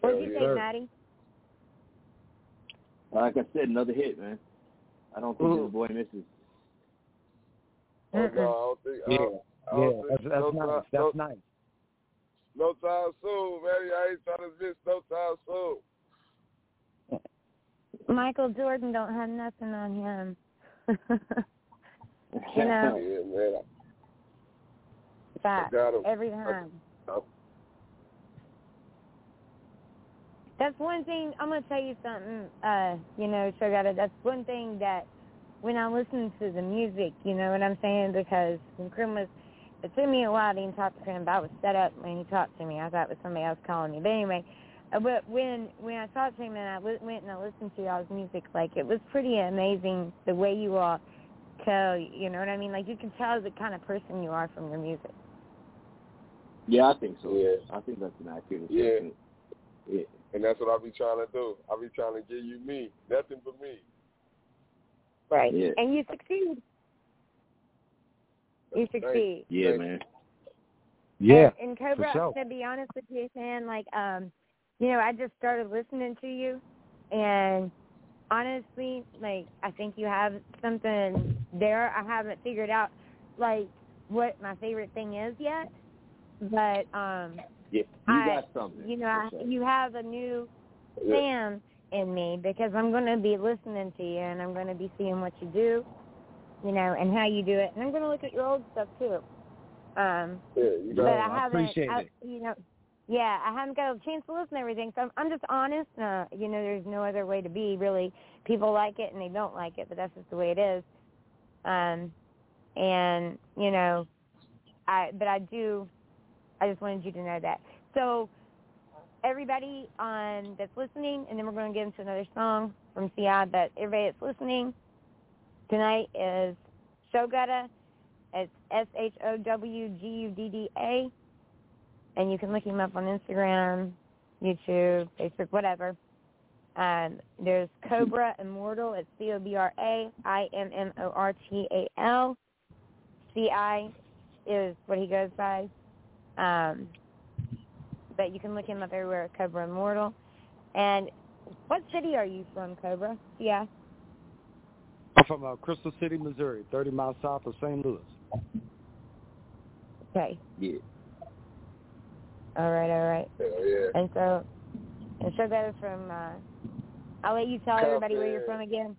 What'd Hell you yeah. say, Matty? Like I said, another hit, man. I don't think this boy misses. Oh, no, I don't think. I Yeah, don't, I don't think that's, that's no nice. time, That's no, nice. no time soon, man. I ain't trying to miss no time soon. Michael Jordan don't have nothing on him. you know, yeah, man. that got him. every time. I- That's one thing. I'm gonna tell you something. Uh, you know, Showgudda. That's one thing that when I listen to the music, you know what I'm saying? Because when Krim was, it took me a while to even talk to Krim. But I was set up when he talked to me. I thought it was somebody else calling me. But anyway, uh, but when when I talked to him and I went and I listened to y'all's music, like it was pretty amazing the way you all tell. You know what I mean? Like you can tell the kind of person you are from your music. Yeah, I think so. Yeah. I think that's an accurate Yeah. assessment. Yeah. And that's what I be trying to do. I be trying to give you me, nothing but me. Right. Yeah. And you succeed. You succeed. Yeah, Thank man. Yeah, And, and Cobra, for sure. to be honest with you, man, like, um, you know, I just started listening to you, and honestly, like, I think you have something there. I haven't figured out, like, what my favorite thing is yet, but um, Yeah, you I, got something. You know, I, you have a new Yeah. fan in me because I'm going to be listening to you and I'm going to be seeing what you do, you know, and how you do it, and I'm going to look at your old stuff too. Um, Yeah, you but got I haven't, appreciate I, it. you know, yeah, I haven't got a chance to listen to everything, so I'm, I'm just honest. Uh, you know, there's no other way to be. Really, people like it and they don't like it, but that's just the way it is. Um, and you know, I but I do. I just wanted you to know that. So everybody on that's listening, and then we're going to get into another song from CI. But everybody that's listening tonight is Showgudda. It's S H O W G U D D A, and you can look him up on Instagram, YouTube, Facebook, whatever. Um, there's Cobra Immortal. It's C O B R A I M M O R T A L. C I is what he goes by. Um, but you can look him up everywhere at Cobra Immortal. And what city are you from, Cobra? Yeah. I'm from uh, Crystal City, Missouri, 30 miles south of St. Louis. Okay. Yeah. All right, all right. Hell yeah. And so, and so that is from. Uh, I'll let you tell everybody where you're from again.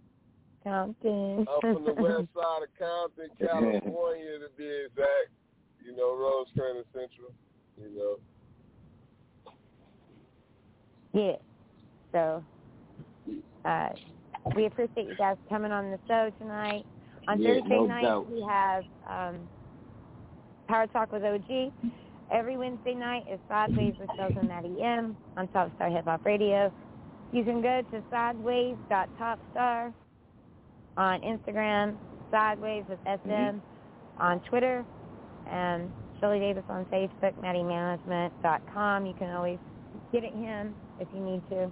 Compton. I'm from the west side of Compton, California to be exact. You know, Rosecrans Central. You know. Yeah. So, uh, we appreciate you guys coming on the show tonight. On Yeah, Thursday no night, doubt. we have um, Power Talk with OG. Every Wednesday night is Sidewayz with Sheldon at EM on Top Star Hip Hop Radio. You can go to sidewayz.topstar on Instagram, Sidewayz with SM Mhm. on Twitter, and Shelly Davis on Facebook, MattyManagement.com. You can always get at him if you need to.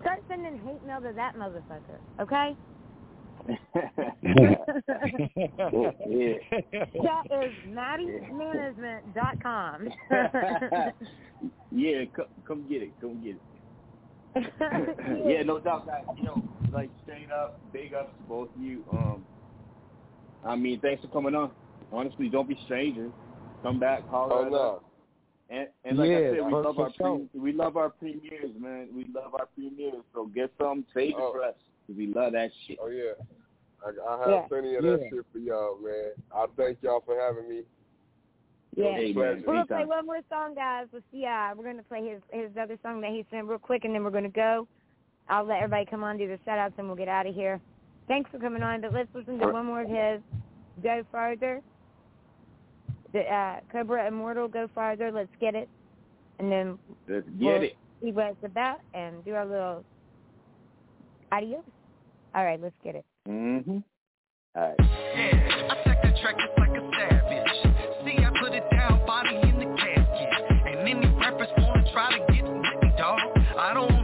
Start sending hate mail to that motherfucker, okay? yeah. That is MattyManagement.com. yeah, come, come get it. Come get it. yeah, no doubt that you know, like straight up, big ups to both of you. Um, I mean, thanks for coming on. Honestly, don't be strangers. Come back, call Oh us no. And and like Yeah, I said, we love our sure. pre- we love our premieres, man. We love our premieres. So get some, save it Oh. for us. 'cause We love that shit. Oh yeah. I, I have Yeah. plenty of that Yeah. shit for y'all, man. I thank y'all for having me. Yeah. Hey, We're gonna play one more song, guys, with uh, CI. We're gonna play his his other song that he sent real quick, and then we're gonna go. I'll let everybody come on, do the shout outs, and we'll get out of here. Thanks for coming on, but let's listen to one more of his. Go farther. The uh, Cobra Immortal, go farther. Let's get it, and then Let's get we'll it. see what it's about and do our little adios. All right, let's get it. Mm-hmm. All right. Yeah, I check the track just like a savage. See, I put it down, body in the casket. And many rappers wanna try to get with me, dog. I don't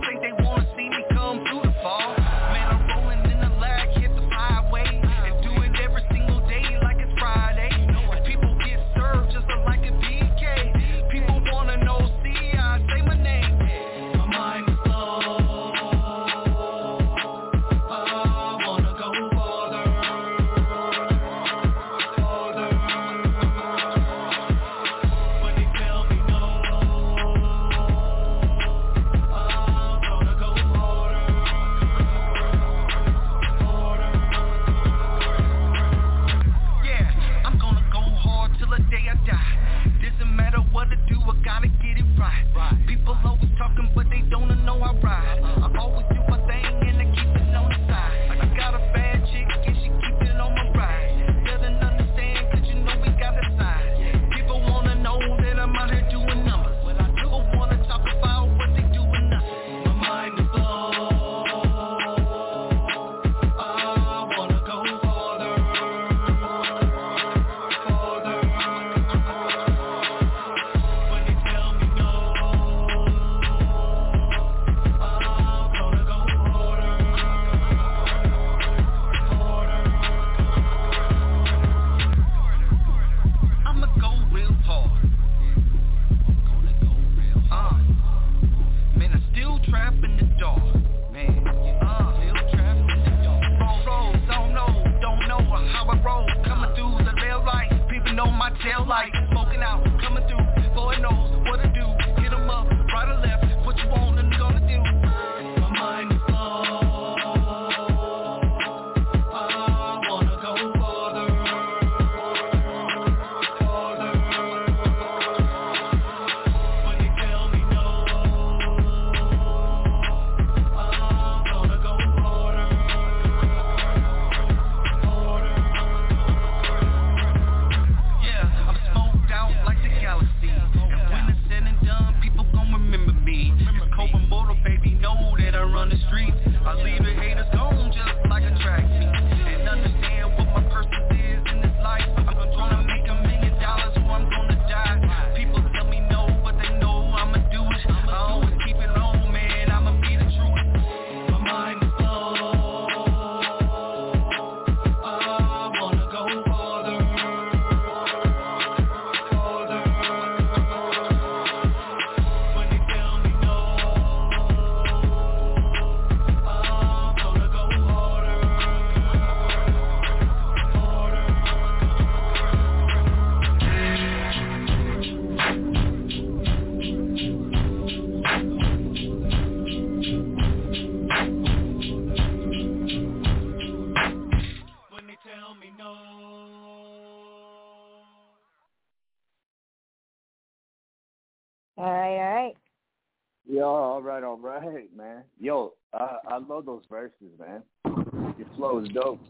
Yo, uh, I love those verses, man. Your flow is dope.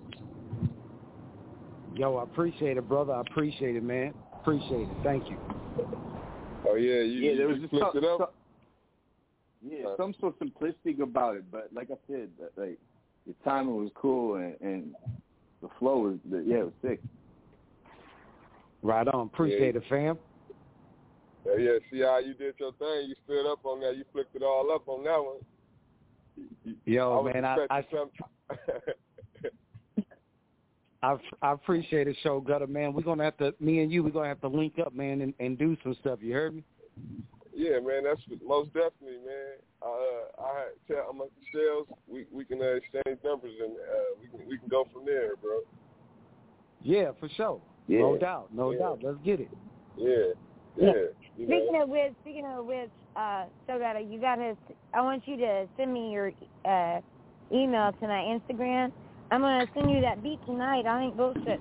Yo, I appreciate it, brother. I appreciate it, man. Appreciate it. Thank you. Oh yeah, you, yeah, there was just flipped some, it up. some- yeah, something so simplistic about it, but like I said, like the timing was cool and, and the flow was, the, yeah, it was sick. Right on. Appreciate Yeah. it, fam. Yeah, yeah, see how you did your thing. You stood up on that. You flipped it all up on that one. Yo, I man, I, I. I I appreciate it, Showgudda man. We're gonna have to me and you. We're gonna have to link up, man, and, and do some stuff. You heard me? Yeah, man, that's most definitely, man. Uh, I tell the Shellz. We we can uh, exchange numbers and uh, we can we can go from there, bro. Yeah, for sure. Yeah. No doubt, no Yeah. doubt. Let's get it. Yeah, yeah. You Speaking know. of which, speaking of which, uh, Showgudda you gotta. I want you to send me your uh, email to my Instagram. I'm gonna send you that beat tonight. I ain't bullshitting.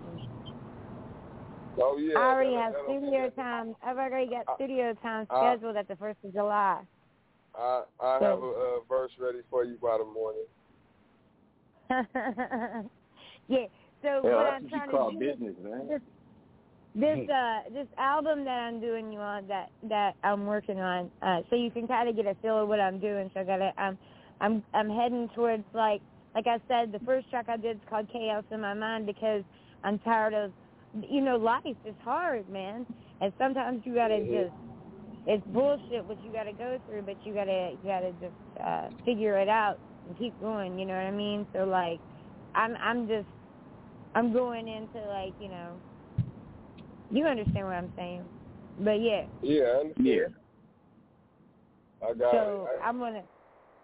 Oh yeah. I already that'll- have that'll- studio time. I've already got studio time scheduled at the first of July. I I have a, uh verse ready for you by the morning. yeah. So Yeah, what that's I'm what trying you call to do business, is man. This uh this album that I'm doing you on that that I'm working on, uh so you can kinda get a feel of what I'm doing. So I gotta I'm I'm I'm heading towards like like I said, the first track I did is called Chaos in My Mind because I'm tired of you know, life is hard, man. And sometimes you gotta just it's bullshit what you gotta go through, but you gotta you gotta just uh figure it out and keep going, you know what I mean? So like I'm I'm just I'm going into like, you know you understand what I'm saying. But yeah. Yeah, I understand. I got So it. I, I'm gonna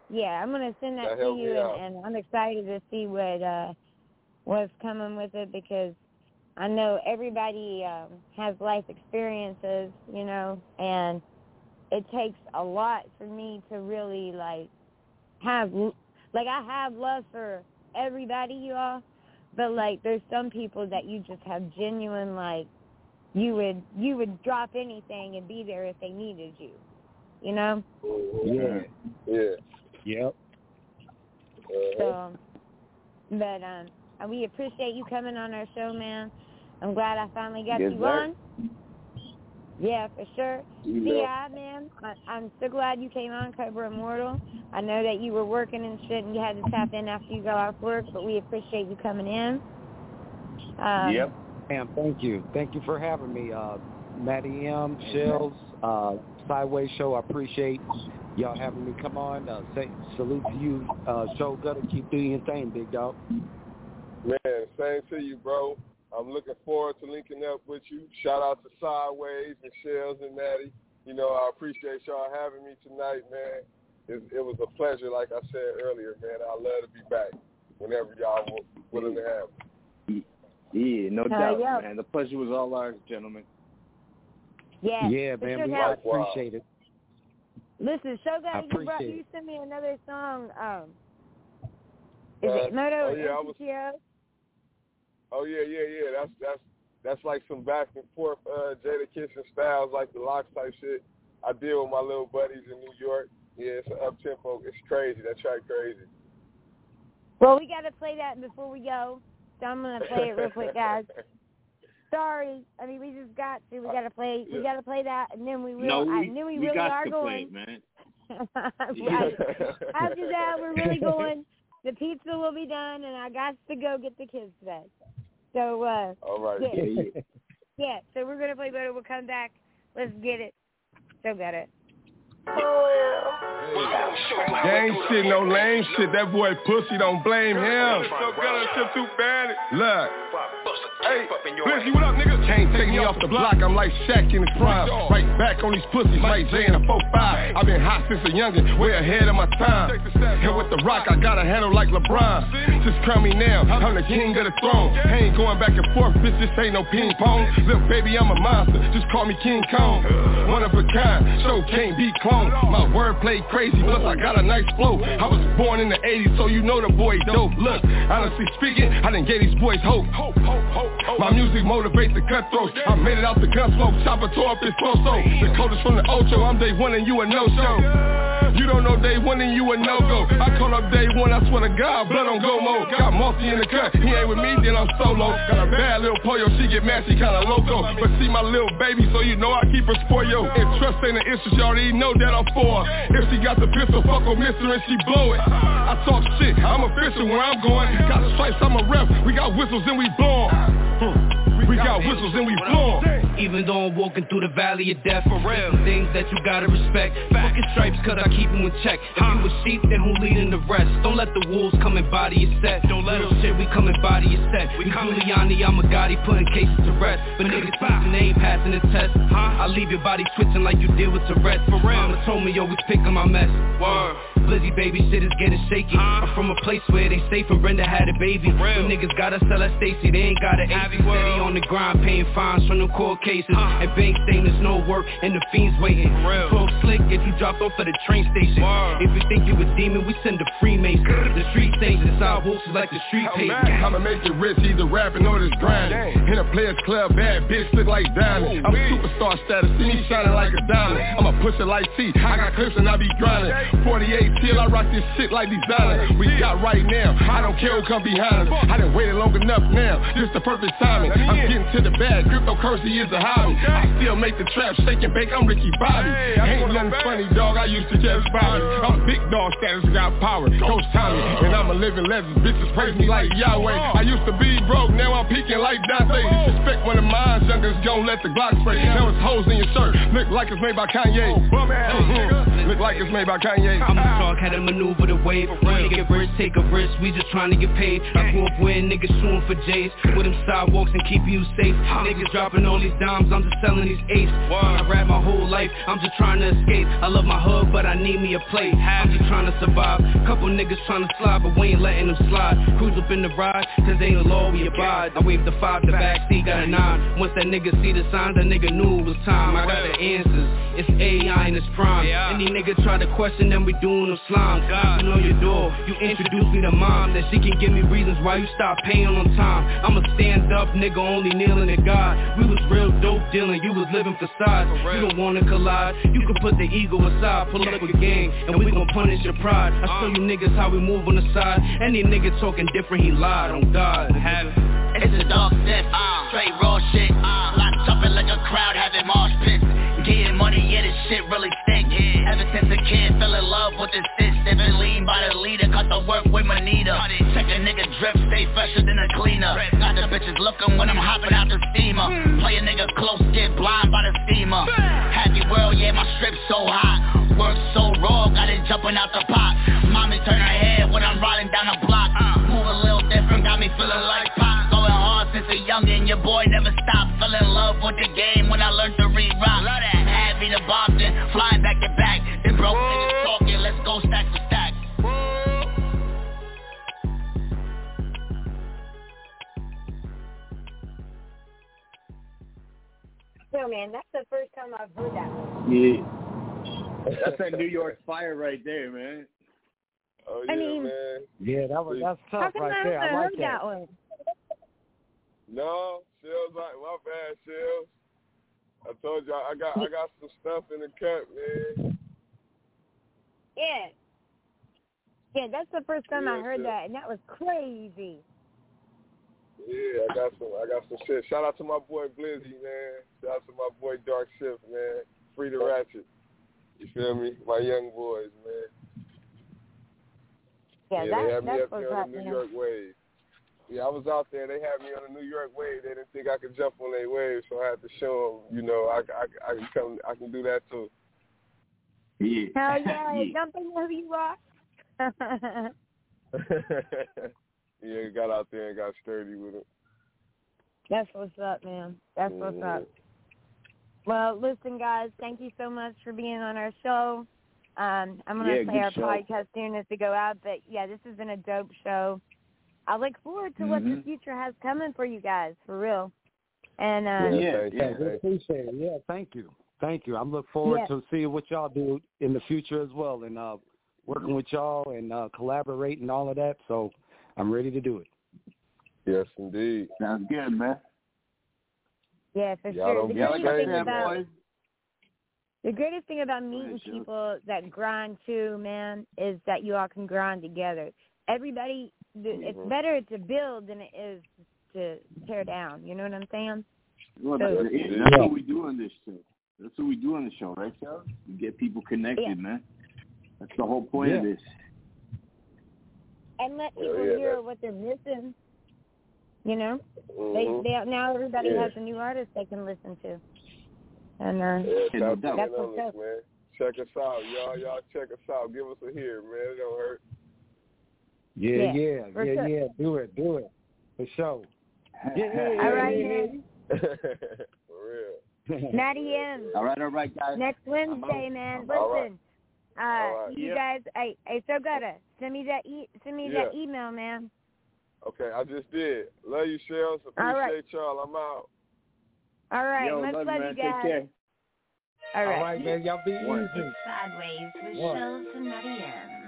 yeah, I'm gonna send that That to you and, and I'm excited to see what uh what's coming with it because I know everybody um has life experiences, you know, and it takes a lot for me to really like have like I have love for everybody you all, but like there's some people that you just have genuine like you would you would drop anything and be there if they needed you. You know? Yeah. Yeah. Yep. So but um we appreciate you coming on our show, man. I'm glad I finally got Yes, you sir. on. Yeah, for sure. You See, know. Man, I, I'm so glad you came on Cobra Immortal. I know that you were working and shit, and you had to tap in after you got off work, but we appreciate you coming in. Um, Ma'am, thank you. Thank you for having me. Uh, Matty M, Shellz, uh, Sidewayz Show. I appreciate y'all having me come on. Uh, say, salute to you, uh, Showgudda. Keep doing your thing, big dog. Man, same to you, bro. I'm looking forward to linking up with you. Shout out to Sidewayz and Shellz and Matty. You know, I appreciate y'all having me tonight, man. It, it was a pleasure, like I said earlier, man. I love to be back whenever y'all w- willing to have me. Yeah, no Uh, doubt, yeah. man. The pleasure was all ours, gentlemen. Yeah, Yeah, man. sure We have- appreciate it. Listen, Show I Guy, you, brought, you sent me another song. Um, is Uh, it Moto oh, yeah, I was- Oh yeah, yeah, yeah. That's that's that's like some back and forth uh Jada Kissing styles, like the LOX type shit. I deal with my little buddies in New York. Yeah, it's an up tempo. It's crazy. That track crazy. Well, we got to play that before we go, so I'm going to play it real quick, guys. Sorry, I mean we just got to. We got to play. We got to play that, and then we will. no, I we, knew we, we really got are to going. play it, man. right. After that, we're really going. The pizza will be done, and I got to go get the kids to bed. So, uh, All right. yeah, Yeah, yeah. yeah. So we're gonna play better. We'll come back. Let's get it. So got it. Gang shit, no lame shit. That boy pussy, don't blame him. So good, shit too bad. Look. Hey, Busy, what up, nigga? Can't take me off the block, I'm like Shaq in his prime. Right back on these pussies, like Jay in a 4-5. I've been hot since a youngin', way ahead of my time. And with the rock, I got a handle like LeBron. Just crown me now, I'm the king of the throne. I ain't going back and forth, bitch, this ain't no ping pong. Look, baby, I'm a monster, just call me King Kong. One of a kind, so can't be cloned. Bone. My wordplay crazy, plus I got a nice flow. I was born in the 80s, so you know the boy dope. Look, honestly speaking, I didn't get these boys hope. My music motivates the cutthroats. I made it out the gun smoke, chopper tore up his torso. The coldest from the Ocho, I'm day one and you a no-show. You don't know day one and you a no-go. I call up day one, I swear to God, blood on go mode. Got Mossy in the cut, he ain't with me, then I'm solo. Got a bad little pollo, she get mad, she kinda loco. But see my little baby, so you know I keep her spoiled. If trust ain't an issue, she already know that I'm for. If she got the pistol, fuck her mister and she blow it. I talk shit, I'm official where I'm going. Got stripes, I'm a rep, we got whistles and we blow. We got whistles and we blow. Even though I'm walking through the valley of death For real. Some things that you gotta respect. Fucking stripes cause I keep them in check. If you a sheep then who leading the rest? Don't let the wolves come and body your set. Don't let them shit we come and body your set. We Giuliani, I'm a Gotti putting cases to rest. But niggas thinking they ain't passing the test. I leave your body twitching like you did with Tourette For real. Mama told me always pick on my mess. Word. Blizzy baby shit is getting shaky. I'm from a place where they safe and Brenda had a baby. When niggas gotta sell at Stacy They ain't got an AC Steady on the grind paying fines from the court cases. And bank statements no work and the fiends waiting. Talk slick if you dropped off at the train station. If you think you a demon we send a Freemason. The street stations sidewalks is like the street pavement I'ma make it rich, either rapping or just grinding. In a players club, bad bitch look like diamond I'm a superstar status, see me shining like a diamond. I'ma push it like T, I got clips and I be grinding. 48 till I rock this shit like designer. We got right now, I don't care who come behind us. I done waited long enough now, this the perfect timing. I'm getting to the bag, cryptocurrency is a hobby. I still make the trap shake and bake, I'm Ricky Bobby. Ain't nothing funny dog, I used to just Bobby I'm big dog status, got power, Coach Tommy And I'm a living legend, bitches praise me like Yahweh. I used to be broke, now I'm peaking like Dante. Respect one of mine, youngers gon' let the Glock spray. Now it's hoes in your shirt, look like it's made by Kanye. Mhm. Look like it's made by Kanye. I'm a shark, had to maneuver the wave Wanna get rich, take a risk, we just trying to get paid. I grew up when niggas suing for J's. With them sidewalks and keep you safe. Niggas dropping all these dimes, I'm just selling these eights I rap my whole life, I'm just trying to escape. I love my hood, but I need me a plate I'm just trying to survive. Couple niggas trying to slide, but we ain't letting them slide. Cruise up in the ride, cause they ain't the law we abide. I wave the five, the backseat got a nine. Once that nigga see the signs, that nigga knew it was time. I got the answers, it's AI in its prime Any nigga try to question them, we doing them slime Knocking on your door, you introduce me to mom. That she can give me reasons why you stop paying on time. I'm a stand up nigga, only kneeling to God. We was real dope dealing, you was living facades. You don't wanna collide, you can put the ego aside Pull up a gang, and we gon' punish your pride. I show you uh. niggas how we move on the side. Any nigga talking different, he lied on God. It's a dog sniff, straight raw shit. Locked up like a crowd having mosh pits. Getting money, yeah, this shit really stink. Ever since a kid, fell in love with this bitch. Living lean by the leader, cut the work with Manita. Check a nigga drip, stay fresher than a cleaner. Got the bitches looking when I'm hopping out the steamer. Play a nigga close, get blind by the steamer. Happy world, yeah, my strip so hot. Work so raw, got it jumping out the pot. Mommy turn her head when I'm riding down the block. Move a little different, got me feeling like pop. Going hard since a youngin', your boy never stopped. Fell in love with the game when I learned to read rock. Had me to Boston, flying back to back. Then broke niggas talking, let's go stack to stack. So man, that's the first time I've heard that one. Yeah. That's that New York fire right there, man. Oh I mean, Yeah, that was that's how tough come right I there. haven't I like heard that. that one? No, Shellz, like my bad, Shellz. I told y'all I got I got some stuff in the cut, man. Yeah. Yeah, that's the first time I heard that, and that was crazy. Yeah, I got some I got some shit. Shout out to my boy Blizzy, man. Shout out to my boy Dark Shift, man. Free the ratchet. You feel me? My young boys, man. Yeah, they that, had me that's up there on the. New York wave. Yeah, I was out there. They had me on the New York wave. They didn't think I could jump on their wave, so I had to show them, you know, I, I, I can come, I can do that too. Yeah. Hell yeah, jumping who you are. yeah, got out there and got sturdy with it. That's what's up, man. That's what's up. Well, listen, guys, thank you so much for being on our show. Um, I'm gonna Yeah, play our show. podcast soon as we go out, but yeah, this has been a dope show. I look forward to what the Mhm. future has coming for you guys, for real. And uh, yeah, yeah, we appreciate it. Yeah, thank you. Thank you. I'm looking forward Yeah. to seeing what y'all do in the future as well, and uh, working with y'all and uh, collaborating all of that. So I'm ready to do it. Yes, indeed. Sounds good, man. Yeah, for Y'all sure. don't The get greatest crazy, thing about boys. the greatest thing about meeting people that grind too, man, is that you all can grind together. Everybody, the- it's better to build than it is to tear down. You know what I'm saying? Well, So- that's, it. that's what we do on this show. That's what we do on the show, right, Charles? We get people connected, Yeah. man. That's the whole point of this. And let people yeah, hear that- what they're missing. You know, Mhm. they, they now everybody Yeah. has a new artist they can listen to. And uh, Yeah, Yeah, no tap doubt. in That's what's up. man. Check us out, y'all. Y'all check us out. Give us a hear, man. It don't hurt. Yeah, Yeah, yeah, yeah, sure. yeah. Do it, do it, for sure. Yeah, yeah, all right, yeah, man. For real. yeah. Matty M. All right, all right, guys. Next Wednesday, man. All right. Listen, uh, All right. you Yep. guys, hey, hey, so gotta send me that e- send me that email, man. Okay, I just did. Love you, Shellz. Appreciate All right. y'all. I'm out. All right, Yo, much love, love, man. you Take guys. care. All right. All right, man. Y'all be One. easy. Sidewayz with Shellz and Matty M.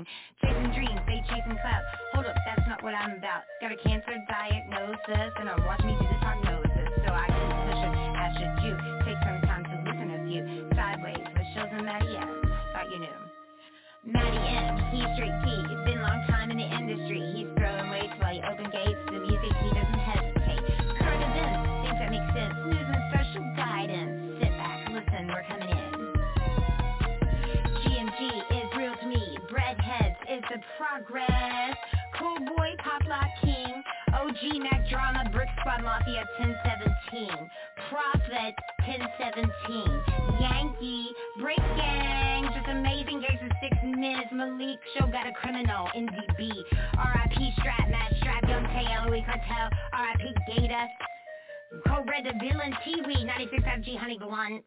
everything. Chasing dreams, they chasing clout. Hold up, that's not what I'm about. Got a cancer diagnosis, and I'm watching me do this prognosis. So I keep pushing, as should you. Take some time to listen to you. Sidewayz, with shows and Matty M. Thought you knew. Matty M, he's straight T. It's been a long time in the industry. He's throwing weights while he open progress. Cool boy, pop lock king. OG Mack Drama, brick squad mafia 1017. Prophet 1017. Yankee, break gang. Just amazing in six minutes. Malik show got a criminal. NDB. RIP strap, Matt strap, young Tay, LOE cartel. RIP Gator. Code Red the villain, T-Wee, 96 FG Honey Blunt.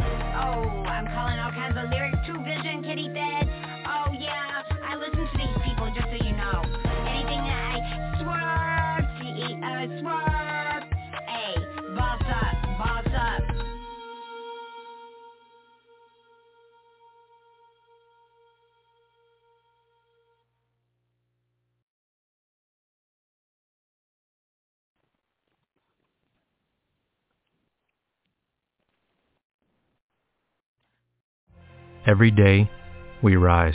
Oh, I'm calling all kinds of lyrics to Vision, Kitty Fed. Oh yeah, I listen to these people just so you know. Anything that I swerve, G-E-O, swerve. Hey, boss up, boss up. Every day, we rise,